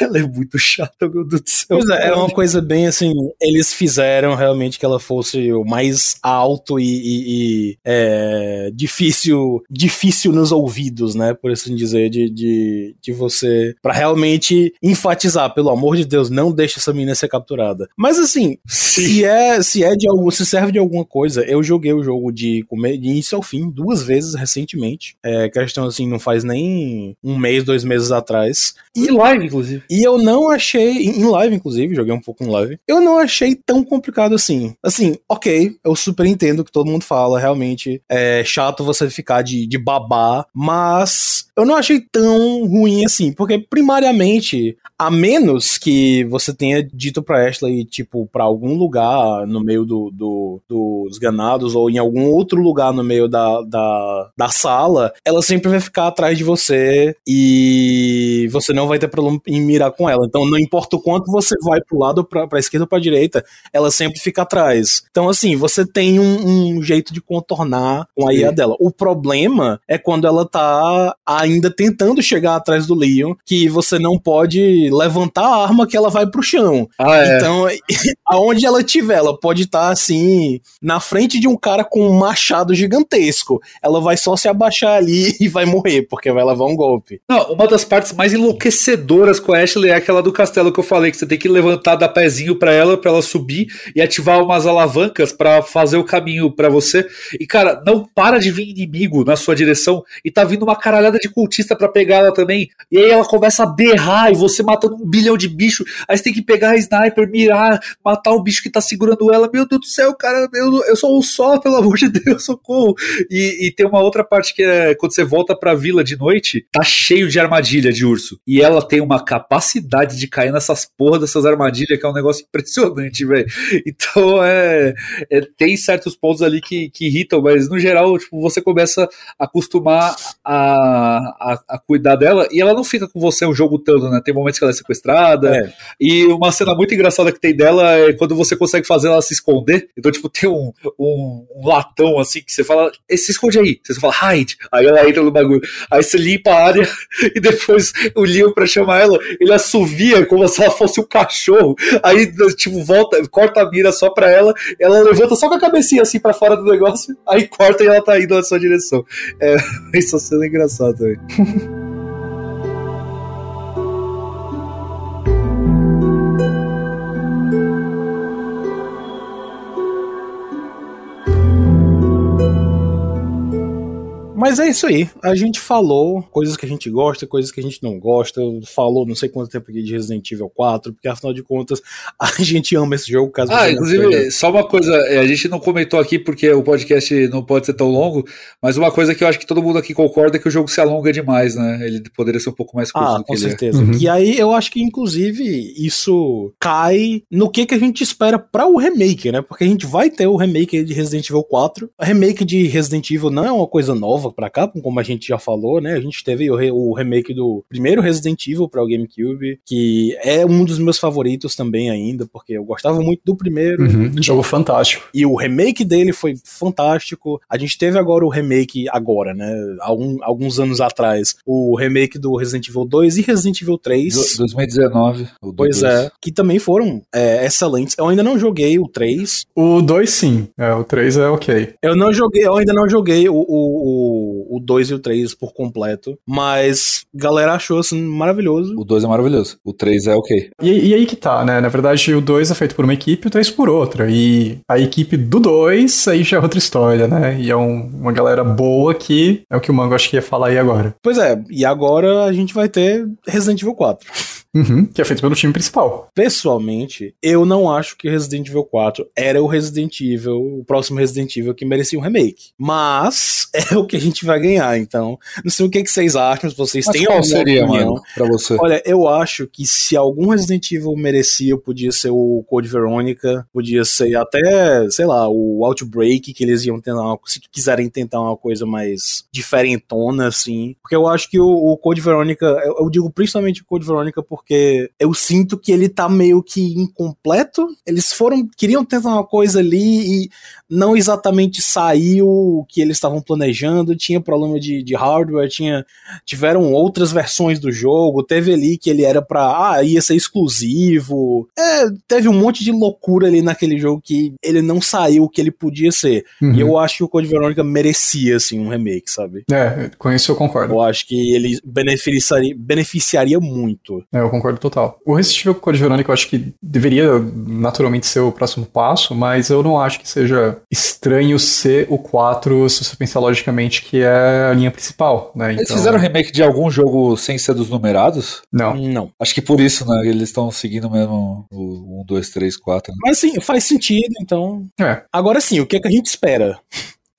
ela é muito chata, meu Deus do céu.
Pois é, é uma coisa bem assim. Eles fizeram realmente que ela fosse o mais alto e, e- e, é, difícil difícil nos ouvidos, né? Por assim dizer, de, de, de você. Pra realmente enfatizar, pelo amor de Deus, não deixe essa menina ser capturada. Mas assim, se é, se é de algum, se serve de alguma coisa, eu joguei o jogo de, come- de início ao fim duas vezes recentemente. É, questão assim, não faz nem um mês, dois meses atrás.
E live, inclusive.
E eu não achei, em live inclusive, joguei um pouco em live, eu não achei tão complicado assim. Assim, ok, eu super entendo que todo mundo fala, realmente é chato você ficar de, de babá, mas eu não achei tão ruim assim, porque primariamente, a menos que você tenha dito pra Ashley, tipo, pra algum lugar no meio do, do- dos ganados ou em algum outro lugar no meio da, da, da sala, ela sempre vai ficar atrás de você e você não vai ter problema em mirar com ela. Então, não importa o quanto você vai pro lado, pra, pra esquerda ou pra direita, ela sempre fica atrás. Então, assim, você tem um, um jeito de contornar com a IA dela. O problema é quando ela tá ainda tentando chegar atrás do Leon, que você não pode levantar a arma que ela vai pro chão.
Ah, é.
Então, aonde ela tiver, ela pode estar assim, na frente de um cara com um machado gigantesco. Ela vai só se abaixar ali e vai morrer, porque vai levar um golpe.
Não, uma das partes mais enlouquecedoras com a Ashley é aquela do castelo que eu falei, que você tem que levantar da pezinho pra ela, pra ela subir e ativar umas alavancas pra fazer o caminho pra você. E, cara, não para de vir inimigo na sua direção e tá vindo uma caralhada de cultista pra pegar ela também. E aí ela começa a berrar e você matando um bilhão de bicho. Aí você tem que pegar a sniper, mirar, matar o bicho que tá segurando ela. Meu Deus do céu, cara, eu, eu sou um só, pelo amor de Deus, socorro. E, e tem uma outra parte que é quando você volta pra vila de noite, tá cheio de armadilha de urso. E ela tem uma capacidade de cair nessas porras dessas armadilhas que é um negócio impressionante, velho. Então é, é, Tem certos pontos ali que, que irritam, mas no geral, tipo, você começa a acostumar a, a, a cuidar dela e ela não fica com você o jogo todo, né? Tem momentos que ela é sequestrada.
É.
E uma cena muito engraçada que tem dela é quando você consegue fazer ela se esconder. Então, tipo, tem um, um, um latão assim que você fala, se esconde aí. Você fala, hide. Aí ela entra no bagulho. Aí você limpa a área e depois o Leon, pra chamar ela, ele assovia como se ela fosse um cachorro. Aí, tipo, volta, corta a mira só pra ela, ela levanta só com a cabecinha assim pra fora do negócio, aí corta e ela tá indo na sua direção. É, isso sendo engraçado também.
Mas é isso aí. A gente falou coisas que a gente gosta, coisas que a gente não gosta. Falou não sei quanto tempo aqui de Resident Evil 4, porque afinal de contas a gente ama esse jogo. Caso
ah, inclusive, só uma coisa, é, a gente não comentou aqui porque o podcast não pode ser tão longo, mas uma coisa que eu acho que todo mundo aqui concorda é que o jogo se alonga demais, né? Ele poderia ser um pouco mais
curto. Ah, com certeza. É. Uhum. E aí eu acho que inclusive isso cai no que, que a gente espera para o remake, né? Porque a gente vai ter o remake de Resident Evil 4. O remake de Resident Evil não é uma coisa nova para cá, como a gente já falou, né? A gente teve o, re o remake do primeiro Resident Evil para o GameCube, que é um dos meus favoritos também ainda, porque eu gostava muito do primeiro.
Uhum, jogo fantástico.
E o remake dele foi fantástico. A gente teve agora o remake agora, né? Algum, alguns anos atrás, o remake do Resident Evil 2 e Resident Evil 3.
Do, 2019.
pois 2. é, que também foram é, excelentes. Eu ainda não joguei o 3.
O 2 sim, é, o 3 é ok.
Eu não joguei, eu ainda não joguei o, o, o 2 e o 3 por completo, mas galera achou assim maravilhoso.
O 2 é maravilhoso, o 3 é ok.
E, e, aí que tá, né? Na verdade, o 2 é feito por uma equipe e o 3 por outra. E a equipe do 2 aí já é outra história, né? E é um, uma galera boa que é o que o Mango acho que ia falar aí agora.
Pois é, e agora a gente vai ter Resident Evil 4.
Uhum, que é feito pelo time principal.
Pessoalmente, eu não acho que Resident Evil 4 era o Resident Evil, o próximo Resident Evil que merecia um remake. Mas é o que a gente vai ganhar, então. Não sei o que, que vocês acham, se vocês Mas têm
qual seria, opinião. mano, pra você?
Olha, eu acho que se algum Resident Evil merecia, podia ser o Code Veronica, podia ser até, sei lá, o Outbreak, que eles iam tentar, uma, se quiserem tentar uma coisa mais diferentona, assim. Porque eu acho que o, o Code Veronica, eu, eu digo principalmente o Code Veronica por porque eu sinto que ele tá meio que incompleto. Eles foram, queriam tentar uma coisa ali e não exatamente saiu o que eles estavam planejando, tinha problema de, de hardware, tinha, tiveram outras versões do jogo, teve ali que ele era pra, ah, ia ser exclusivo. É, teve um monte de loucura ali naquele jogo que ele não saiu o que ele podia ser. Uhum. E eu acho que o Code Veronica merecia, assim, um remake, sabe?
É, com isso eu concordo.
Eu acho que ele beneficiaria, beneficiaria muito.
É, eu concordo total. O Resident Evil Code Veronica eu acho que deveria naturalmente ser o próximo passo, mas eu não acho que seja estranho ser o 4, se você pensar logicamente que é a linha principal, né?
Eles então... fizeram remake de algum jogo sem ser dos numerados?
Não.
Não.
Acho que por isso, né? Eles estão seguindo mesmo o 1, 2, 3, 4.
Mas sim, faz sentido, então.
É.
Agora sim, o que, é que a gente espera?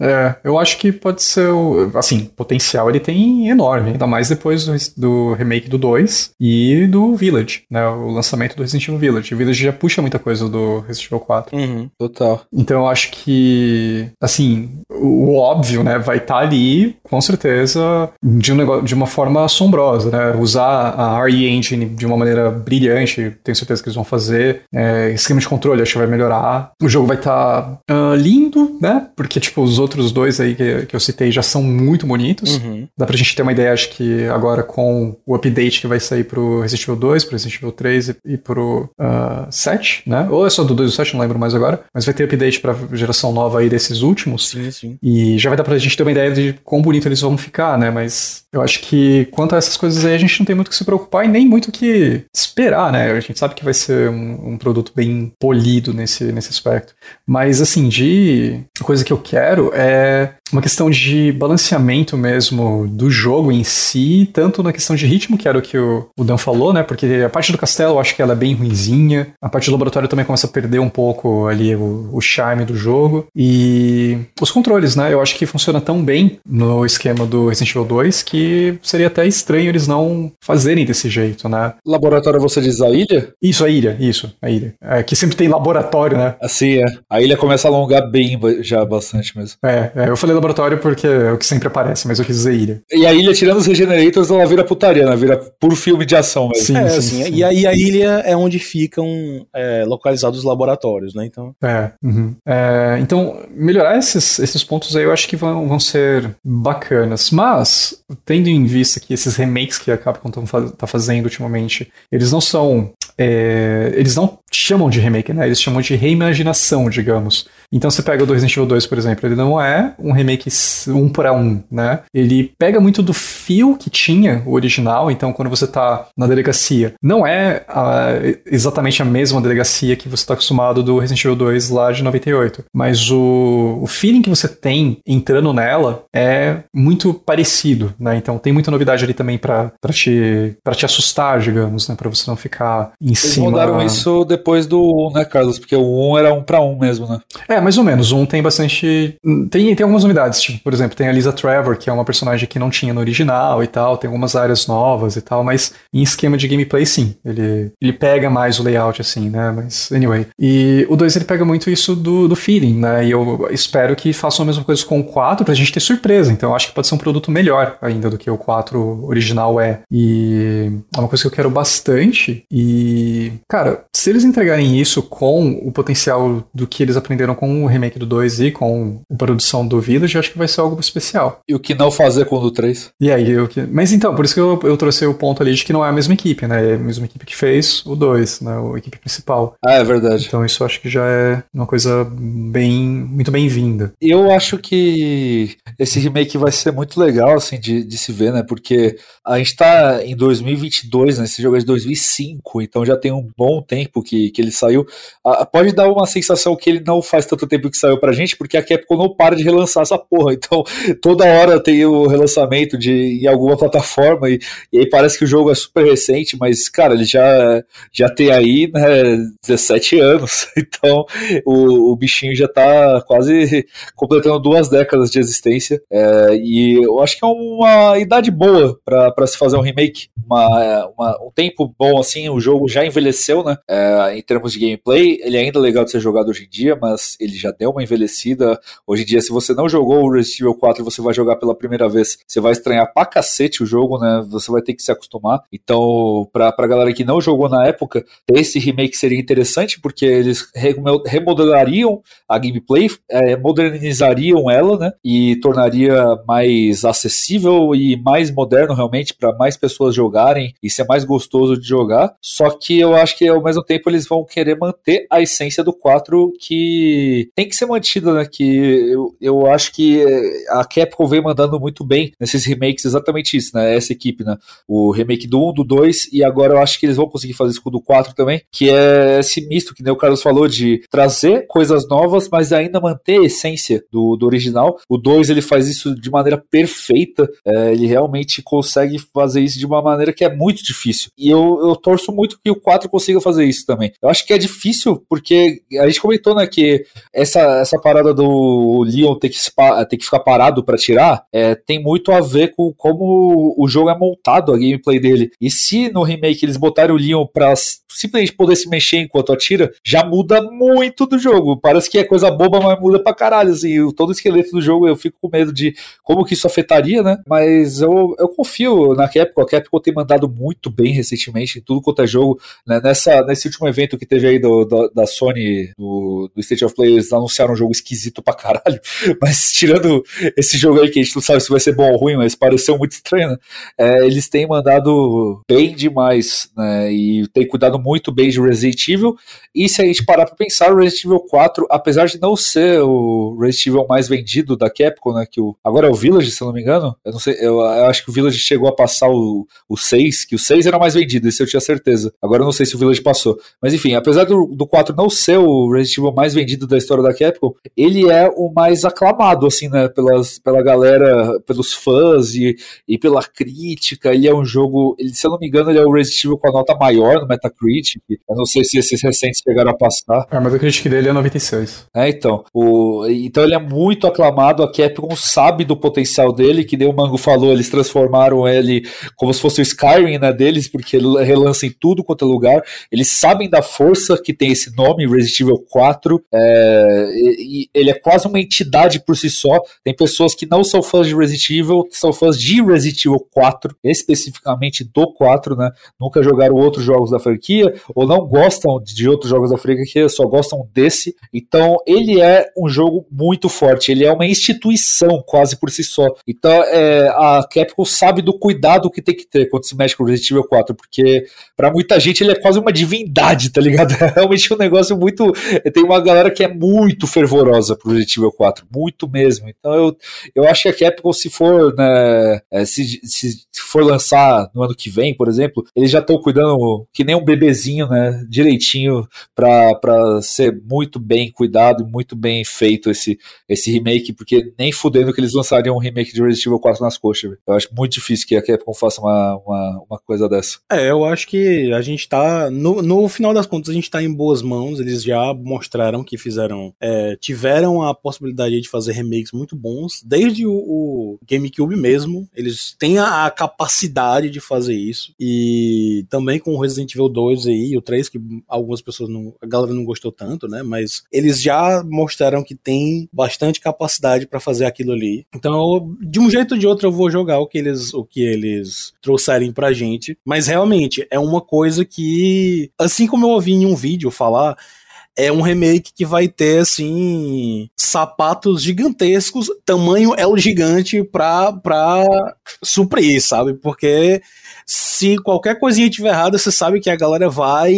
É, eu acho que pode ser, o, assim, potencial ele tem enorme, ainda mais depois do, do, remake do 2 e do Village, né, o lançamento do Resident Evil Village. O Village já puxa muita coisa do Resident Evil 4.
Uhum.
Total.
Então eu acho que, assim, o, o óbvio, né, vai estar tá ali, com certeza, de, um negócio, de uma forma assombrosa, né, usar a RE Engine de uma maneira brilhante, tenho certeza que eles vão fazer, é, esquema de controle acho que vai melhorar, o jogo vai estar tá, uh, lindo, né, porque, tipo, os outros outros dois aí que, que eu citei já são muito bonitos.
Uhum.
Dá pra gente ter uma ideia, acho que agora com o update que vai sair pro Resident Evil 2, pro Resident Evil 3 e, e pro uh, 7, né? Ou é só do 2 e do 7, não lembro mais agora. Mas vai ter update pra geração nova aí desses últimos.
Sim, sim.
E já vai dar pra gente ter uma ideia de quão bonito eles vão ficar, né? Mas eu acho que quanto a essas coisas aí, a gente não tem muito que se preocupar e nem muito que esperar, né? A gente sabe que vai ser um, um produto bem polido nesse, nesse aspecto. Mas, assim, de coisa que eu quero é uma questão de balanceamento mesmo do jogo em si, tanto na questão de ritmo, que era o que o, o Dan falou, né? Porque a parte do castelo eu acho que ela é bem ruinzinha, a parte do laboratório também começa a perder um pouco ali o, o charme do jogo, e os controles, né? Eu acho que funciona tão bem no esquema do Resident Evil 2 que seria até estranho eles não fazerem desse jeito, né?
Laboratório você diz a ilha?
Isso, a ilha, isso, a ilha. É, que sempre tem laboratório, né?
Assim, é. A ilha começa a alongar bem já bastante mesmo.
É, É, é, eu falei laboratório porque é o que sempre aparece, mas eu quis dizer ilha.
E a ilha, tirando os Regenerators, ela vira putaria, né? Vira puro filme de ação mesmo.
Sim, é, sim, assim, sim. E aí a ilha é onde ficam é, localizados os laboratórios, né? Então.
É, uhum. é, então, melhorar esses, esses pontos aí eu acho que vão, vão ser bacanas. Mas, tendo em vista que esses remakes que a Capcom tá fazendo ultimamente, eles não são. É, eles não chamam de remake, né? Eles chamam de reimaginação, digamos. Então você pega o do Resident Evil 2, por exemplo, ele não é um remake um para um, né? Ele pega muito do fio que tinha o original, então quando você tá na delegacia, não é a, exatamente a mesma delegacia que você tá acostumado do Resident Evil 2 lá de 98, mas o, o feeling que você tem entrando nela é muito parecido, né? Então tem muita novidade ali também para te para te assustar, digamos, né, para você não ficar em
Eles
cima.
Eles mudaram isso depois do 1, né, Carlos? Porque o 1 era um para um mesmo, né?
É, mais ou menos. Um tem bastante. Tem, tem algumas unidades, tipo, por exemplo, tem a Lisa Trevor, que é uma personagem que não tinha no original e tal, tem algumas áreas novas e tal, mas em esquema de gameplay, sim. Ele, ele pega mais o layout, assim, né? Mas, anyway. E o 2 ele pega muito isso do, do feeling, né? E eu espero que façam a mesma coisa com o 4 pra gente ter surpresa. Então, eu acho que pode ser um produto melhor ainda do que o 4 original é. E é uma coisa que eu quero bastante. E, cara, se eles entregarem isso com o potencial do que eles aprenderam com o remake do 2 e com a produção do Village, acho que vai ser algo especial.
E o que não fazer com o do 3?
E aí, eu que... Mas então, por isso que eu, eu trouxe o ponto ali de que não é a mesma equipe, né? É a mesma equipe que fez o 2, né? A equipe principal.
Ah, é verdade.
Então isso acho que já é uma coisa bem, muito bem-vinda.
Eu acho que esse remake vai ser muito legal, assim, de, de se ver, né? Porque a gente tá em 2022, né? Esse jogo é de 2005, então já tem um bom tempo que, que ele saiu. Ah, pode dar uma sensação que ele não faz tanto tempo que saiu pra gente, porque a Capcom não para de relançar essa porra. Então, toda hora tem o relançamento de, em alguma plataforma, e, e aí parece que o jogo é super recente, mas, cara, ele já, já tem aí né, 17 anos. Então, o, o bichinho já tá quase completando duas décadas de existência. É, e eu acho que é uma idade boa para se fazer um remake. Uma, uma, um tempo bom assim, o jogo já envelheceu, né? É, em termos de gameplay, ele é ainda legal de ser jogado hoje em dia, mas ele já deu uma envelhecida. Hoje em dia, se você não jogou o Resident Evil 4 você vai jogar pela primeira vez, você vai estranhar pra cacete o jogo, né? Você vai ter que se acostumar. Então, pra, pra galera que não jogou na época, esse remake seria interessante, porque eles remodelariam a gameplay, é, modernizariam ela, né? E tornaria mais acessível e mais moderno realmente para mais pessoas jogarem e ser mais gostoso de jogar. Só que eu acho que ao mesmo tempo eles vão querer manter a essência do 4 que tem que ser mantida, né? Que eu, eu acho que a Capcom vem mandando muito bem nesses remakes, exatamente isso, né? Essa equipe, né? O remake do 1, do 2, e agora eu acho que eles vão conseguir fazer isso com o do 4 também, que é esse misto que o Carlos falou, de trazer coisas novas, mas ainda manter a essência do, do original. O 2 ele faz isso de maneira perfeita, é, ele realmente consegue fazer isso de uma maneira que é muito difícil. E eu, eu torço muito que o 4 consiga fazer isso também. Eu acho que é difícil, porque a gente comentou, né, que essa, essa parada do Leon ter que, ter que ficar parado para tirar é, tem muito a ver com como o jogo é montado, a gameplay dele. E se no remake eles botarem o Leon pra simplesmente poder se mexer enquanto atira, já muda muito do jogo. Parece que é coisa boba, mas muda pra caralho. Assim, todo o esqueleto do jogo eu fico com medo de como que isso afetaria, né? Mas eu, eu confio na Capcom. A Capcom tem mandado muito bem recentemente em tudo quanto é jogo. Né? Nessa, nesse último evento que teve aí do, do da Sony, do, do State of Play, eles anunciaram um jogo esquisito pra caralho. Mas tirando esse jogo aí que a gente não sabe se vai ser bom ou ruim, mas pareceu muito estranho, né? É, eles têm mandado bem demais, né? E tem cuidado muito bem de Resident Evil. E se a gente parar pra pensar, o Resident Evil 4, apesar de não ser o Resident Evil mais vendido da Capcom, né? Que o, agora é o Village, se eu não me engano. Eu não sei, eu, eu acho que o Village chegou a passar o, o 6, que o 6 era mais vendido, esse eu tinha certeza. Agora eu não sei se o Village passou. Mas enfim, apesar do, do 4 não ser o Resident Evil mais vendido da história da Capcom, ele é o mais aclamado, assim, né? Pelas, pela galera, pelos fãs e, e pela crítica. Ele é um jogo, ele, se eu não me engano, ele é o Resident Evil com a nota maior no Metacritic Eu não sei se esses recentes chegaram a passar.
É, mas o Critic dele é 96.
É, então. O, então ele é muito aclamado, a Capcom sabe do potencial dele, que nem o Mango falou, eles transformaram ele como se fosse o Skyrim né, deles, porque ele relança em tudo quanto é lugar. Eles sabem da força que tem esse nome, Resident Evil 4. É, e ele é quase uma entidade por si só. Tem pessoas que não são fãs de Resident Evil, são fãs de Resident Evil 4, especificamente do 4, né? Nunca jogaram outros jogos da franquia, ou não gostam de outros jogos da franquia, só gostam desse. Então, ele é um jogo muito forte, ele é uma instituição quase por si só. Então, é, a Capcom sabe do cuidado que tem que ter quando se mexe com Resident Evil 4, porque para muita gente ele é quase uma divindade, tá ligado? É realmente um negócio muito. Tem uma galera que é muito fervorosa pro Resident Evil 4, muito mesmo. Então, eu, eu acho que a Capcom, se for, né, é, se, se for lançar no ano que vem, por exemplo, eles já estão cuidando que nem um né, direitinho para ser muito bem cuidado e muito bem feito esse, esse remake, porque nem fudendo que eles lançariam um remake de Resident Evil 4 nas coxas. Eu acho muito difícil que a Capcom faça uma, uma, uma coisa dessa.
É, eu acho que a gente tá, no, no final das contas, a gente tá em boas mãos, eles já mostraram que fizeram, é, tiveram a possibilidade de fazer remakes muito bons, desde o, o GameCube mesmo, eles têm a, a capacidade de fazer isso, e também com o Resident Evil 2 aí, o 3, que algumas pessoas não. A galera não gostou tanto, né? Mas eles já mostraram que tem bastante capacidade para fazer aquilo ali. Então, de um jeito ou de outro, eu vou jogar o que eles, o que eles trouxerem pra gente. Mas realmente é uma coisa que, assim como eu ouvi em um vídeo falar é um remake que vai ter, assim, sapatos gigantescos, tamanho é o gigante pra, pra suprir, sabe? Porque se qualquer coisinha tiver errada, você sabe que a galera vai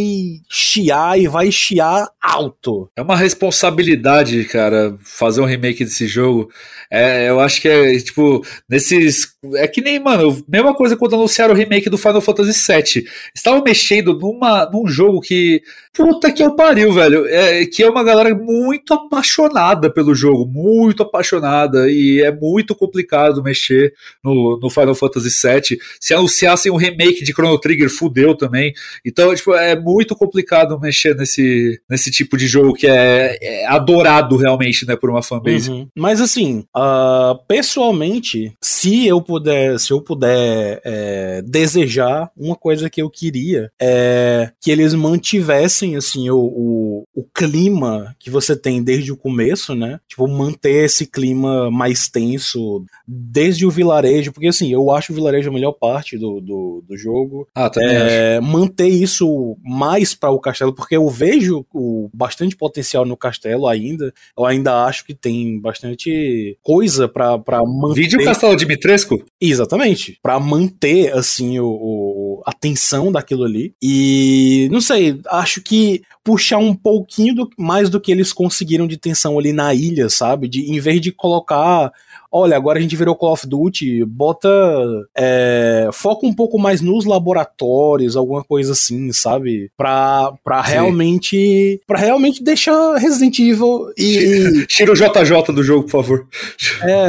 chiar e vai chiar alto.
É uma responsabilidade, cara, fazer um remake desse jogo. É, eu acho que é, tipo, nesses. É que nem, mano, mesma coisa quando anunciaram o remake do Final Fantasy VII. Estavam mexendo numa, num jogo que. Puta que eu pariu, velho. É, que é uma galera muito apaixonada pelo jogo, muito apaixonada. E é muito complicado mexer no, no Final Fantasy VII. Se anunciassem um remake de Chrono Trigger, fudeu também. Então, tipo, é muito complicado mexer nesse, nesse tipo de jogo que é, é adorado realmente, né, por uma fanbase. Uhum.
Mas assim, uh, pessoalmente, se eu puder, se eu puder é, desejar, uma coisa que eu queria é que eles mantivessem assim o, o, o clima que você tem desde o começo, né? Tipo, manter esse clima mais tenso desde o vilarejo, porque assim, eu acho o vilarejo a melhor parte do, do do, jogo.
Ah, também
é, manter isso mais para o castelo, porque eu vejo o bastante potencial no castelo ainda. Eu ainda acho que tem bastante coisa para manter.
Vídeo Castelo Dimitrescu?
Exatamente. para manter, assim, o, o, a tensão daquilo ali. E, não sei, acho que puxar um pouquinho do, mais do que eles conseguiram de tensão ali na ilha, sabe? De, em vez de colocar olha, agora a gente virou Call of Duty, bota. É, foca um pouco mais nos laboratórios, alguma coisa assim, sabe? Pra, pra realmente. para realmente deixar Resident Evil e.
Tira o JJ do jogo, por favor.
É.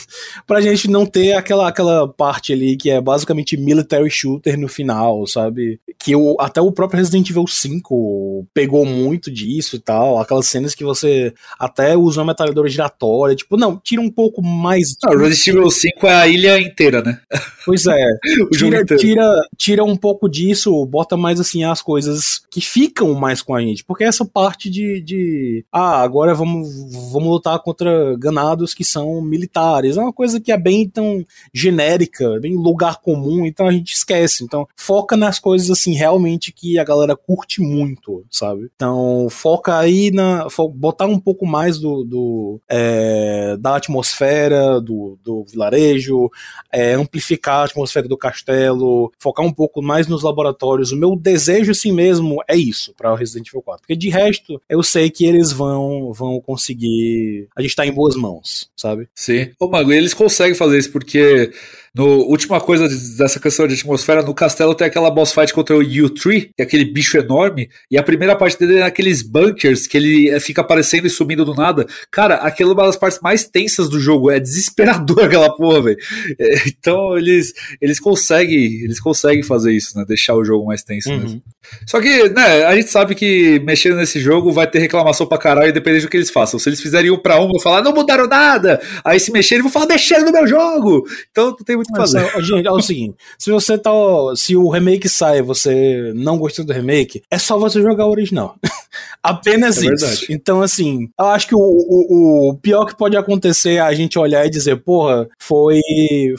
pra gente não ter aquela, aquela parte ali que é basicamente military shooter no final, sabe? Que o, até o próprio Resident Evil 5 pegou muito disso e tal. Aquelas cenas que você até usa uma metralhadora giratória. Tipo, não, tira um pouco mais.
Não, Resident Evil 5 é a ilha inteira, né?
Pois é. tira, tira, tira um pouco disso, bota mais assim as coisas que ficam mais com a gente. Porque essa parte de. de ah, agora vamos, vamos lutar contra ganados que são militares. É uma coisa que é bem tão genérica, bem lugar comum, então a gente esquece. Então, foca nas coisas assim, realmente que a galera curte muito, sabe? Então, foca aí na. botar um pouco mais do, do é, da atmosfera atmosfera do, do vilarejo, é, amplificar a atmosfera do castelo, focar um pouco mais nos laboratórios. O meu desejo, assim mesmo, é isso para o Resident Evil 4. Porque de resto, eu sei que eles vão, vão conseguir. A gente tá em boas mãos, sabe?
Sim. Ô, Mago, eles conseguem fazer isso porque No última coisa dessa questão de atmosfera, no castelo tem aquela boss fight contra o U3, que é aquele bicho enorme, e a primeira parte dele é naqueles bunkers que ele eh, fica aparecendo e sumindo do nada. Cara, aquela é uma das partes mais tensas do jogo, é desesperador aquela porra, velho. É, então eles, eles conseguem, eles conseguem fazer isso, né? Deixar o jogo mais tenso uhum. mesmo. Só que, né, a gente sabe que mexendo nesse jogo vai ter reclamação pra caralho, independente do que eles façam. Se eles fizerem um pra um, vão falar, não mudaram nada. Aí se mexerem, vão falar, mexeram no meu jogo. Então não tem muito o que fazer.
gente, é o seguinte: se você tá. Se o remake sai você não gostou do remake, é só você jogar o original. Apenas é isso. Verdade. Então, assim, eu acho que o, o, o, pior que pode acontecer é a gente olhar e dizer, porra, foi.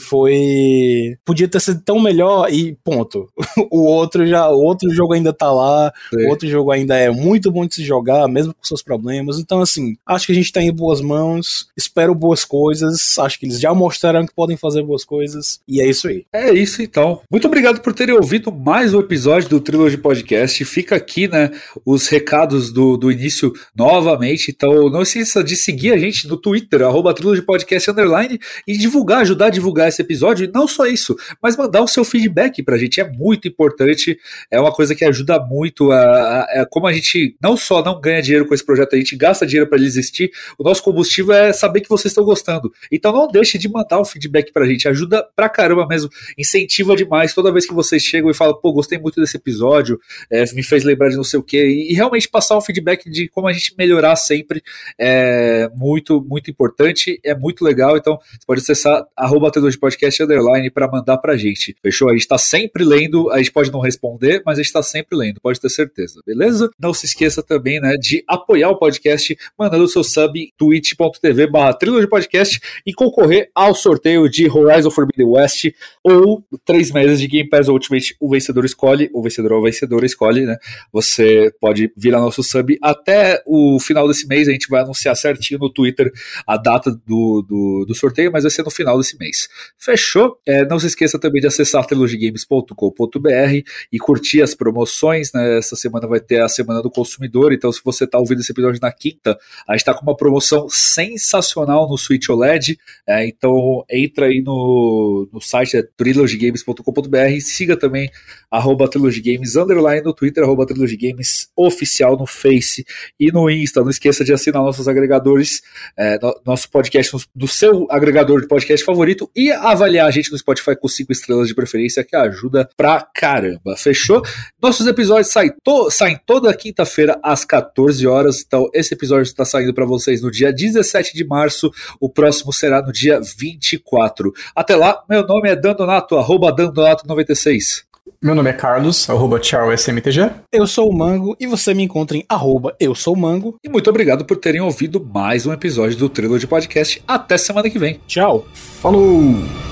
Foi. Podia ter sido tão melhor e ponto. o outro já. O outro jogo ainda tá lá. Sim. O outro jogo ainda é muito bom de se jogar, mesmo com seus problemas. Então, assim, acho que a gente tá em boas mãos. Espero boas coisas. Acho que eles já mostraram que podem fazer boas coisas. E é isso aí.
É isso então. Muito obrigado por terem ouvido mais um episódio do Trilogy Podcast. Fica aqui, né, os recados do, do início novamente. Então, não esqueça de seguir a gente no Twitter, arroba Podcast Underline, e divulgar, ajudar a divulgar esse episódio. E não só isso, mas mandar o seu feedback pra gente. É muito importante. É uma coisa que ajuda muito a, a, a como a gente não só não ganha dinheiro com esse projeto, a gente gasta dinheiro para ele existir. O nosso combustível é saber que vocês estão gostando. Então não deixe de mandar o feedback pra gente. Ajuda pra caramba mesmo. Incentiva demais toda vez que vocês chegam e falam, pô, gostei muito desse episódio, é, me fez lembrar de não sei o quê. E, realmente passar um feedback de como a gente melhorar sempre é muito, muito importante, é muito legal. Então, você pode acessar arroba de podcast underline para mandar pra gente. Fechou? A gente tá sempre lendo, a gente pode não responder, mas a gente tá sempre lendo, pode ter certeza, beleza? Não se esqueça também, né, de apoiar o podcast mandando o seu sub twitch.tv barra podcast e concorrer ao sorteio de Horizon Forbidden West ou três meses de Game Pass Ultimate. O vencedor escolhe, o vencedor ou a vencedora escolhe, né? Você pode virar nosso sub até o final desse mês. A gente vai anunciar certinho no Twitter a data do, do, do sorteio, mas vai ser no final desse mês. Fechou? É, não se esqueça também de acessar trilogygames.com.br e curtir as promoções, né? Essa semana vai ter a Semana do Consumidor, então se você está ouvindo esse episódio na quinta, a gente está com uma promoção sensacional no Switch OLED. É, então entra aí no, no site é trilogygames.com.br. Siga também arroba trilogygames underline no Twitter, arroba trilogygames oficial no Face e no Insta. Não esqueça de assinar nossos agregadores, é, no, nosso podcast do seu agregador de podcast favorito e avaliar a gente no Spotify com cinco estrelas de preferência, que ajuda pra caramba. Fechou? Nossos episódios saem, to, saem toda quinta-feira às 14 horas. Então, esse episódio está saindo para vocês no dia 17 de março. O próximo será no dia 24. Até lá, meu nome é Dandonato, arroba Dandonato96.
Meu nome é Carlos, arroba SMTG.
Eu sou o Mango e você me encontra em arroba eu sou o Mango.
E muito obrigado por terem ouvido mais um episódio do Trilogy Podcast. Até semana que vem.
Tchau.
Falou!